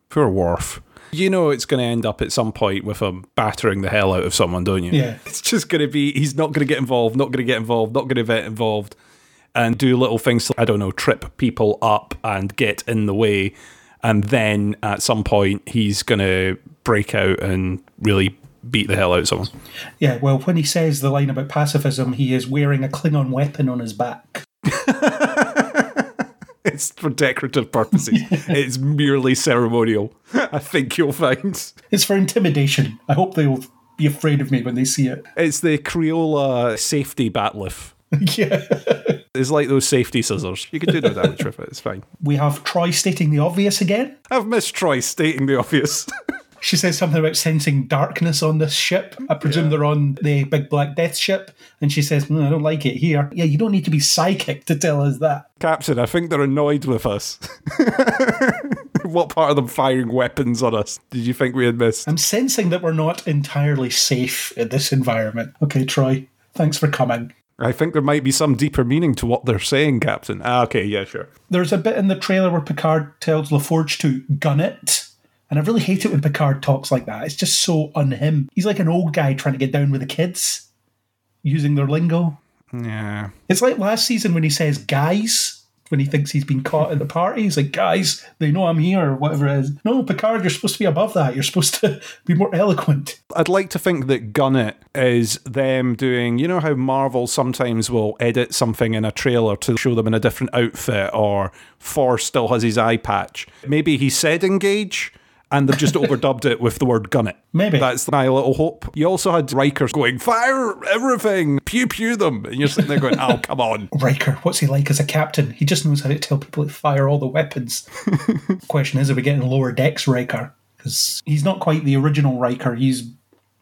S7: Poor Worf. You know it's going to end up at some point with him battering the hell out of someone, don't you?
S5: Yeah.
S7: It's just going to be, he's not going to get involved, not going to get involved, not going to get involved, and do little things I don't know, trip people up and get in the way. And then at some point, he's going to break out and really beat the hell out of someone.
S5: Yeah, well, when he says the line about pacifism, he is wearing a Klingon weapon on his back.
S7: It's for decorative purposes. It's merely ceremonial. I think you'll find.
S5: It's for intimidation. I hope they'll be afraid of me when they see it.
S7: It's the Crayola safety bat'leth.
S5: yeah.
S7: It's like those safety scissors. You can do no damage with it. It's fine.
S5: We have Troi stating the obvious again.
S7: I've missed Troi stating the obvious.
S5: She says something about sensing darkness on this ship. I presume they're on the big black death ship. And she says, "Mm, I don't like it here. Yeah, you don't need to be psychic to tell us that.
S7: Captain, I think they're annoyed with us. what part of them firing weapons on us did you think we had missed?
S5: I'm sensing that we're not entirely safe in this environment. Okay, Troi, thanks for coming.
S7: I think there might be some deeper meaning to what they're saying, Captain. Ah, okay, yeah, sure.
S5: There's a bit in the trailer where Picard tells LaForge to gun it. And I really hate it when Picard talks like that. It's just so un him. He's like an old guy trying to get down with the kids, using their lingo.
S7: Yeah.
S5: It's like last season when he says guys when he thinks he's been caught at the party. He's like, guys, they know I'm here or whatever it is. No, Picard, you're supposed to be above that. You're supposed to be more eloquent.
S7: I'd like to think that Gun is them doing, you know how Marvel sometimes will edit something in a trailer to show them in a different outfit, or Force still has his eye patch. Maybe he said engage. And they've just overdubbed it with the word gun it.
S5: Maybe.
S7: That's my little hope. You also had Riker going, fire everything, pew pew them. And you're sitting there going, oh, come on.
S5: Riker, what's he like as a captain? He just knows how to tell people to fire all the weapons. Question is, are we getting lower decks Riker? Because he's not quite the original Riker. He's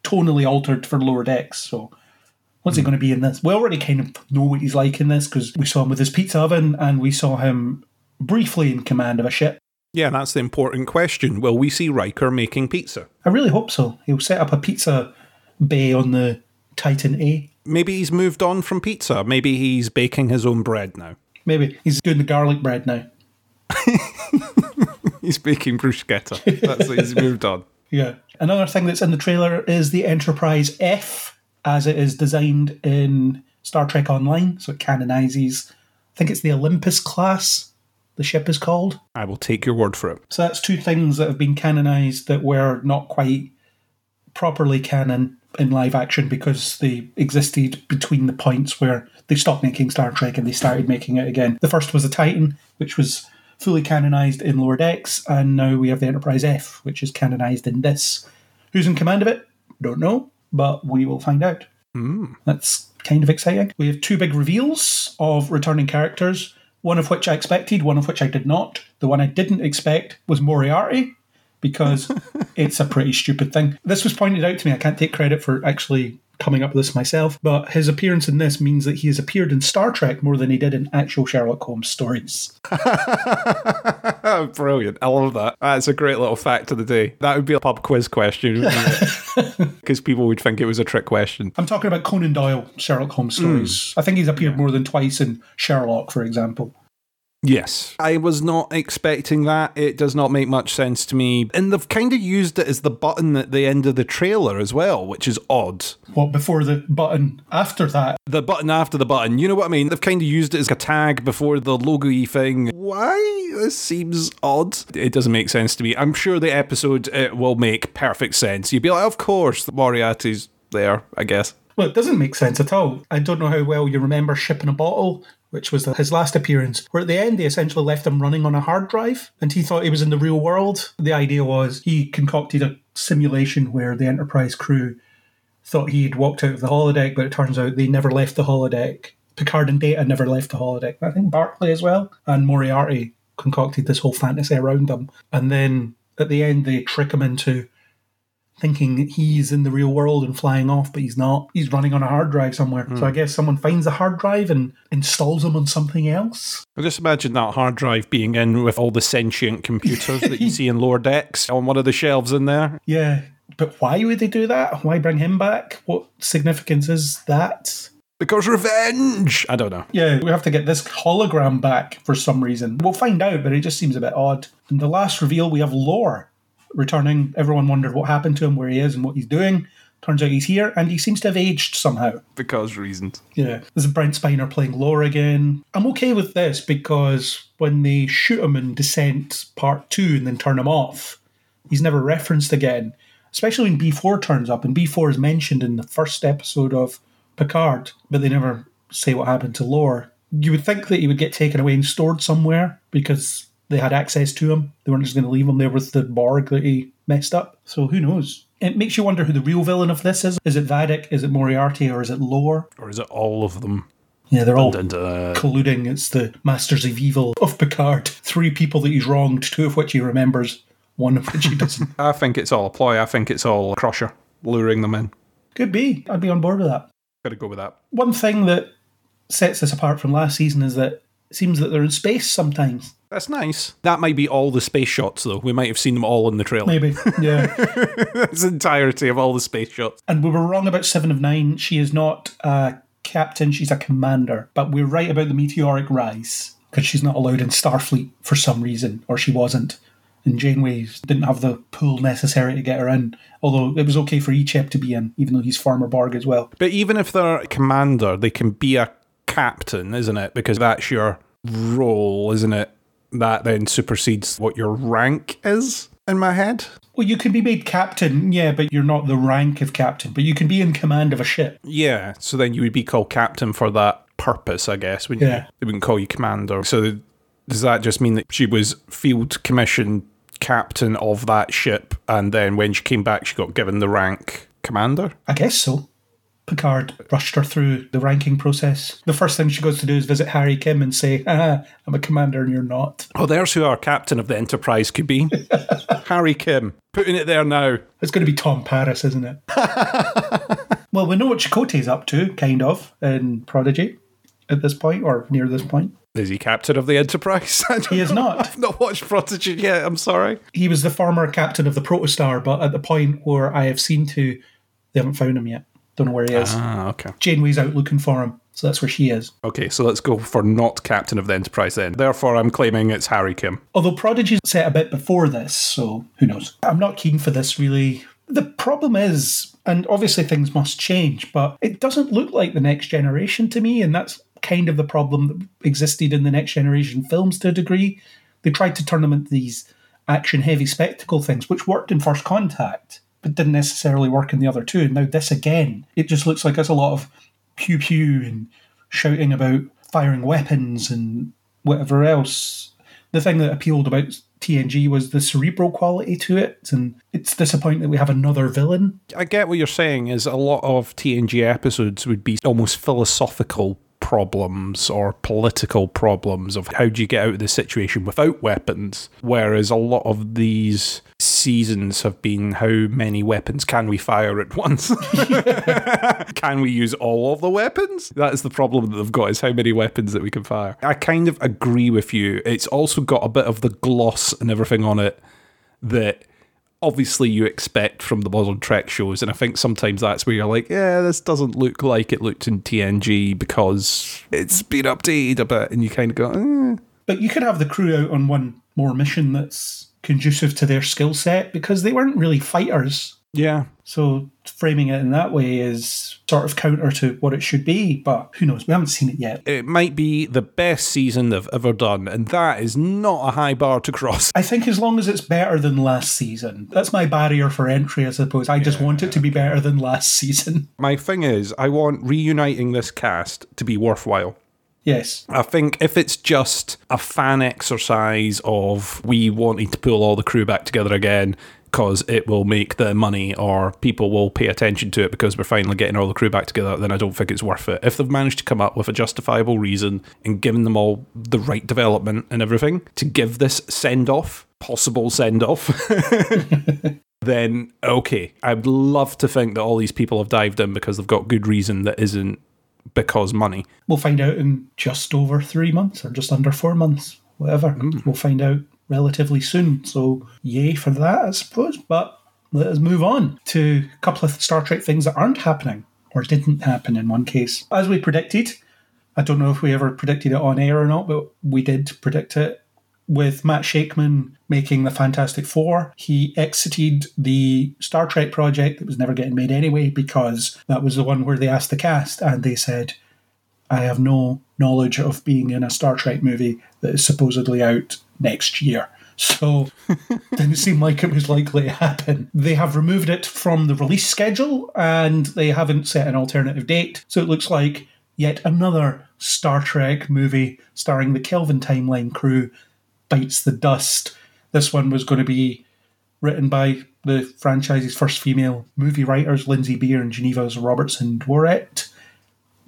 S5: tonally altered for lower decks. So what's he hmm. going to be in this? We already kind of know what he's like in this because we saw him with his pizza oven and we saw him briefly in command of a ship.
S7: Yeah, that's the important question. Will we see Riker making pizza?
S5: I really hope so. He'll set up a pizza bay on the Titan A.
S7: Maybe he's moved on from pizza. Maybe he's baking his own bread now.
S5: Maybe he's doing the garlic bread now.
S7: He's baking bruschetta. That's what he's moved on.
S5: Yeah. Another thing that's in the trailer is the Enterprise F as it is designed in Star Trek Online. So it canonizes, I think it's the Olympus class, the ship is called.
S7: I will take your word for it.
S5: So that's two things that have been canonized that were not quite properly canon in live action because they existed between the points where they stopped making Star Trek and they started making it again. The first was the Titan, which was fully canonized in Lower Decks, and now we have the Enterprise F, which is canonized in this. Who's in command of it? Don't know, but we will find out. Hmm. That's kind of exciting. We have two big reveals of returning characters, one of which I expected, one of which I did not. The one I didn't expect was Moriarty, because it's a pretty stupid thing. This was pointed out to me. I can't take credit for actually coming up with this myself, but his appearance in this means that he has appeared in Star Trek more than he did in actual Sherlock Holmes stories.
S7: Brilliant. I love that. That's a great little fact of the day. That would be a pub quiz question, Because people would think it was a trick question.
S5: I'm talking about Conan Doyle Sherlock Holmes stories. Hmm. I think he's appeared more than twice in Sherlock, for example.
S7: Yes. I was not expecting that. It does not make much sense to me. And they've kind of used it as the button at the end of the trailer as well, which is odd.
S5: What before the button after that?
S7: The button after the button. You know what I mean? They've kind of used it as a tag before the logo thing. Why? This seems odd. It doesn't make sense to me. I'm sure the episode it will make perfect sense. You'd be like, of course, Moriarty's there, I guess.
S5: Well, it doesn't make sense at all. I don't know how well you remember Ship in a Bottle, which was his last appearance, where at the end they essentially left him running on a hard drive and he thought he was in the real world. The idea was he concocted a simulation where the Enterprise crew thought he had walked out of the holodeck, but it turns out they never left the holodeck. Picard and Data never left the holodeck. I think Barclay as well. And Moriarty concocted this whole fantasy around them. And then at the end, they trick him into thinking he's in the real world and flying off, but he's not. He's running on a hard drive somewhere. So I guess someone finds the hard drive and installs him on something else.
S7: I just imagine that hard drive being in with all the sentient computers that you see in lower decks on one of the shelves in there.
S5: Yeah. But why would they do that? Why bring him back? What significance is that?
S7: Because revenge! I don't know.
S5: Yeah, we have to get this hologram back for some reason. We'll find out, but it just seems a bit odd. In the last reveal, we have Lore returning. Everyone wondered what happened to him, where he is, and what he's doing. Turns out he's here, and he seems to have aged somehow.
S7: Because reasons.
S5: Yeah, There's Brent Spiner playing Lore again. I'm okay with this because when they shoot him in Descent Part 2 and then turn him off, he's never referenced again. Especially when B4 turns up, and B4 is mentioned in the first episode of Picard, but they never say what happened to Lore. You would think that he would get taken away and stored somewhere because they had access to him. They weren't just going to leave him there with the Borg that he messed up. So who knows? It makes you wonder who the real villain of this is. Is it Vadic? Is it Moriarty? Or is it Lore?
S7: Or is it all of them?
S5: Yeah, they're all
S7: And, uh,
S5: colluding. It's the Masters of Evil of Picard. Three people that he's wronged, two of which he remembers, one of which he doesn't.
S7: I think it's all a ploy. I think it's all a crusher, luring them in.
S5: Could be. I'd be on board with that.
S7: Gotta go with that.
S5: One thing that sets this apart from last season is that seems that they're in space sometimes.
S7: That's nice. That might be all the space shots, though. We might have seen them all in the trailer.
S5: Maybe. Yeah.
S7: That's the entirety of all the space shots.
S5: and we were wrong about Seven of Nine. She is not a captain, she's a commander. But we're right about the meteoric rise because she's not allowed in Starfleet for some reason, or she wasn't. And Janeway didn't have the pull necessary to get her in, although it was okay for Icheb to be in, even though he's former Borg as well.
S7: But even if they're a commander, they can be a captain, isn't it? Because that's your role, isn't it? That then supersedes what your rank is in my head.
S5: Well, you can be made captain, yeah, but you're not the rank of captain, but you can be in command of a ship.
S7: Yeah, so then you would be called captain for that purpose, I guess. Wouldn't
S5: Yeah.
S7: you? They wouldn't call you commander. So does that just mean that she was field commissioned captain of that ship, and then when she came back, she got given the rank commander?
S5: I guess so. Picard rushed her through the ranking process. The first thing she goes to do is visit Harry Kim and say, ah, I'm a commander and you're not.
S7: Oh, there's who our captain of the Enterprise could be. Harry Kim. Putting it there now.
S5: It's going to be Tom Paris, isn't it? well, we know what Chakotay's up to, kind of, in Prodigy at this point, or near this point.
S7: Is he captain of the Enterprise?
S5: He is not.
S7: I've not watched Prodigy yet. I'm sorry.
S5: He was the former captain of the Protostar, but at the point where I have seen to, they haven't found him yet. Don't know where he is.
S7: Ah, okay.
S5: Janeway's out looking for him, so that's where she is.
S7: Okay, so let's go for not captain of the Enterprise then. Therefore, I'm claiming it's Harry Kim.
S5: Although Prodigy's set a bit before this, so who knows? I'm not keen for this really. The problem is, and obviously things must change, but it doesn't look like the next generation to me, and that's kind of the problem that existed in the next generation films to a degree. They tried to turn them into these action heavy spectacle things, which worked in First Contact, but didn't necessarily work in the other two. And now this again, it just looks like it's a lot of pew pew and shouting about firing weapons and whatever else. The thing that appealed about TNG was the cerebral quality to it, and it's disappointing that we have another villain.
S7: I get what you're saying is a lot of TNG episodes would be almost philosophical problems or political problems of how do you get out of this situation without weapons? Whereas a lot of these seasons have been how many weapons can we fire at once? Can we use all of the weapons? That is the problem that they've got is how many weapons that we can fire. I kind of agree with you. It's also got a bit of the gloss and everything on it that obviously you expect from the modern Trek shows, and I think sometimes that's where you're like, yeah, this doesn't look like it looked in TNG because it's been updated a bit, and you kind of go, eh.
S5: But you could have the crew out on one more mission that's conducive to their skill set because they weren't really fighters.
S7: Yeah.
S5: So framing it in that way is sort of counter to what it should be, but who knows? We haven't seen it yet.
S7: It might be the best season they've ever done, and that is not a high bar to cross.
S5: I think as long as it's better than last season, that's my barrier for entry, I suppose. I just want it to be better than last season.
S7: My thing is, I want reuniting this cast to be worthwhile.
S5: Yes.
S7: I think if it's just a fan exercise of we wanting to pull all the crew back together again because it will make the money or people will pay attention to it because we're finally getting all the crew back together, then I don't think it's worth it. If they've managed to come up with a justifiable reason and given them all the right development and everything to give this send off, possible send off, then okay. I'd love to think that all these people have dived in because they've got good reason that isn't because money.
S5: We'll find out in just over three months or just under four months, whatever. Hmm. We'll find out relatively soon. So, yay for that, I suppose. But let us move on to a couple of Star Trek things that aren't happening or didn't happen in one case. As we predicted, I don't know if we ever predicted it on air or not, but we did predict it with Matt Shakman making the Fantastic Four. He exited the Star Trek project that was never getting made anyway because that was the one where they asked the cast and they said, I have no knowledge of being in a Star Trek movie that is supposedly out next year. So didn't seem like it was likely to happen. They have removed it from the release schedule and they haven't set an alternative date. So it looks like yet another Star Trek movie starring the Kelvin timeline crew bites the dust. This one was going to be written by the franchise's first female movie writers, Lindsey Beer and Geneva's Robertson Dworet,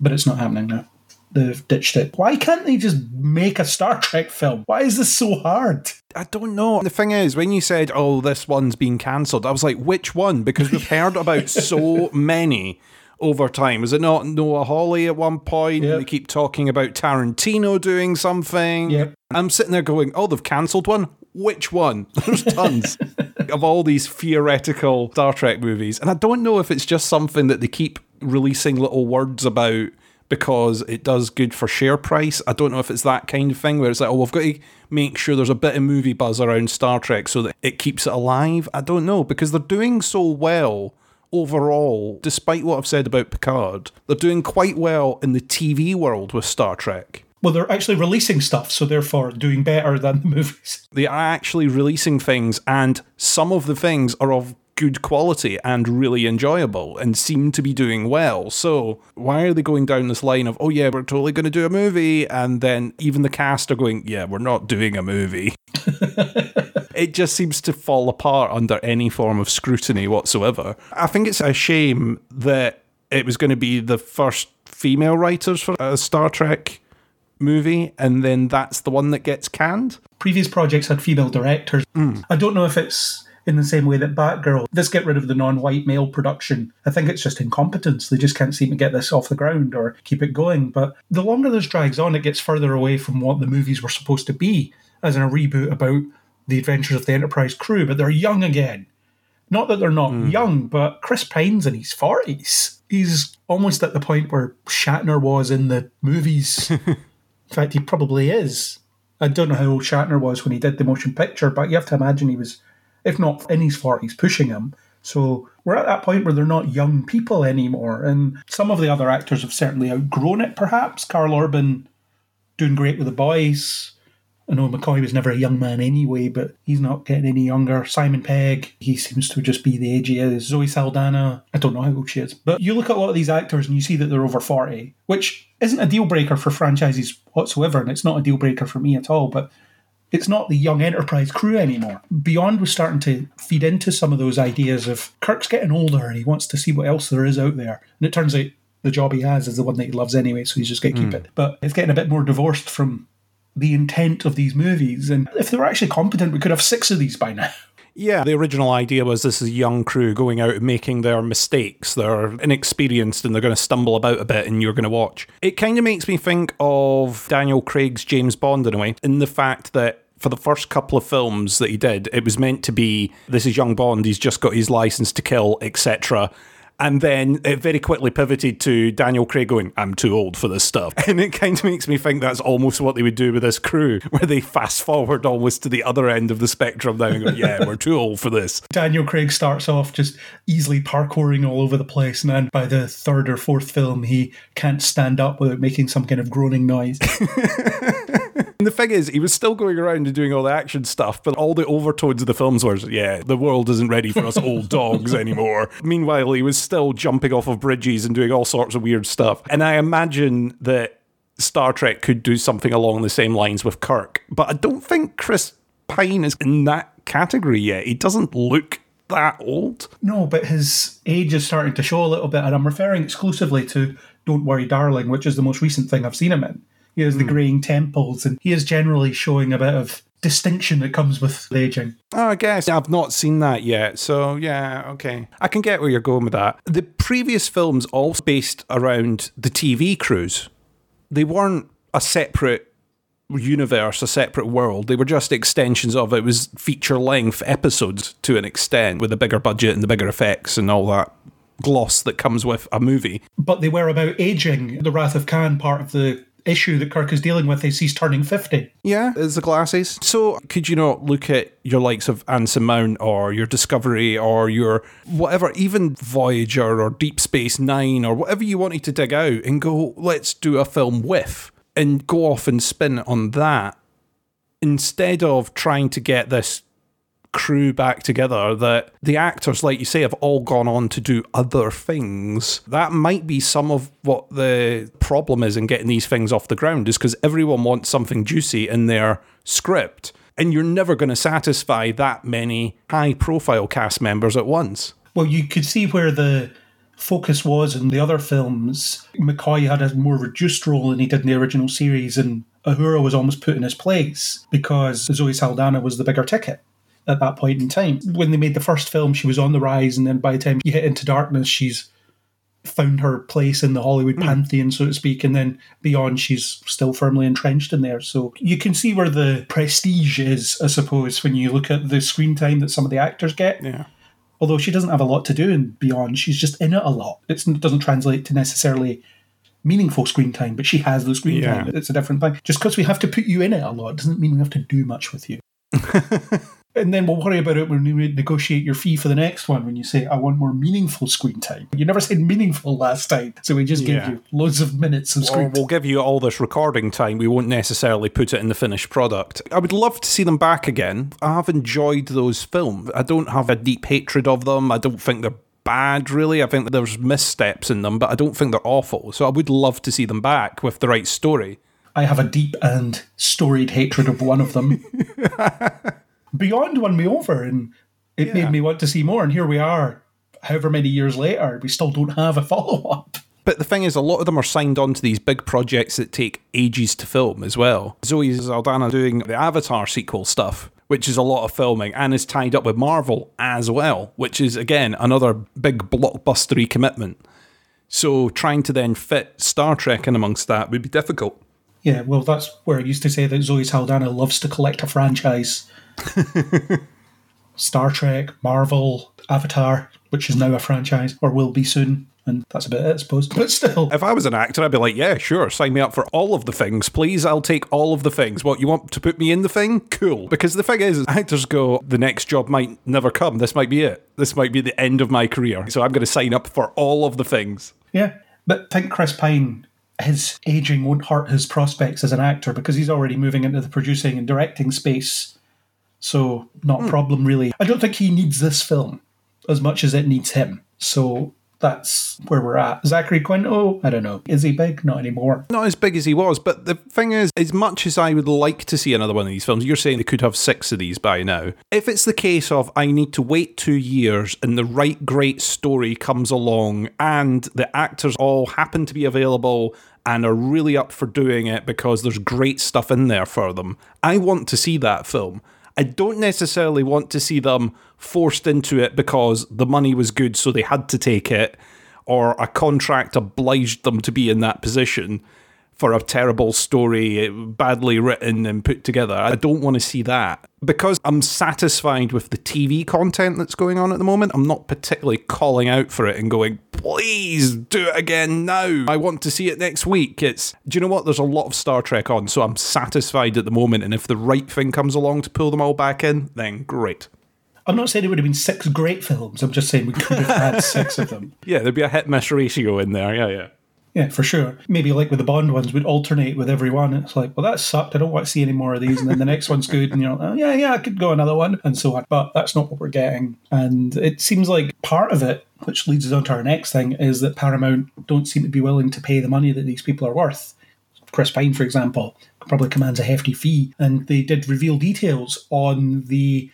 S5: but it's not happening now. They've ditched it. Why can't they just make a Star Trek film? Why is this so hard?
S7: I don't know. The thing is, when you said, "Oh, this one's been cancelled," I was like, "Which one?" Because we've heard about so many over time. Is it not Noah Hawley at one point?
S5: Yep.
S7: They keep talking about Tarantino doing something.
S5: Yep.
S7: I'm sitting there going, "Oh, they've cancelled one. Which one?" There's tons of all these theoretical Star Trek movies, and I don't know if it's just something that they keep releasing little words about because it does good for share price. I don't know if it's that kind of thing where it's like, oh, we've got to make sure there's a bit of movie buzz around Star Trek so that it keeps it alive. I don't know because they're doing so well overall, despite what I've said about Picard. They're doing quite well in the TV world with Star Trek.
S5: Well, they're actually releasing stuff, so therefore doing better than the movies.
S7: They are actually releasing things, and some of the things are of good quality and really enjoyable and seem to be doing well. So, why are they going down this line of, oh, yeah, we're totally going to do a movie? And then even the cast are going, yeah, we're not doing a movie. it just seems to fall apart under any form of scrutiny whatsoever. I think it's a shame that it was going to be the first female writers for a Star Trek movie, and then that's the one that gets canned.
S5: Previous projects had female directors. Hmm. I don't know if it's in the same way that Batgirl. Let's get rid of the non-white male production. I think it's just incompetence. They just can't seem to get this off the ground or keep it going. But the longer this drags on, it gets further away from what the movies were supposed to be, as in a reboot about the adventures of the Enterprise crew. But they're young again. Not that they're not hmm. young, but Chris Pine's in his forties. He's almost at the point where Shatner was in the movies. in fact, he probably is. I don't know how old Shatner was when he did the motion picture, but you have to imagine he was, if not in his 40s, pushing him. So we're at that point where they're not young people anymore. And some of the other actors have certainly outgrown it, perhaps. Karl Urban doing great with the boys. I know McCoy was never a young man anyway, but he's not getting any younger. Simon Pegg, he seems to just be the age he is. Zoe Saldana, I don't know how old she is. But you look at a lot of these actors and you see that they're over 40, which isn't a deal breaker for franchises whatsoever, and it's not a deal breaker for me at all. But it's not the young enterprise crew anymore. Beyond was starting to feed into some of those ideas of Kirk's getting older and he wants to see what else there is out there. And it turns out the job he has is the one that he loves anyway, so he's just going to keep hmm. it. But it's getting a bit more divorced from the intent of these movies. And if they were actually competent, we could have six of these by now.
S7: Yeah, the original idea was this is a young crew going out and making their mistakes. They're inexperienced and they're going to stumble about a bit, and you're going to watch. It kind of makes me think of Daniel Craig's James Bond in a way, in the fact that for the first couple of films that he did, it was meant to be this is young Bond, he's just got his license to kill, etc. And then it very quickly pivoted to Daniel Craig going, I'm too old for this stuff. And it kind of makes me think that's almost what they would do with this crew, where they fast forward almost to the other end of the spectrum now and go, yeah, we're too old for this.
S5: Daniel Craig starts off just easily parkouring all over the place, and then by the third or fourth film, he can't stand up without making some kind of groaning noise.
S7: And the thing is, he was still going around and doing all the action stuff, but all the overtones of the films were, yeah, the world isn't ready for us old dogs anymore. Meanwhile, he was still jumping off of bridges and doing all sorts of weird stuff. And I imagine that Star Trek could do something along the same lines with Kirk, but I don't think Chris Pine is in that category yet. He doesn't look that old.
S5: No, but his age is starting to show a little bit, and I'm referring exclusively to Don't Worry Darling, which is the most recent thing I've seen him in. He has the hmm. greying temples, and he is generally showing a bit of distinction that comes with aging.
S7: Oh, I guess I've not seen that yet. So, yeah, okay. I can get where you're going with that. The previous films all based around the TV crews. They weren't a separate universe, a separate world. They were just extensions of it. It was feature length episodes to an extent with a bigger budget and the bigger effects and all that gloss that comes with a movie.
S5: But they were about aging. The Wrath of Khan part of the issue that Kirk is dealing with is he's turning 50.
S7: Yeah, is the glasses. So could you not look at your likes of Anson Mount or your Discovery or your whatever, even Voyager or Deep Space Nine or whatever you wanted to dig out and go, let's do a film with and go off and spin on that instead of trying to get this crew back together that the actors, like you say, have all gone on to do other things. That might be some of what the problem is in getting these things off the ground, is because everyone wants something juicy in their script. And you're never going to satisfy that many high profile cast members at once.
S5: Well, you could see where the focus was in the other films. McCoy had a more reduced role than he did in the original series, and Uhura was almost put in his place because Zoe Saldana was the bigger ticket at that point in time. When they made the first film, she was on the rise, and then by the time you hit Into Darkness, she's found her place in the Hollywood hmm. pantheon, so to speak, and then beyond, she's still firmly entrenched in there. So you can see where the prestige is, I suppose, when you look at the screen time that some of the actors get.
S7: Yeah.
S5: Although she doesn't have a lot to do in Beyond, she's just in it a lot. It's, it doesn't translate to necessarily meaningful screen time, but she has the screen
S7: Yeah.
S5: time. It's a different thing. Just because we have to put you in it a lot doesn't mean we have to do much with you. and then we'll worry about it when we negotiate your fee for the next one when you say, I want more meaningful screen time. You never said meaningful last time, so we just
S7: Yeah.
S5: gave you loads of minutes of
S7: Or
S5: screen
S7: we'll give you all this recording time. We won't necessarily put it in the finished product. I would love to see them back again. I have enjoyed those films. I don't have a deep hatred of them. I don't think they're bad, really. I think that there's missteps in them, but I don't think they're awful. So I would love to see them back with the right story.
S5: I have a deep and storied hatred of one of them. Beyond won me over, and it
S7: Yeah.
S5: made me want to see more. And here we are, however many years later, we still don't have a follow up.
S7: But the thing is, a lot of them are signed on to these big projects that take ages to film as well. Zoe Saldana doing the Avatar sequel stuff, which is a lot of filming, and is tied up with Marvel as well, which is, again, another big blockbustery commitment. So trying to then fit Star Trek in amongst that would be difficult.
S5: Yeah, well, that's where I used to say that Zoe Saldana loves to collect a franchise. Star Trek, Marvel, Avatar, which is now a franchise, or will be soon. And that's about it, I suppose. But still,
S7: If I was an actor, I'd be like, yeah, sure, sign me up for all of the things, please. I'll take all of the things. What, you want to put me in the thing? Cool. Because the thing is, actors go, the next job might never come. This might be it. This might be the end of my career. So I'm going to sign up for all of the things.
S5: yeah. But think Chris Pine, his aging won't hurt his prospects as an actor because he's already moving into the producing and directing space. So, not a hmm. problem, really. I don't think he needs this film as much as it needs him. So, that's where we're at. Zachary Quinto, I don't know. Is he big? Not anymore.
S7: Not as big as he was, but the thing is, as much as I would like to see another one of these films, you're saying they could have six of these by now. If it's the case of I need to wait two years and the right great story comes along and the actors all happen to be available and are really up for doing it because there's great stuff in there for them, I want to see that film. I don't necessarily want to see them forced into it because the money was good, so they had to take it, or a contract obliged them to be in that position for a terrible story, eh, badly written and put together. I don't want to see that. Because I'm satisfied with the TV content that's going on at the moment, I'm not particularly calling out for it and going, please do it again now. I want to see it next week. It's, do you know what? There's a lot of Star Trek on, so I'm satisfied at the moment. And if the right thing comes along to pull them all back in, then great.
S5: I'm not saying it would have been six great films. I'm just saying we could have had six of them.
S7: Yeah, there'd be a hit miss ratio in there. Yeah, yeah.
S5: Yeah, for sure. Maybe like with the Bond ones, would alternate with every one. It's like, well, that sucked. I don't want to see any more of these. And then the next one's good, and you're like, oh, yeah, yeah, I could go another one, and so on. But that's not what we're getting. And it seems like part of it, which leads us on to our next thing, is that Paramount don't seem to be willing to pay the money that these people are worth. Chris Pine, for example, probably commands a hefty fee, and they did reveal details on the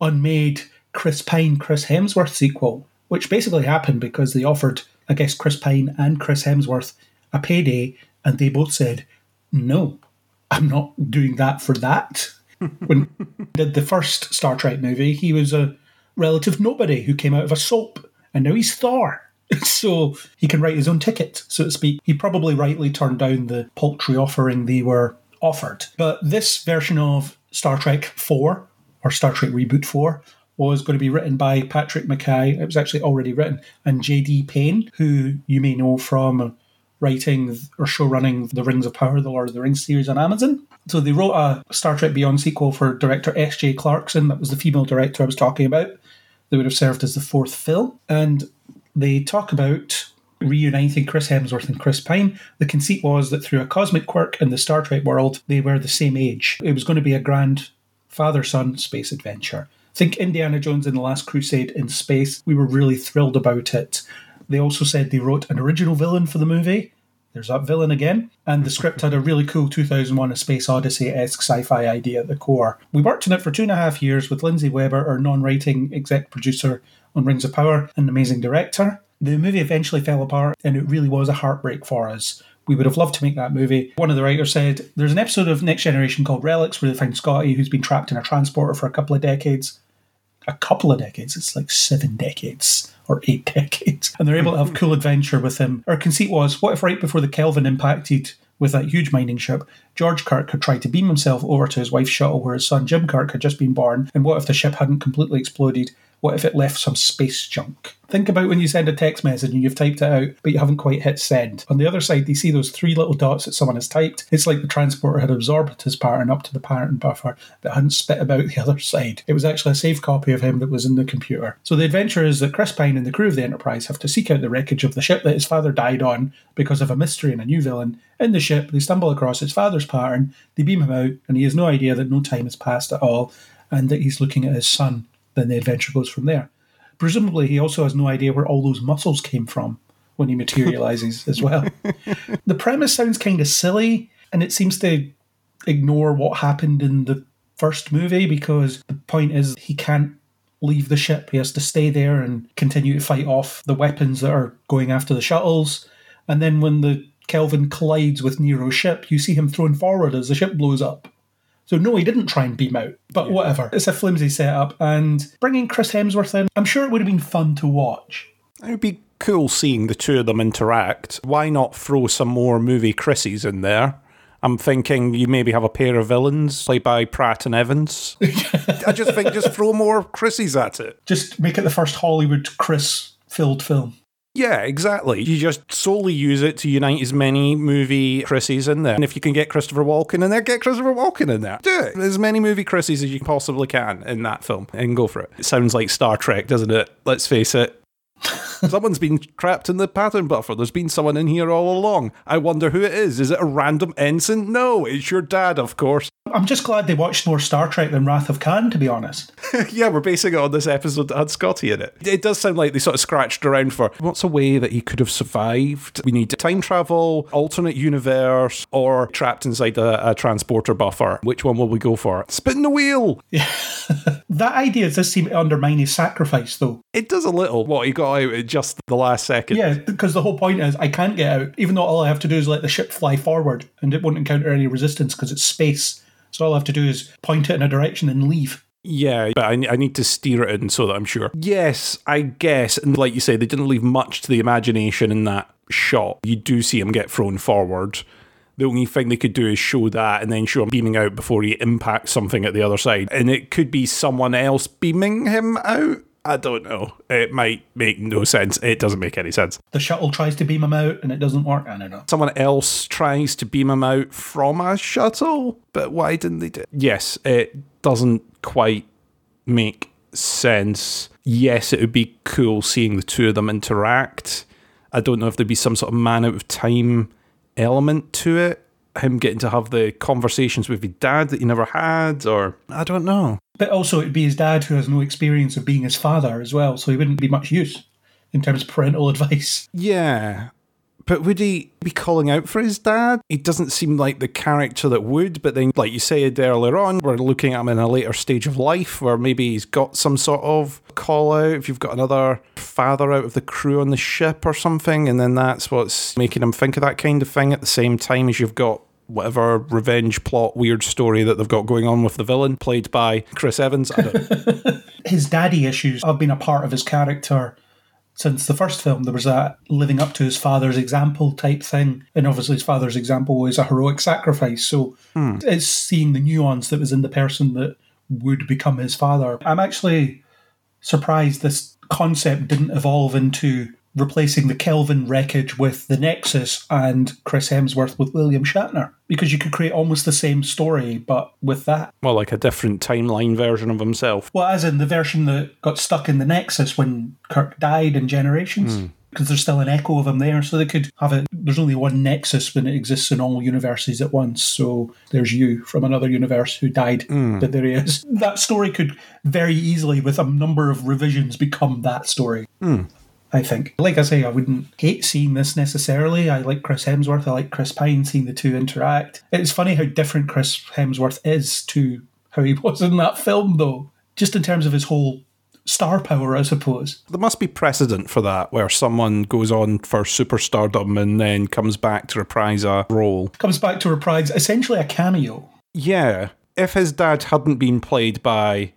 S5: unmade Chris Pine Chris Hemsworth sequel, which basically happened because they offered, I guess, Chris Pine and Chris Hemsworth a payday, and they both said, "No, I'm not doing that for that." when he did the first Star Trek movie, he was a relative nobody who came out of a soap, and now he's Thor. So he can write his own ticket, so to speak. He probably rightly turned down the paltry offering they were offered. But this version of Star Trek 4, or Star Trek Reboot 4, was going to be written by Patrick McKay. It was actually already written, and J.D. Payne, who you may know from writing or show running The Rings of Power, the Lord of the Rings series on Amazon. So they wrote a Star Trek Beyond sequel for director S.J. Clarkson. That was the female director I was talking about. They would have served as the fourth film. And they talk about reuniting Chris Hemsworth and Chris Pine. The conceit was that through a cosmic quirk in the Star Trek world, they were the same age. It was going to be a grand father son space adventure. Think Indiana Jones and the Last Crusade in space. We were really thrilled about it. They also said they wrote an original villain for the movie. There's that villain again. And the script had a really cool 2001 A Space Odyssey esque sci fi idea at the core. We worked on it for two and a half years with Lindsey Weber, our non writing exec producer on Rings of Power, and amazing director. The movie eventually fell apart, and it really was a heartbreak for us. We would have loved to make that movie. One of the writers said there's an episode of Next Generation called Relics where they find Scotty, who's been trapped in a transporter for a couple of decades. A couple of decades, it's like seven decades or eight decades. And they're able to have mm-hmm. cool adventure with him. Our conceit was what if right before the Kelvin impacted with that huge mining ship, George Kirk had tried to beam himself over to his wife's shuttle where his son Jim Kirk had just been born, and what if the ship hadn't completely exploded? What if it left some space junk? Think about when you send a text message and you've typed it out, but you haven't quite hit send. On the other side, they see those three little dots that someone has typed. It's like the transporter had absorbed his pattern up to the pattern buffer, but hadn't spit about the other side. It was actually a saved copy of him that was in the computer. So the adventure is that Chris Pine and the crew of the Enterprise have to seek out the wreckage of the ship that his father died on because of a mystery and a new villain. In the ship, they stumble across his father's pattern, they beam him out, and he has no idea that no time has passed at all, and that he's looking at his son. Then the adventure goes from there. Presumably, he also has no idea where all those muscles came from when he materializes as well. The premise sounds kind of silly, and it seems to ignore what happened in the first movie because the point is he can't leave the ship. He has to stay there and continue to fight off the weapons that are going after the shuttles. And then when the Kelvin collides with Nero's ship, you see him thrown forward as the ship blows up. So no, he didn't try and beam out, but whatever. It's a flimsy setup, and bringing Chris Hemsworth in, I'm sure it would have been fun to watch.
S7: It would be cool seeing the two of them interact. Why not throw some more movie Chrissies in there? I'm thinking you maybe have a pair of villains played by Pratt and Evans. I just think just throw more Chrissies at it.
S5: Just make it the first Hollywood Chris-filled film.
S7: Yeah, exactly. You just solely use it to unite as many movie Chrissies in there. And if you can get Christopher Walken in there, get Christopher Walken in there. Do it. As many movie Chrissies as you possibly can in that film and go for it. It sounds like Star Trek, doesn't it? Let's face it. Someone's been trapped in the pattern buffer. There's been someone in here all along. I wonder who it is. Is it a random ensign? No, it's your dad, of course.
S5: I'm just glad they watched more Star Trek than Wrath of Khan, to be honest.
S7: yeah, we're basing it on this episode that had Scotty in it. It does sound like they sort of scratched around for what's a way that he could have survived. We need time travel, alternate universe, or trapped inside a, a transporter buffer. Which one will we go for? Spin the wheel. Yeah.
S5: That idea does seem to undermine his sacrifice, though.
S7: It does a little. What he got out at just the last second.
S5: Yeah, because the whole point is I can't get out, even though all I have to do is let the ship fly forward and it won't encounter any resistance because it's space. So all I have to do is point it in a direction and leave.
S7: Yeah, but I, I need to steer it in so that I'm sure. Yes, I guess. And like you say, they didn't leave much to the imagination in that shot. You do see him get thrown forward. The only thing they could do is show that and then show him beaming out before he impacts something at the other side. And it could be someone else beaming him out. I don't know. It might make no sense. It doesn't make any sense.
S5: The shuttle tries to beam him out and it doesn't work. I don't know.
S7: Someone else tries to beam him out from a shuttle, but why didn't they do it? Yes, it doesn't quite make sense. Yes, it would be cool seeing the two of them interact. I don't know if there'd be some sort of man out of time element to it. Him getting to have the conversations with his dad that he never had, or I don't know.
S5: But also, it'd be his dad who has no experience of being his father as well, so he wouldn't be much use in terms of parental advice.
S7: Yeah. But would he be calling out for his dad? He doesn't seem like the character that would, but then, like you said earlier on, we're looking at him in a later stage of life where maybe he's got some sort of call out. If you've got another father out of the crew on the ship or something, and then that's what's making him think of that kind of thing at the same time as you've got whatever revenge plot, weird story that they've got going on with the villain, played by Chris Evans. I don't.
S5: His daddy issues have been a part of his character since the first film. There was that living up to his father's example type thing. And obviously, his father's example was a heroic sacrifice. So hmm. it's seeing the nuance that was in the person that would become his father. I'm actually surprised this concept didn't evolve into replacing the Kelvin wreckage with the Nexus and Chris Hemsworth with William Shatner. Because you could create almost the same story, but with that.
S7: well, like a different timeline version of himself.
S5: Well, as in the version that got stuck in the Nexus when Kirk died in Generations. Hmm. Because there's still an echo of him there, so they could have it. There's only one Nexus when it exists in all universes at once. So there's you from another universe who died, hmm. but there he is. That story could very easily, with a number of revisions, become that story. Hmm. I think. Like I say, I wouldn't hate seeing this necessarily. I like Chris Hemsworth. I like Chris Pine seeing the two interact. It's funny how different Chris Hemsworth is to how he was in that film, though. Just in terms of his whole star power, I suppose.
S7: There must be precedent for that, where someone goes on for superstardom and then comes back to reprise a role.
S5: Comes back to reprise essentially a cameo.
S7: Yeah. If his dad hadn't been played by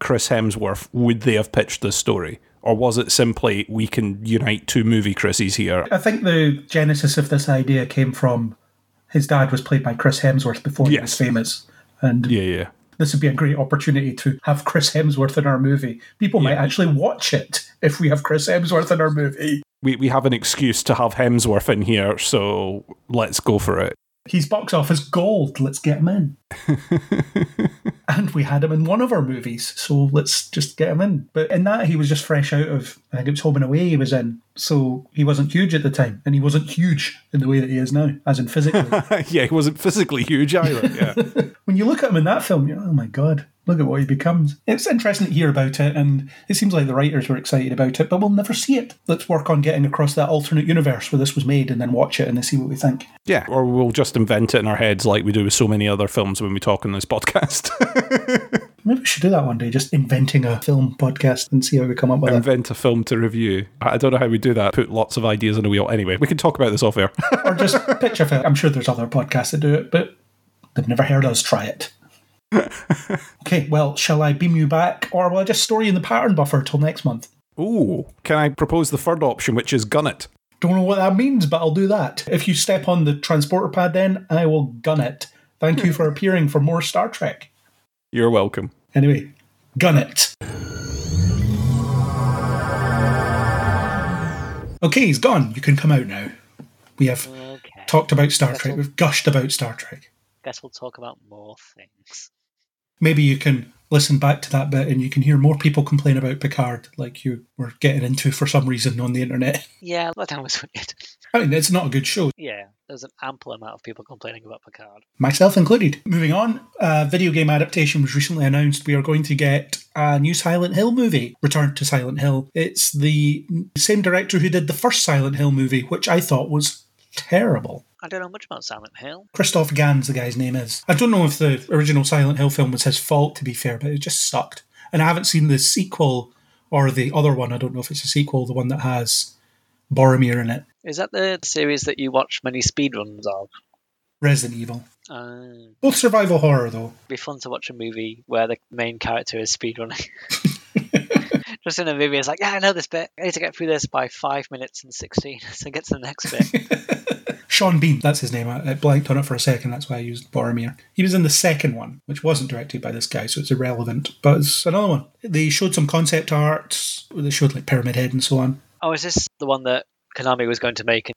S7: Chris Hemsworth, would they have pitched this story? Or was it simply, we can unite two movie Chrissies here?
S5: I think the genesis of this idea came from his dad was played by Chris Hemsworth before he was famous. And
S7: Yeah, yeah.
S5: this would be a great opportunity to have Chris Hemsworth in our movie. People might actually watch it if we have Chris Hemsworth in our movie.
S7: We, we have an excuse to have Hemsworth in here, so let's go for it.
S5: He's box office gold. Let's get him in. and we had him in one of our movies, so let's just get him in. But in that, he was just fresh out of, I think it was Home and Away he was in. So he wasn't huge at the time, and he wasn't huge in the way that he is now, as in physically.
S7: yeah, he wasn't physically huge either. Yeah.
S5: when you look at him in that film, you're, oh my god, look at what he becomes. It's interesting to hear about it, and it seems like the writers were excited about it, but we'll never see it. Let's work on getting across that alternate universe where this was made, and then watch it and then see what we think.
S7: yeah. Or we'll just invent it in our heads like we do with so many other films when we talk on this podcast.
S5: Maybe we should do that one day, just inventing a film podcast and see how we come up with it.
S7: invent a film to review. I I don't know how we do that. Put lots of ideas in a wheel. Anyway, we can talk about this off air.
S5: or just pitch a film. I'm sure there's other podcasts that do it, but they've never heard us try it. Okay, well, shall I beam you back, or will I just store you in the pattern buffer till next month?
S7: Ooh, can I propose the third option, which is gun it?
S5: Don't know what that means, but I'll do that. If you step on the transporter pad, then I will gun it. Thank you for appearing for more Star Trek.
S7: You're welcome.
S5: Anyway, gun it. Okay, he's gone. You can come out now. We have
S6: Okay.
S5: talked about Star
S6: That's
S5: Trek.
S6: all.
S5: We've gushed about Star Trek.
S6: Guess we'll talk about more things.
S5: Maybe you can listen back to that bit and you can hear more people complain about Picard, like you were getting into for some reason on the internet.
S6: Yeah, that was weird.
S5: I mean, it's not a good show,
S6: Yeah, there's an ample amount of people complaining about Picard.
S5: myself included. Moving on, a video game adaptation was recently announced. We are going to get a new Silent Hill movie, Return to Silent Hill. It's the same director who did the first Silent Hill movie, which I thought was terrible.
S6: I don't know much about Silent Hill.
S5: Christoph Gans, the guy's name is. I don't know if the original Silent Hill film was his fault, to be fair, but it just sucked. And I haven't seen the sequel or the other one. I don't know if it's a sequel, the one that has Boromir in it.
S6: Is that the series that you watch many speedruns of?
S5: Resident Evil.
S6: Uh,
S5: Both survival horror, though.
S6: It'd be fun to watch a movie where the main character is speedrunning. Just in a movie, it's like, yeah, I know this bit. I need to get through this by five minutes and sixteen, so get to the next bit.
S5: Sean Bean, that's his name. I, I blanked on it for a second, that's why I used Boromir. He was in the second one, which wasn't directed by this guy, so it's irrelevant. But it's another one. They showed some concept art, they showed like Pyramid Head and so on.
S6: oh, is this the one that Konami was going to make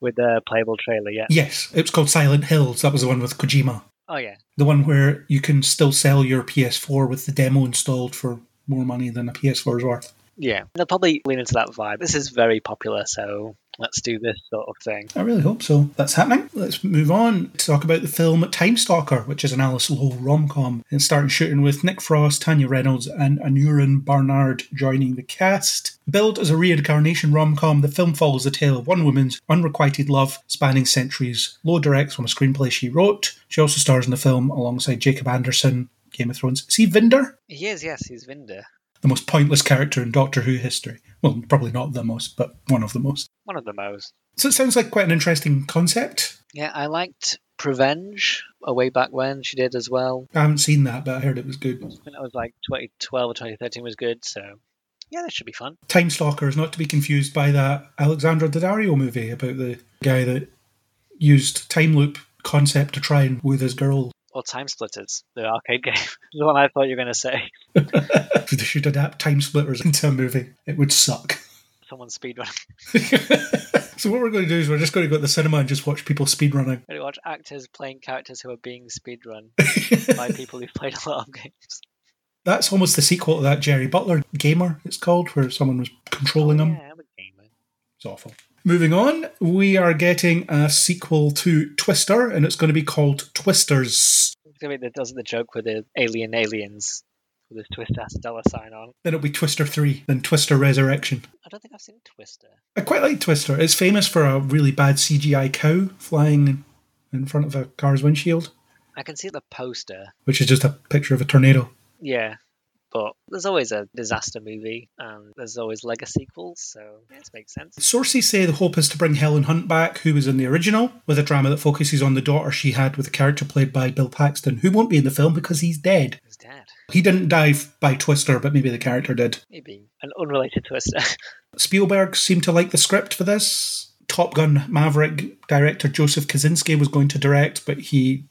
S6: with the playable trailer? Yeah.
S5: Yes, it was called Silent Hills. That was the one with Kojima.
S6: Oh yeah.
S5: The one where you can still sell your PS4 with the demo installed for more money than a PS4 is worth.
S6: Yeah. They'll probably lean into that vibe. This is very popular, so let's do this sort of thing.
S5: I really hope so. That's happening. Let's move on to talk about the film Time Stalker, which is an Alice Lowe rom com. It starting shooting with Nick Frost, Tanya Reynolds, and Aneurin Barnard joining the cast. Billed as a reincarnation rom com, the film follows the tale of one woman's unrequited love spanning centuries. Lowe directs from a screenplay she wrote. She also stars in the film alongside Jacob Anderson, Game of Thrones. See Vinder?
S6: He is, yes, he's Vinder.
S5: The most pointless character in Doctor Who history. Well, probably not the most, but one of the most.
S6: One of the most.
S5: So it sounds like quite an interesting concept.
S6: Yeah, I liked Prevenge, a uh, way back when she did as well.
S5: I haven't seen that, but I heard it was good.
S6: I think that was like 2012 or 2013 was good. So yeah, that should be fun.
S5: Time Stalker is not to be confused by that Alexandra Daddario movie about the guy that used time loop concept to try and woo this girl.
S6: Or Time Splitters, the arcade game. the one I thought you were going to say.
S5: They should adapt Time Splitters into a movie, it would suck.
S6: Someone speedrunning.
S5: so what we're going to do is we're just going to go to the cinema and just watch people speedrunning.
S6: Going to watch actors playing characters who are being speedrun by people who've played a lot of games.
S5: That's almost the sequel to that Jerry Butler gamer, it's called, where someone was controlling oh, them.
S6: Yeah, I'm a gamer.
S5: It's awful. Moving on, we are getting a sequel to Twister, and it's going to be called Twisters.
S6: It's gonna be the, does the joke with the alien aliens with this Twister has a dollar sign on.
S5: Then it'll be Twister 3, then Twister Resurrection.
S6: I don't think I've seen Twister.
S5: I quite like Twister. It's famous for a really bad CGI cow flying in front of a car's windshield,
S6: I can see the poster.
S5: which is just a picture of a tornado.
S6: Yeah. But there's always a disaster movie, and there's always Lego sequels, so yeah, it makes sense.
S5: Sources say the hope is to bring Helen Hunt back, who was in the original, with a drama that focuses on the daughter she had with a character played by Bill Paxton, who won't be in the film because he's dead.
S6: He's dead.
S5: He didn't die by Twister, but maybe the character did.
S6: Maybe an unrelated Twister.
S5: Spielberg seemed to like the script for this. Top Gun Maverick director Joseph Kosinski was going to direct, but he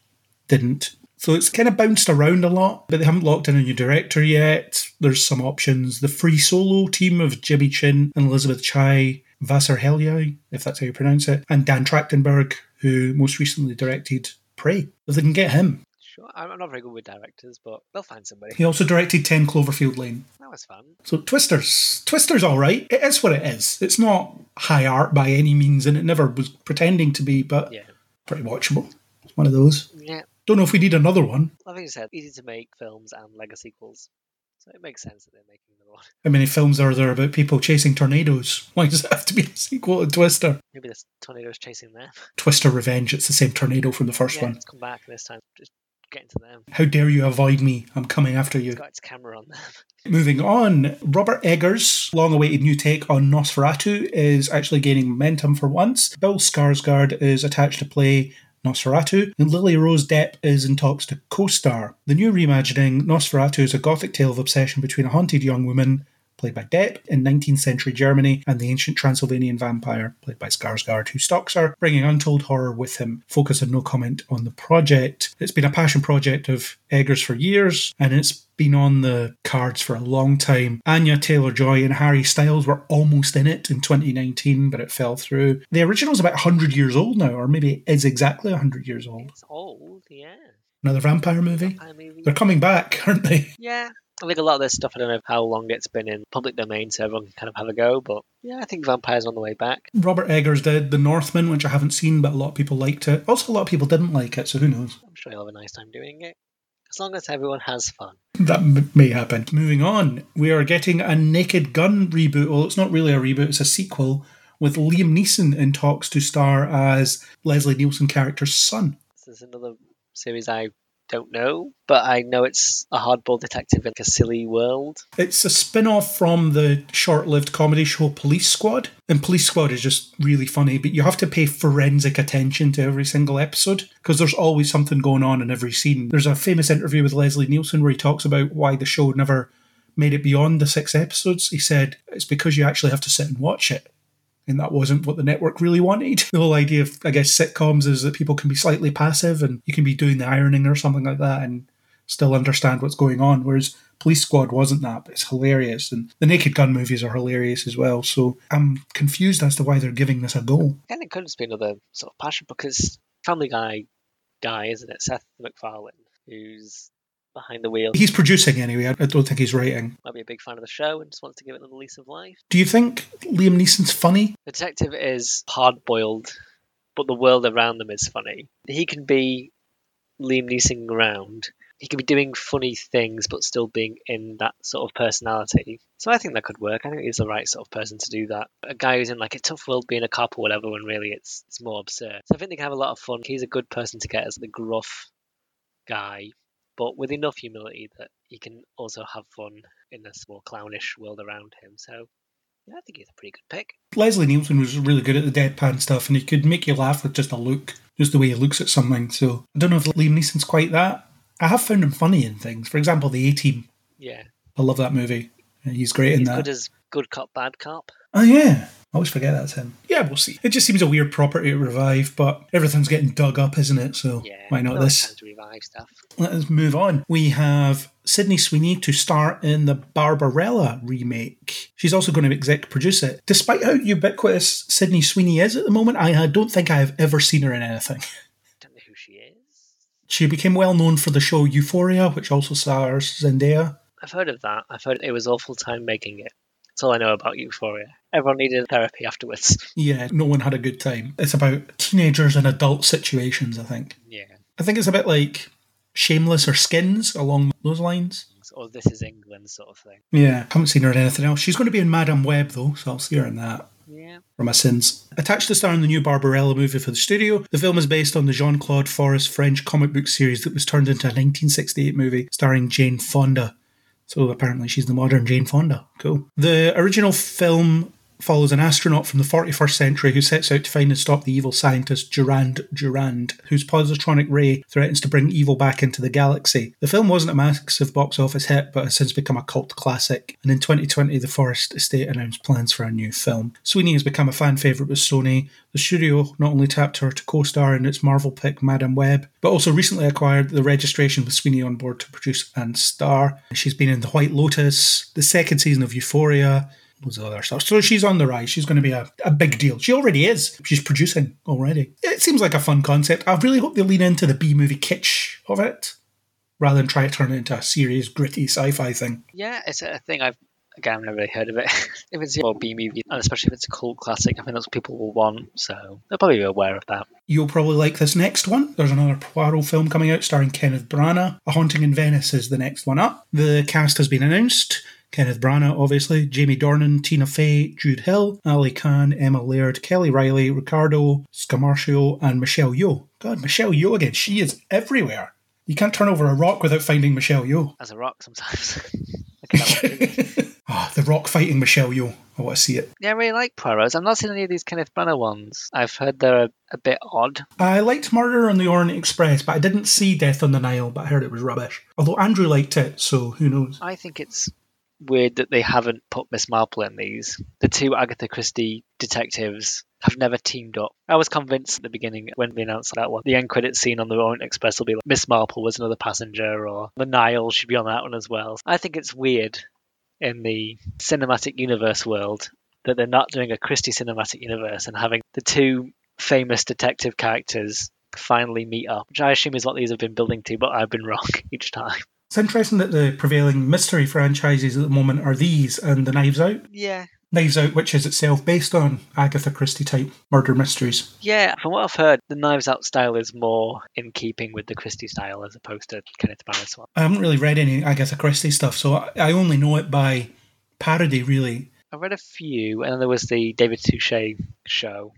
S5: didn't. So it's kind of bounced around a lot, but they haven't locked in a new director yet. There's some options. The Free Solo team of Jimmy Chin and Elizabeth Chai, Vasarhelyi, if that's how you pronounce it, and Dan Trachtenberg, who most recently directed Prey. If they can get him.
S6: sure, I'm not very good with directors, but they'll find somebody.
S5: He also directed 10 Cloverfield Lane.
S6: That was fun.
S5: So Twisters, Twisters, all right. It is what it is. It's not high art by any means, and it never was pretending to be, but
S6: Yeah.
S5: pretty watchable. It's one of those.
S6: Yeah.
S5: Don't know if we need another one.
S6: I think you said easy to make films and Lego sequels. So it makes sense that they're making another one.
S5: How many films are there about people chasing tornadoes? Why does it have to be a sequel to Twister?
S6: Maybe this tornado's chasing them.
S5: Twister Revenge. It's the same tornado from the first
S6: yeah,
S5: one.
S6: it's come back this time. Just get into them.
S5: How dare you avoid me? I'm coming after you.
S6: It's got its camera on them.
S5: Moving on, Robert Eggers' long awaited new take on Nosferatu is actually gaining momentum for once. Bill Skarsgård is attached to play Nosferatu, and Lily Rose Depp is in talks to co star. The new reimagining, Nosferatu, is a gothic tale of obsession between a haunted young woman, played by Depp, in 19th century Germany, and the ancient Transylvanian vampire, played by Skarsgård, who stalks her, bringing untold horror with him. Focus and no comment on the project. It's been a passion project of Eggers for years, and it's been on the cards for a long time. Anya Taylor Joy and Harry Styles were almost in it in 2019, but it fell through. The original's about 100 years old now, or maybe it is exactly 100 years old.
S6: It's old, yeah.
S5: Another vampire movie.
S6: I mean,
S5: They're coming back, aren't they?
S6: yeah. I think a lot of this stuff, I don't know how long it's been in public domain, so everyone can kind of have a go, but yeah, I think Vampire's on the way back.
S5: Robert Eggers did The Northman, which I haven't seen, but a lot of people liked it. Also, a lot of people didn't like it, so who knows?
S6: I'm sure you'll have a nice time doing it. As long as everyone has fun.
S5: That m- may happen. Moving on, we are getting a Naked Gun reboot. Well, it's not really a reboot, it's a sequel with Liam Neeson in talks to star as Leslie Nielsen character's son.
S6: This is another series I don't know, but I know it's a hardball detective in a silly world.
S5: It's a spin off from the short lived comedy show Police Squad. And Police Squad is just really funny, but you have to pay forensic attention to every single episode because there's always something going on in every scene. There's a famous interview with Leslie Nielsen where he talks about why the show never made it beyond the six episodes. He said, It's because you actually have to sit and watch it. And that wasn't what the network really wanted. The whole idea of, I guess, sitcoms is that people can be slightly passive and you can be doing the ironing or something like that and still understand what's going on. Whereas Police Squad wasn't that, but it's hilarious. And the Naked Gun movies are hilarious as well. So I'm confused as to why they're giving this a go.
S6: And it could just be another sort of passion because Family Guy guy, isn't it? Seth MacFarlane, who's behind the wheel,
S5: He's producing anyway. I don't think he's writing.
S6: might be a big fan of the show and just wants to give it another lease of life.
S5: Do you think Liam Neeson's funny?
S6: The detective is hard boiled, but the world around them is funny. He can be Liam Neeson around. He can be doing funny things, but still being in that sort of personality. So I think that could work. I think he's the right sort of person to do that. A guy who's in like a tough world being a cop or whatever, when really it's it's more absurd. So I think they can have a lot of fun. He's a good person to get as the gruff guy, but with enough humility that he can also have fun in this more clownish world around him. So Yeah, I think he's a pretty good pick.
S5: Leslie Nielsen was really good at the deadpan stuff, and he could make you laugh with just a look, just the way he looks at something. So I don't know if Liam Neeson's quite that. I have found him funny in things. For example, The A Team.
S6: Yeah,
S5: I love that movie. He's great in
S6: he's
S5: that.
S6: good as good cop, bad cop.
S5: Oh yeah, I always forget that's him. Yeah, we'll see. It just seems a weird property to revive, but everything's getting dug up, isn't it? So
S6: Yeah,
S5: why not
S6: no,
S5: this?
S6: revive stuff.
S5: Let us move on. We have Sydney Sweeney to star in the Barbarella remake. She's also going to exec produce it. Despite how ubiquitous Sydney Sweeney is at the moment, I don't think I have ever seen her in anything.
S6: Don't know who she is.
S5: She became well known for the show Euphoria, which also stars Zendaya.
S6: I've heard of that. I've heard it was awful time making it. That's all I know about Euphoria. Everyone needed therapy afterwards.
S5: Yeah, no one had a good time. It's about teenagers and adult situations, I think.
S6: Yeah.
S5: I think it's a bit like Shameless or Skins along those lines.
S6: Or this is England sort of thing.
S5: Yeah, haven't seen her in anything else. She's going to be in Madame Web though, so I'll see her in that.
S6: Yeah.
S5: For my sins. Attached to star in the new Barbarella movie for the studio, the film is based on the Jean Claude Forest French comic book series that was turned into a 1968 movie starring Jane Fonda. So apparently she's the modern Jane Fonda. Cool. The original film follows an astronaut from the 41st century who sets out to find and stop the evil scientist Durand Durand, whose positronic ray threatens to bring evil back into the galaxy. The film wasn't a massive box office hit, but has since become a cult classic. And in 2020, the Forest Estate announced plans for a new film. Sweeney has become a fan favourite with Sony. The studio not only tapped her to co star in its Marvel pick Madame Web, but also recently acquired the registration with Sweeney on board to produce and star. She's been in The White Lotus, the second season of Euphoria, loads of other stuff. So she's on the rise. She's going to be a, a big deal. She already is. She's producing already. It seems like a fun concept. I really hope they lean into the B movie kitsch of it rather than try to turn it into a serious, gritty sci fi thing.
S6: Yeah, it's a thing I've again I've never really heard of it. if it's a B movie, and especially if it's a cult classic, I think that's what people will want. So they'll probably be aware of that.
S5: You'll probably like this next one. There's another Poirot film coming out starring Kenneth Branagh. A Haunting in Venice is the next one up. The cast has been announced. Kenneth Branagh, obviously, Jamie Dornan, Tina Fey, Jude Hill, Ali Khan, Emma Laird, Kelly Reilly, Riccardo Scamarcio, and Michelle Yeoh. God, Michelle Yeoh again. She is everywhere. You can't turn over a rock without finding Michelle Yeoh.
S6: As a rock sometimes. Look at that one too.
S5: Ah, the rock fighting Michelle Yeoh. I want to see it.
S6: yeah, I really like Poirot's. I've not seen any of these Kenneth Branagh ones. I've heard they're a, a bit odd.
S5: I liked Murder on the Orient Express, but I didn't see Death on the Nile, but I heard it was rubbish. Although Andrew liked it, so who knows?
S6: I think it's weird that they haven't put Miss Marple in these. The two Agatha Christie detectives have never teamed up. I was convinced at the beginning when we announced that one. The end credit scene on the Orient Express will be like Miss Marple was another passenger, or the Nile should be on that one as well. I think it's weird in the cinematic universe world that they're not doing a Christie cinematic universe and having the two famous detective characters finally meet up, which I assume is what these have been building to, but I've been wrong each time.
S5: It's interesting that the prevailing mystery franchises at the moment are these and the Knives Out.
S6: Yeah,
S5: Knives Out, which is itself based on Agatha Christie type murder mysteries.
S6: Yeah, from what I've heard, the Knives Out style is more in keeping with the Christie style as opposed to Kenneth Branagh's one.
S5: I haven't really read any Agatha Christie stuff, so I- I only know it by parody, really,
S6: I read a few, and then there was the David Suchet show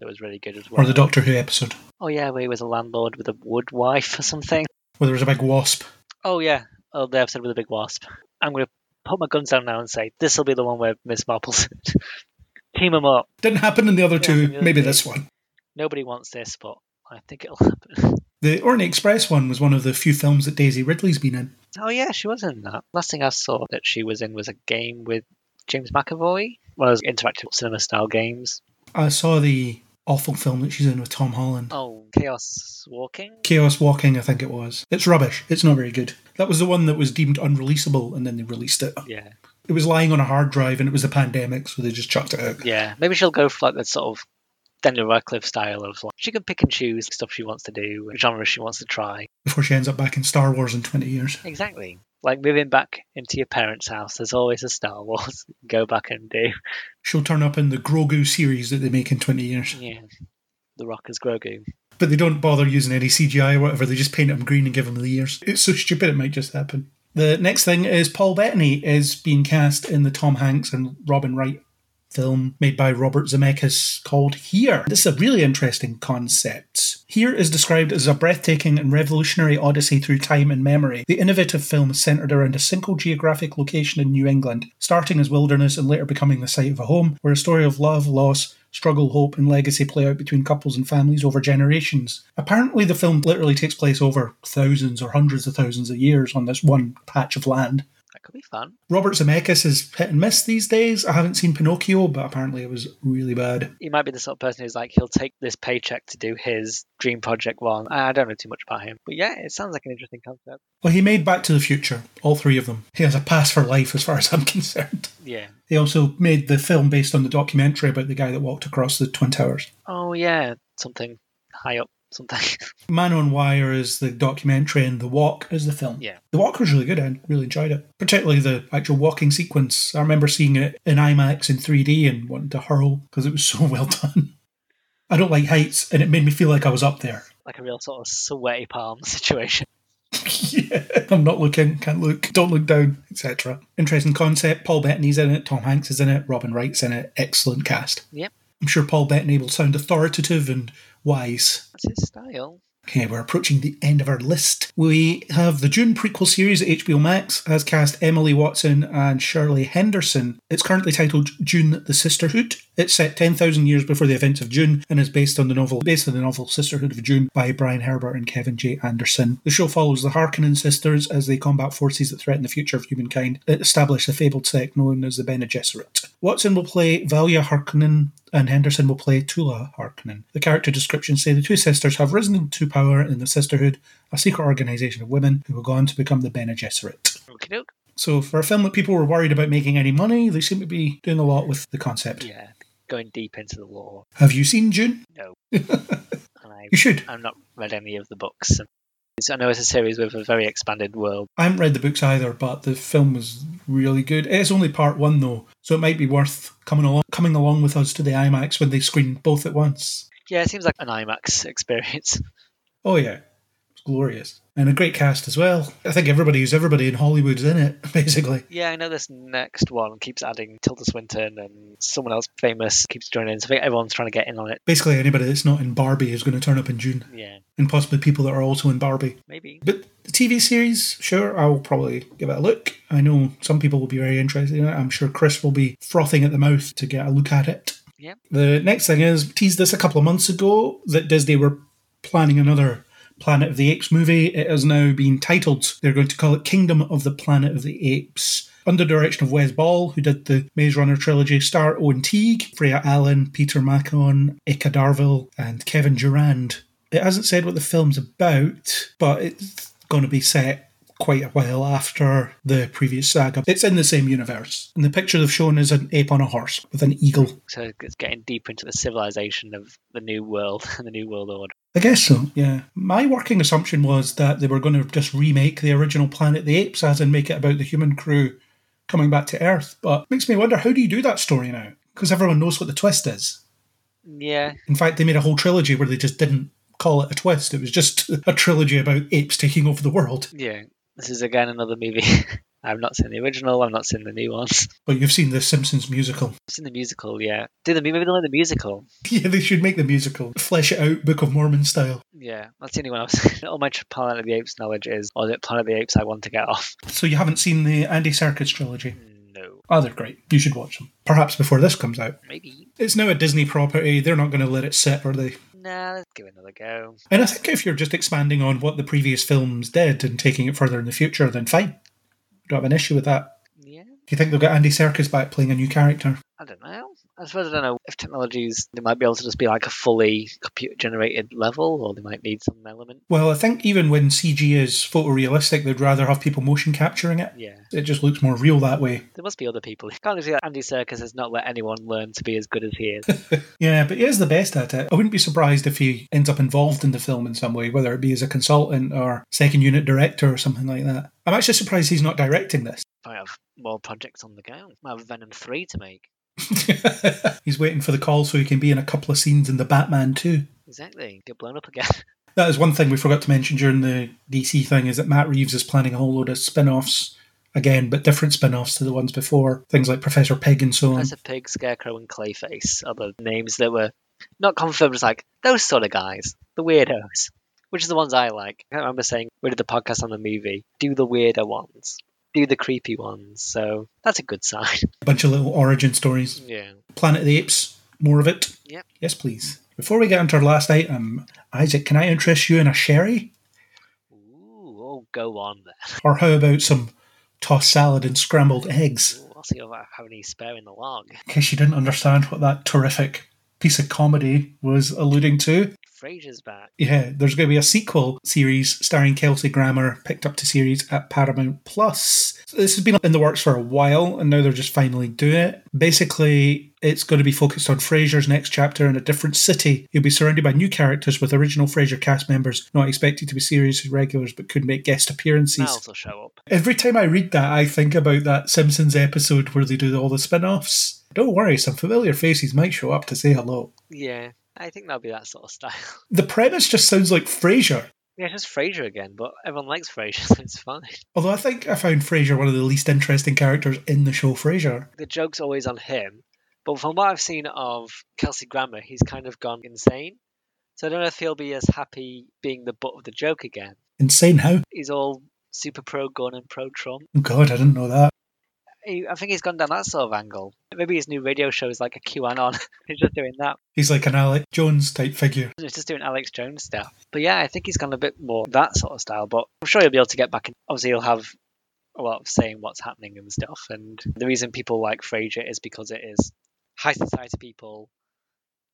S6: that was really good as well.
S5: or the Doctor Who episode
S6: oh yeah, where he was a landlord with a wood wife or something.
S5: where there was a big wasp.
S6: Oh yeah, oh the episode with a big wasp. I'm gonna put my guns down now and say this will be the one where Miss Marple's team them up.
S5: Didn't happen in the other
S6: Yeah,
S5: two,
S6: the other
S5: maybe
S6: two.
S5: this one.
S6: Nobody wants this, but I think it'll happen.
S5: The Orient Express one was one of the few films that Daisy Ridley's been in.
S6: Oh yeah, she was in that. Last thing I saw that she was in was a game with James McAvoy. One of those interactive cinema style games.
S5: I saw the awful film that she's in with Tom Holland.
S6: Oh, Chaos Walking.
S5: Chaos Walking, I think it was. It's rubbish. It's not very good. That was the one that was deemed unreleasable, and then they released it.
S6: Yeah,
S5: It was lying on a hard drive, and it was a pandemic, so they just chucked it out.
S6: yeah. Maybe she'll go for like that sort of Daniel Radcliffe style of like she can pick and choose stuff she wants to do, genres she wants to try.
S5: Before she ends up back in Star Wars in 20 years.
S6: Exactly. Like moving back into your parents' house, there's always a Star Wars. Go back and do.
S5: She'll turn up in the Grogu series that they make in 20 years.
S6: Yeah. The Rock as Grogu.
S5: But they don't bother using any CGI or whatever, they just paint him green and give him the ears. It's so stupid it might just happen. The next thing is Paul Bettany is being cast in the Tom Hanks and Robin Wright film made by Robert Zemeckis called Here. This is a really interesting concept. Here is described as a breathtaking and revolutionary odyssey through time and memory. The innovative film centered around a single geographic location in New England, starting as wilderness and later becoming the site of a home, where a story of love, loss, struggle, hope, and legacy play out between couples and families over generations. Apparently, the film literally takes place over thousands or hundreds of thousands of years on this one patch of land.
S6: Could be fun.
S5: Robert Zemeckis is hit and miss these days. I haven't seen Pinocchio, but apparently it was really bad.
S6: He might be the sort of person who's like, he'll take this paycheck to do his dream project one. I don't know too much about him. But yeah, it sounds like an interesting concept.
S5: Well, he made Back to the Future, all three of them. He has a pass for life as far as I'm concerned.
S6: Yeah.
S5: He also made the film based on the documentary about the guy that walked across the Twin Towers.
S6: Oh, yeah. Something high up,
S5: Man on Wire is the documentary and The Walk is the film.
S6: Yeah.
S5: The Walk was really good. I really enjoyed it. Particularly the actual walking sequence. I remember seeing it in IMAX in 3D and wanting to hurl because it was so well done. I don't like heights and it made me feel like I was up there.
S6: like a real sort of sweaty palm situation.
S5: yeah, I'm not looking, can't look, don't look down, etc. Interesting concept. Paul Bettany's in it, Tom Hanks is in it, Robin Wright's in it. Excellent cast.
S6: Yep.
S5: I'm sure Paul Bettany will sound authoritative and wise.
S6: That's his style.
S5: Okay, we're approaching the end of our list. We have the Dune prequel series at HBO Max has cast Emily Watson and Shirley Henderson. It's currently titled Dune the Sisterhood. It's set 10,000 years before the events of Dune and is based on the novel based on the novel Sisterhood of Dune by Brian Herbert and Kevin J. Anderson. The show follows the Harkonnen sisters as they combat forces that threaten the future of humankind. It established a fabled sect known as the Bene Gesserit. Watson will play Valya Harkonnen and Henderson will play Tula Harkonnen. The character descriptions say the two sisters have risen to power in the Sisterhood, a secret organisation of women who will go on to become the Bene Gesserit.
S6: Okie doke.
S5: So, for a film that people were worried about making any money, they seem to be doing a lot with the concept.
S6: Yeah. Going deep into the lore.
S5: Have you seen Dune?
S6: No. And I,
S5: You should.
S6: I've not read any of the books. I know it's a series with a very expanded world.
S5: I haven't read the books either, but the film was really good. It's only part one though, so it might be worth coming along coming along with us to the IMAX when they screen both at once.
S6: Yeah, it seems like an IMAX experience.
S5: Oh yeah, it's glorious and a great cast as well. I think everybody who's everybody in Hollywood's in it basically.
S6: Yeah, I know this next one keeps adding Tilda Swinton and someone else famous keeps joining in. So I think everyone's trying to get in on it.
S5: Basically, anybody that's not in Barbie is going to turn up in Dune,
S6: Yeah,
S5: and possibly people that are also in Barbie.
S6: maybe.
S5: But the TV series, sure, I'll probably give it a look. I know some people will be very interested in it. I'm sure Chris will be frothing at the mouth to get a look at it.
S6: Yeah.
S5: The next thing is, teased this a couple of months ago that Disney were planning another Planet of the Apes movie. It has now been titled, they're going to call it Kingdom of the Planet of the Apes. Under direction of Wes Ball, who did the Maze Runner trilogy, star Owen Teague, Freya Allan, Peter Macon, Eka Darville, and Kevin Durand. It hasn't said what the film's about, but it's going to be set quite a while after the previous saga. It's in the same universe. And the picture they've shown is an ape on a horse with an eagle.
S6: So it's getting deep into the civilization of the new world and the new world order.
S5: I guess so, yeah. My working assumption was that they were going to just remake the original Planet of the Apes as and make it about the human crew coming back to Earth. But it makes me wonder how do you do that story now? Because everyone knows what the twist is.
S6: Yeah,
S5: In fact, they made a whole trilogy where they just didn't call it a twist. It was just a trilogy about apes taking over the world.
S6: yeah. This is again another movie. I've not seen the original. I've not seen the new ones.
S5: But you've seen the Simpsons musical.
S6: I've seen the musical. Yeah, do the maybe they like the musical.
S5: Yeah, they should make the musical. Flesh it out, Book of Mormon style.
S6: Yeah, that's the only one I've All my Planet of the Apes knowledge is, or it Planet of the Apes I want to get off?
S5: So you haven't seen the Andy Serkis trilogy?
S6: No,
S5: Oh, they're great. You should watch them. Perhaps before this comes out.
S6: maybe.
S5: It's now a Disney property. They're not going to let it sit, are they?
S6: Nah, let's give it another go.
S5: And I think if you're just expanding on what the previous films did and taking it further in the future, then fine. Don't have an issue with that.
S6: Yeah,
S5: Do you think they'll get Andy Serkis back playing a new character?
S6: I don't know. I suppose I don't know if technologies they might be able to just be like a fully computer generated level, or they might need some element.
S5: Well, I think even when CG is photorealistic, they'd rather have people motion capturing it.
S6: Yeah,
S5: It just looks more real that way.
S6: there must be other people. Can't see that Andy Serkis has not let anyone learn to be as good as he is.
S5: Yeah, but he is the best at it. I wouldn't be surprised if he ends up involved in the film in some way, whether it be as a consultant or second unit director or something like that. I'm actually surprised he's not directing this.
S6: I have more projects on the go. I have Venom three to make.
S5: he's waiting for the call so he can be in a couple of scenes in the Batman too.
S6: Exactly. Get blown up again.
S5: That is one thing we forgot to mention during the DC thing is that Matt Reeves is planning a whole load of spin-offs again, but different spin offs to the ones before. Things like Professor Pig and so on.
S6: As a pig, scarecrow, and clayface are the names that were not confirmed. It's like those sort of guys, the weirdos, which is the ones I like. I remember saying we did the podcast on the movie. Do the weirder ones. Do the creepy ones. So that's a good sign.
S5: A bunch of little origin stories.
S6: Yeah.
S5: Planet of the Apes, more of it.
S6: Yep.
S5: Yes, please. Before we get into our last item, Isaac, can I interest you in a sherry?
S6: Ooh, oh, go on then.
S5: Or how about some tossed salad and scrambled eggs?
S6: Ooh, I'll see if I have any spare in the log.
S5: In case you didn't understand what that terrific piece of comedy was alluding to.
S6: Frasier's back.
S5: Yeah, there's going to be a sequel series starring Kelsey Grammer, picked up to series at Paramount Plus. So this has been in the works for a while, and now they're just finally doing it. Basically, it's going to be focused on Frasier's next chapter in a different city. He'll be surrounded by new characters with original Frasier cast members not expected to be series regulars but could make guest appearances.
S6: Niles will show up.
S5: Every time I read that, I think about that Simpsons episode where they do all the spin offs. Don't worry, some familiar faces might show up to say hello.
S6: Yeah, I think that'll be that sort of style.
S5: The premise just sounds like Frasier.
S6: Yeah, just Frasier again, but everyone likes Frasier, so it's fine.
S5: Although I think I found Frasier one of the least interesting characters in the show Frasier.
S6: The joke's always on him, but from what I've seen of Kelsey Grammer, he's kind of gone insane. So I don't know if he'll be as happy being the butt of the joke again.
S5: Insane how?
S6: He's all super pro gun and pro Trump.
S5: Oh God, I didn't know that.
S6: He, I think he's gone down that sort of angle. Maybe his new radio show is like a QAnon. he's just doing that.
S5: He's like an Alex Jones type figure.
S6: He's just doing Alex Jones stuff. But yeah, I think he's gone a bit more that sort of style. But I'm sure he'll be able to get back in. Obviously, he'll have a lot of saying what's happening and stuff. And the reason people like Frasier is because it is high society people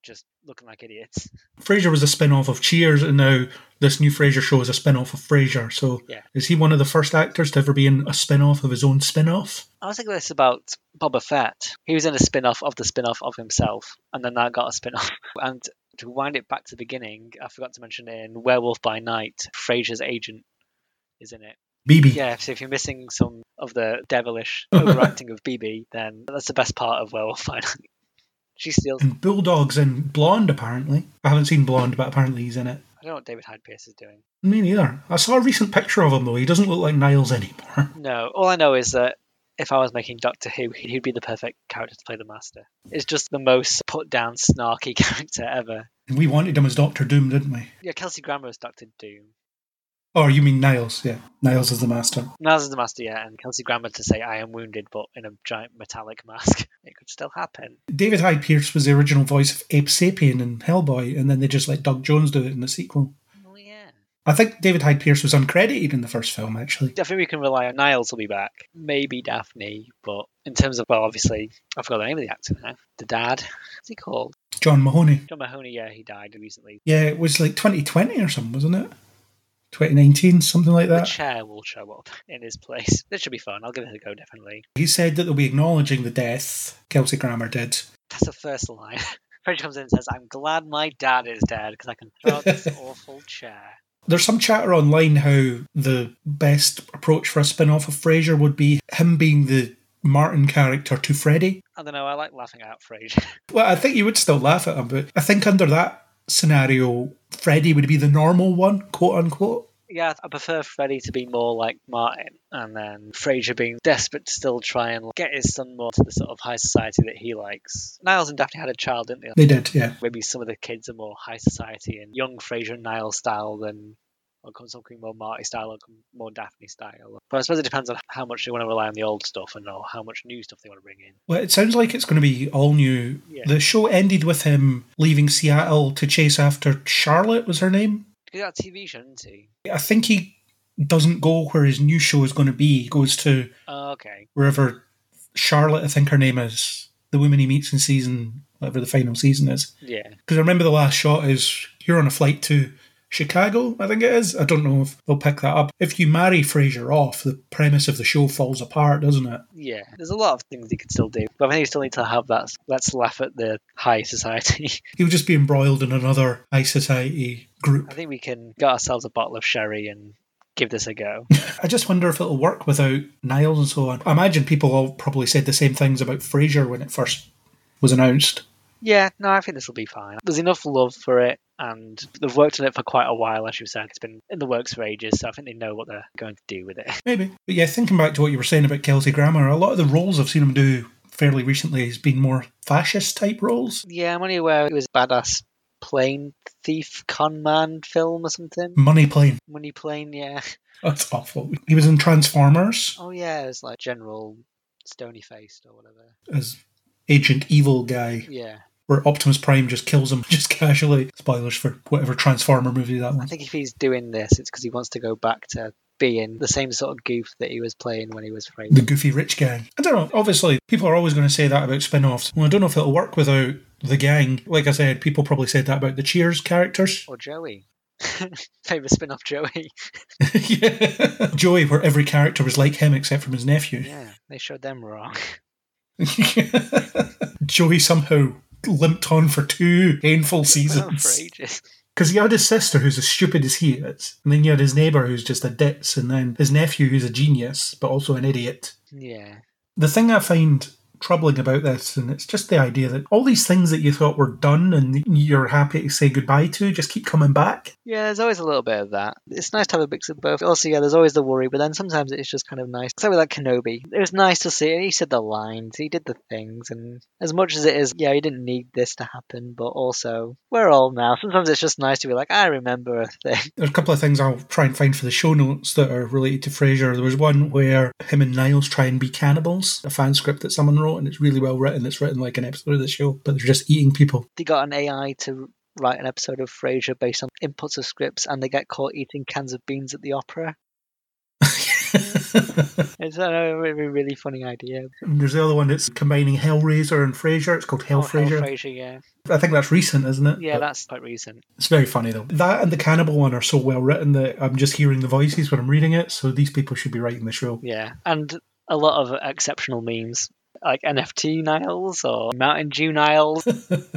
S6: just looking like idiots.
S5: Frasier was a spin off of Cheers, and now this new Frasier show is a spin off of Frasier. So
S6: Yeah.
S5: is he one of the first actors to ever be in a spin off of his own spin off?
S6: I was thinking this about Boba Fett. He was in a spin off of the spin off of himself, and then that got a spin off. And to wind it back to the beginning, I forgot to mention in Werewolf by Night, Frasier's agent is in it.
S5: Bebe.
S6: Yeah, so if you're missing some of the devilish overacting of Bebe, then that's the best part of Werewolf by Night. She steals.
S5: And Bulldogs and Blonde, apparently. I haven't seen Blonde, but apparently he's in it.
S6: I don't know what David Hyde Pierce is doing.
S5: Me neither. I saw a recent picture of him, though. He doesn't look like Niles anymore.
S6: No, all I know is that if I was making Doctor Who, he'd be the perfect character to play the Master. It's just the most put down, snarky character ever.
S5: And we wanted him as Doctor Doom, didn't we?
S6: Yeah, Kelsey Grammer is Doctor Doom.
S5: Oh, you mean Niles? Yeah. Niles is the Master.
S6: Niles is the Master, yeah, and Kelsey Grammer to say I am wounded, but in a giant metallic mask. It could still happen.
S5: David Hyde Pierce was the original voice of Abe Sapien in Hellboy, and then they just let Doug Jones do it in the sequel.
S6: Oh yeah.
S5: I think David Hyde Pierce was uncredited in the first film, actually.
S6: I think we can rely on Niles will be back. Maybe Daphne, but in terms of well, obviously I forgot the name of the actor now. The dad. What's he called?
S5: John Mahoney.
S6: John Mahoney. Yeah, he died recently.
S5: Yeah, it was like 2020 or something, wasn't it? 2019, something like that.
S6: The chair will show up in his place. This should be fun. I'll give it a go. Definitely.
S5: He said that they'll be acknowledging the death. Kelsey Grammer did.
S6: That's the first line. French comes in and says, "I'm glad my dad is dead because I can throw out this awful chair."
S5: There's some chatter online how the best approach for a spin off of Frasier would be him being the Martin character to Freddy.
S6: I don't know. I like laughing at Frasier.
S5: Well, I think you would still laugh at him, but I think under that scenario, Freddy would be the normal one, quote unquote.
S6: yeah, I prefer Freddie to be more like Martin, and then Frasier being desperate to still try and get his son more to the sort of high society that he likes. Niles and Daphne had a child, didn't they?
S5: They did, yeah.
S6: Maybe some of the kids are more high society and young Frasier and Niles style than or something more Marty style or more Daphne style. But I suppose it depends on how much they want to rely on the old stuff and how much new stuff they want to bring in.
S5: Well, it sounds like it's going to be all new.
S6: Yeah.
S5: The show ended with him leaving Seattle to chase after Charlotte, was her name?
S6: Got a TV show, isn't he?
S5: I think he doesn't go where his new show is going to be. He goes to
S6: Oh, okay.
S5: wherever Charlotte, I think her name is, the woman he meets in season, whatever the final season is.
S6: Yeah.
S5: Because I remember the last shot is you're on a flight to Chicago, I think it is. I don't know if they'll pick that up. If you marry Frasier off, the premise of the show falls apart, doesn't it?
S6: Yeah. There's a lot of things he could still do. But I think you still need to have that let's laugh at the high society.
S5: He'll just be embroiled in another high society group.
S6: I think we can get ourselves a bottle of sherry and give this a go.
S5: I just wonder if it'll work without Niles and so on. I imagine people all probably said the same things about Frasier when it first was announced.
S6: yeah, no, I think this will be fine. There's enough love for it, and they've worked on it for quite a while. As you said, it's been in the works for ages, so I think they know what they're going to do with it.
S5: Maybe. But yeah, thinking back to what you were saying about Kelsey Grammer, a lot of the roles I've seen him do fairly recently has been more fascist type roles.
S6: Yeah, I'm only aware it was badass plane thief con man film or something.
S5: Money Plane.
S6: Money plane, yeah.
S5: That's awful. He was in Transformers
S6: Oh yeah, it was like General Stony Faced or whatever.
S5: as Agent Evil guy,
S6: Yeah.
S5: Where Optimus Prime just kills him just casually. Spoilers for whatever Transformer movie that
S6: one.
S5: I
S6: think if he's doing this, it's because he wants to go back to being the same sort of goof that he was playing when he was Frasier.
S5: The goofy rich gang. I don't know. Obviously, people are always going to say that about spin offs. Well, I don't know if it'll work without the gang. Like I said, people probably said that about the Cheers characters.
S6: Or Joey. Favorite spin off Joey.
S5: yeah. Joey, where every character was like him except from his nephew.
S6: Yeah, they showed them wrong.
S5: Joey somehow limped on for two painful seasons. Because he had his sister who's as stupid as he is, and then you had his neighbour who's just a ditz, and then his nephew who's a genius, but also an idiot.
S6: Yeah.
S5: The thing I find troubling about this, and it's just the idea that all these things that you thought were done and you're happy to say goodbye to just keep coming back.
S6: Yeah, there's always a little bit of that. It's nice to have a mix of both. Also, yeah, there's always the worry, but then sometimes it's just kind of nice. So with like Kenobi, it was nice to see. He said the lines, he did the things, and as much as it is, yeah, he didn't need this to happen, but also we're old now. Sometimes it's just nice to be like, I remember a thing.
S5: There's a couple of things I'll try and find for the show notes that are related to Frasier. There was one where him and Niles try and be cannibals, a fan script that someone wrote, and it's really well written. It's written like an episode of the show, but they're just eating people.
S6: They got an AI to write an episode of Frasier based on inputs of scripts, and they get caught eating cans of beans at the opera. It's a really, really funny idea.
S5: And There's the other one that's combining Hellraiser and Frasier. It's called Hell
S6: Oh, Hell
S5: Frasier.
S6: Frasier, yeah.
S5: I think that's recent, isn't it?
S6: Yeah,
S5: But
S6: that's quite recent.
S5: it's very funny though. That and the cannibal one are so well written that I'm just hearing the voices when I'm reading it. So these people should be writing the show.
S6: Yeah, and a lot of exceptional memes like NFT Niles or Mountain Dew Niles.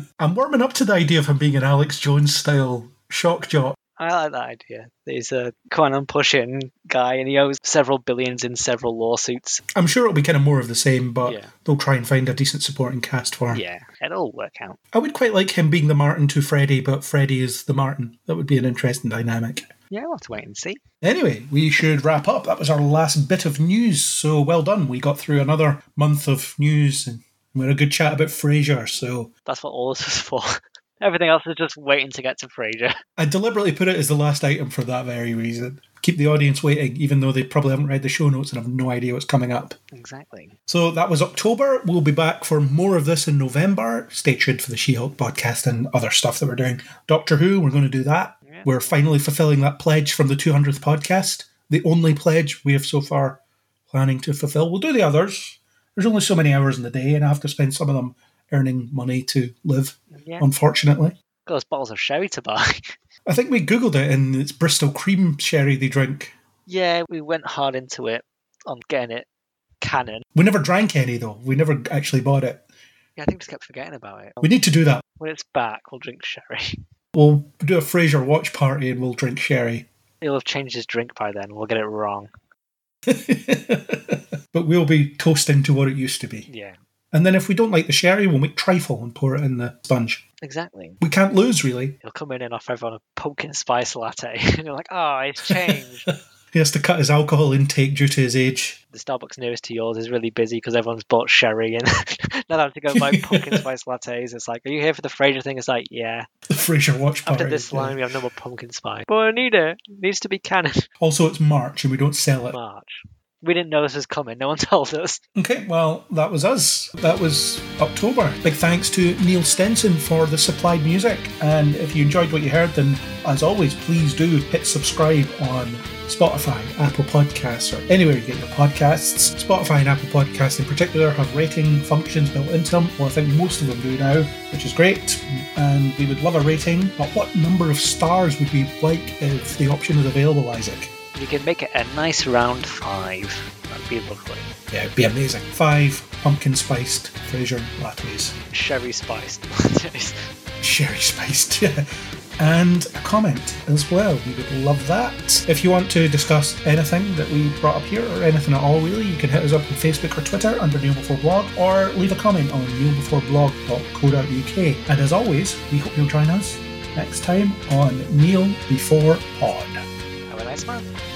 S5: I'm warming up to the idea of him being an Alex Jones style shock jock.
S6: I like that idea. He's a quantum pushing guy and he owes several billions in several lawsuits.
S5: I'm sure it'll be kind of more of the same, but
S6: Yeah.
S5: they'll try and find a decent supporting cast for him.
S6: Yeah, it'll work out.
S5: I would quite like him being the Martin to Freddy, but Freddy is the Martin. That would be an interesting dynamic.
S6: Yeah, we'll have to wait and see.
S5: Anyway, we should wrap up. That was our last bit of news, so well done. We got through another month of news and we had a good chat about Frasier, so
S6: That's what all this is for. Everything else is just waiting to get to Frasier.
S5: I deliberately put it as the last item for that very reason. Keep the audience waiting, even though they probably haven't read the show notes and have no idea what's coming up.
S6: Exactly.
S5: So that was October. We'll be back for more of this in November. Stay tuned for the She Hulk podcast and other stuff that we're doing. Doctor Who, we're going to do that. We're finally fulfilling that pledge from the 200th podcast, the only pledge we have so far planning to fulfill. We'll do the others. There's only so many hours in the day, and I have to spend some of them earning money to live,
S6: Yeah.
S5: unfortunately.
S6: Got those bottles of sherry to buy.
S5: I think we Googled it, and it's Bristol cream sherry they drink.
S6: yeah, we went hard into it on getting it canon.
S5: We never drank any, though. We never actually bought it.
S6: Yeah, I think we just kept forgetting about it.
S5: We need to do that.
S6: When it's back, we'll drink sherry.
S5: We'll do a Frasier watch party and we'll drink sherry.
S6: He'll have changed his drink by then. We'll get it wrong.
S5: but we'll be toasting to what it used to be.
S6: Yeah,
S5: And then if we don't like the sherry, we'll make trifle and pour it in the sponge.
S6: exactly.
S5: We can't lose, really.
S6: He'll come in and offer everyone a pumpkin spice latte. and you're like, oh, it's changed.
S5: He has to cut his alcohol intake due to his age.
S6: the Starbucks nearest to yours is really busy because everyone's bought sherry and now I have to go buy pumpkin spice lattes. It's like, are you here for the Frasier thing? It's like, yeah.
S5: The Frasier watch party.
S6: After this
S5: yeah.
S6: line, we have no more pumpkin spice. But I need it. It needs to be canon.
S5: Also, it's March and we don't sell it.
S6: March. We didn't know this was coming. No one told us.
S5: Okay, well, that was us. That was October. Big thanks to Neil Stenson for the supplied music. And if you enjoyed what you heard, then as always, please do hit subscribe on Spotify, Apple Podcasts, or anywhere you get your podcasts. Spotify and Apple Podcasts in particular have rating functions built into them. Well, I think most of them do now, which is great. And we would love a rating. But what number of stars would we like if the option is available, Isaac?
S6: You can make it a nice round five. That'd be lovely.
S5: Yeah, it'd be amazing. Five pumpkin spiced Frasier lattes.
S6: Sherry spiced lattes.
S5: Sherry spiced, yeah. And a comment as well. We would love that. If you want to discuss anything that we brought up here or anything at all, really, you can hit us up on Facebook or Twitter under Kneel Before Blog or leave a comment on kneelbeforeblog.co.uk. And as always, we hope you'll join us next time on Kneel Before Pod.
S6: Have month.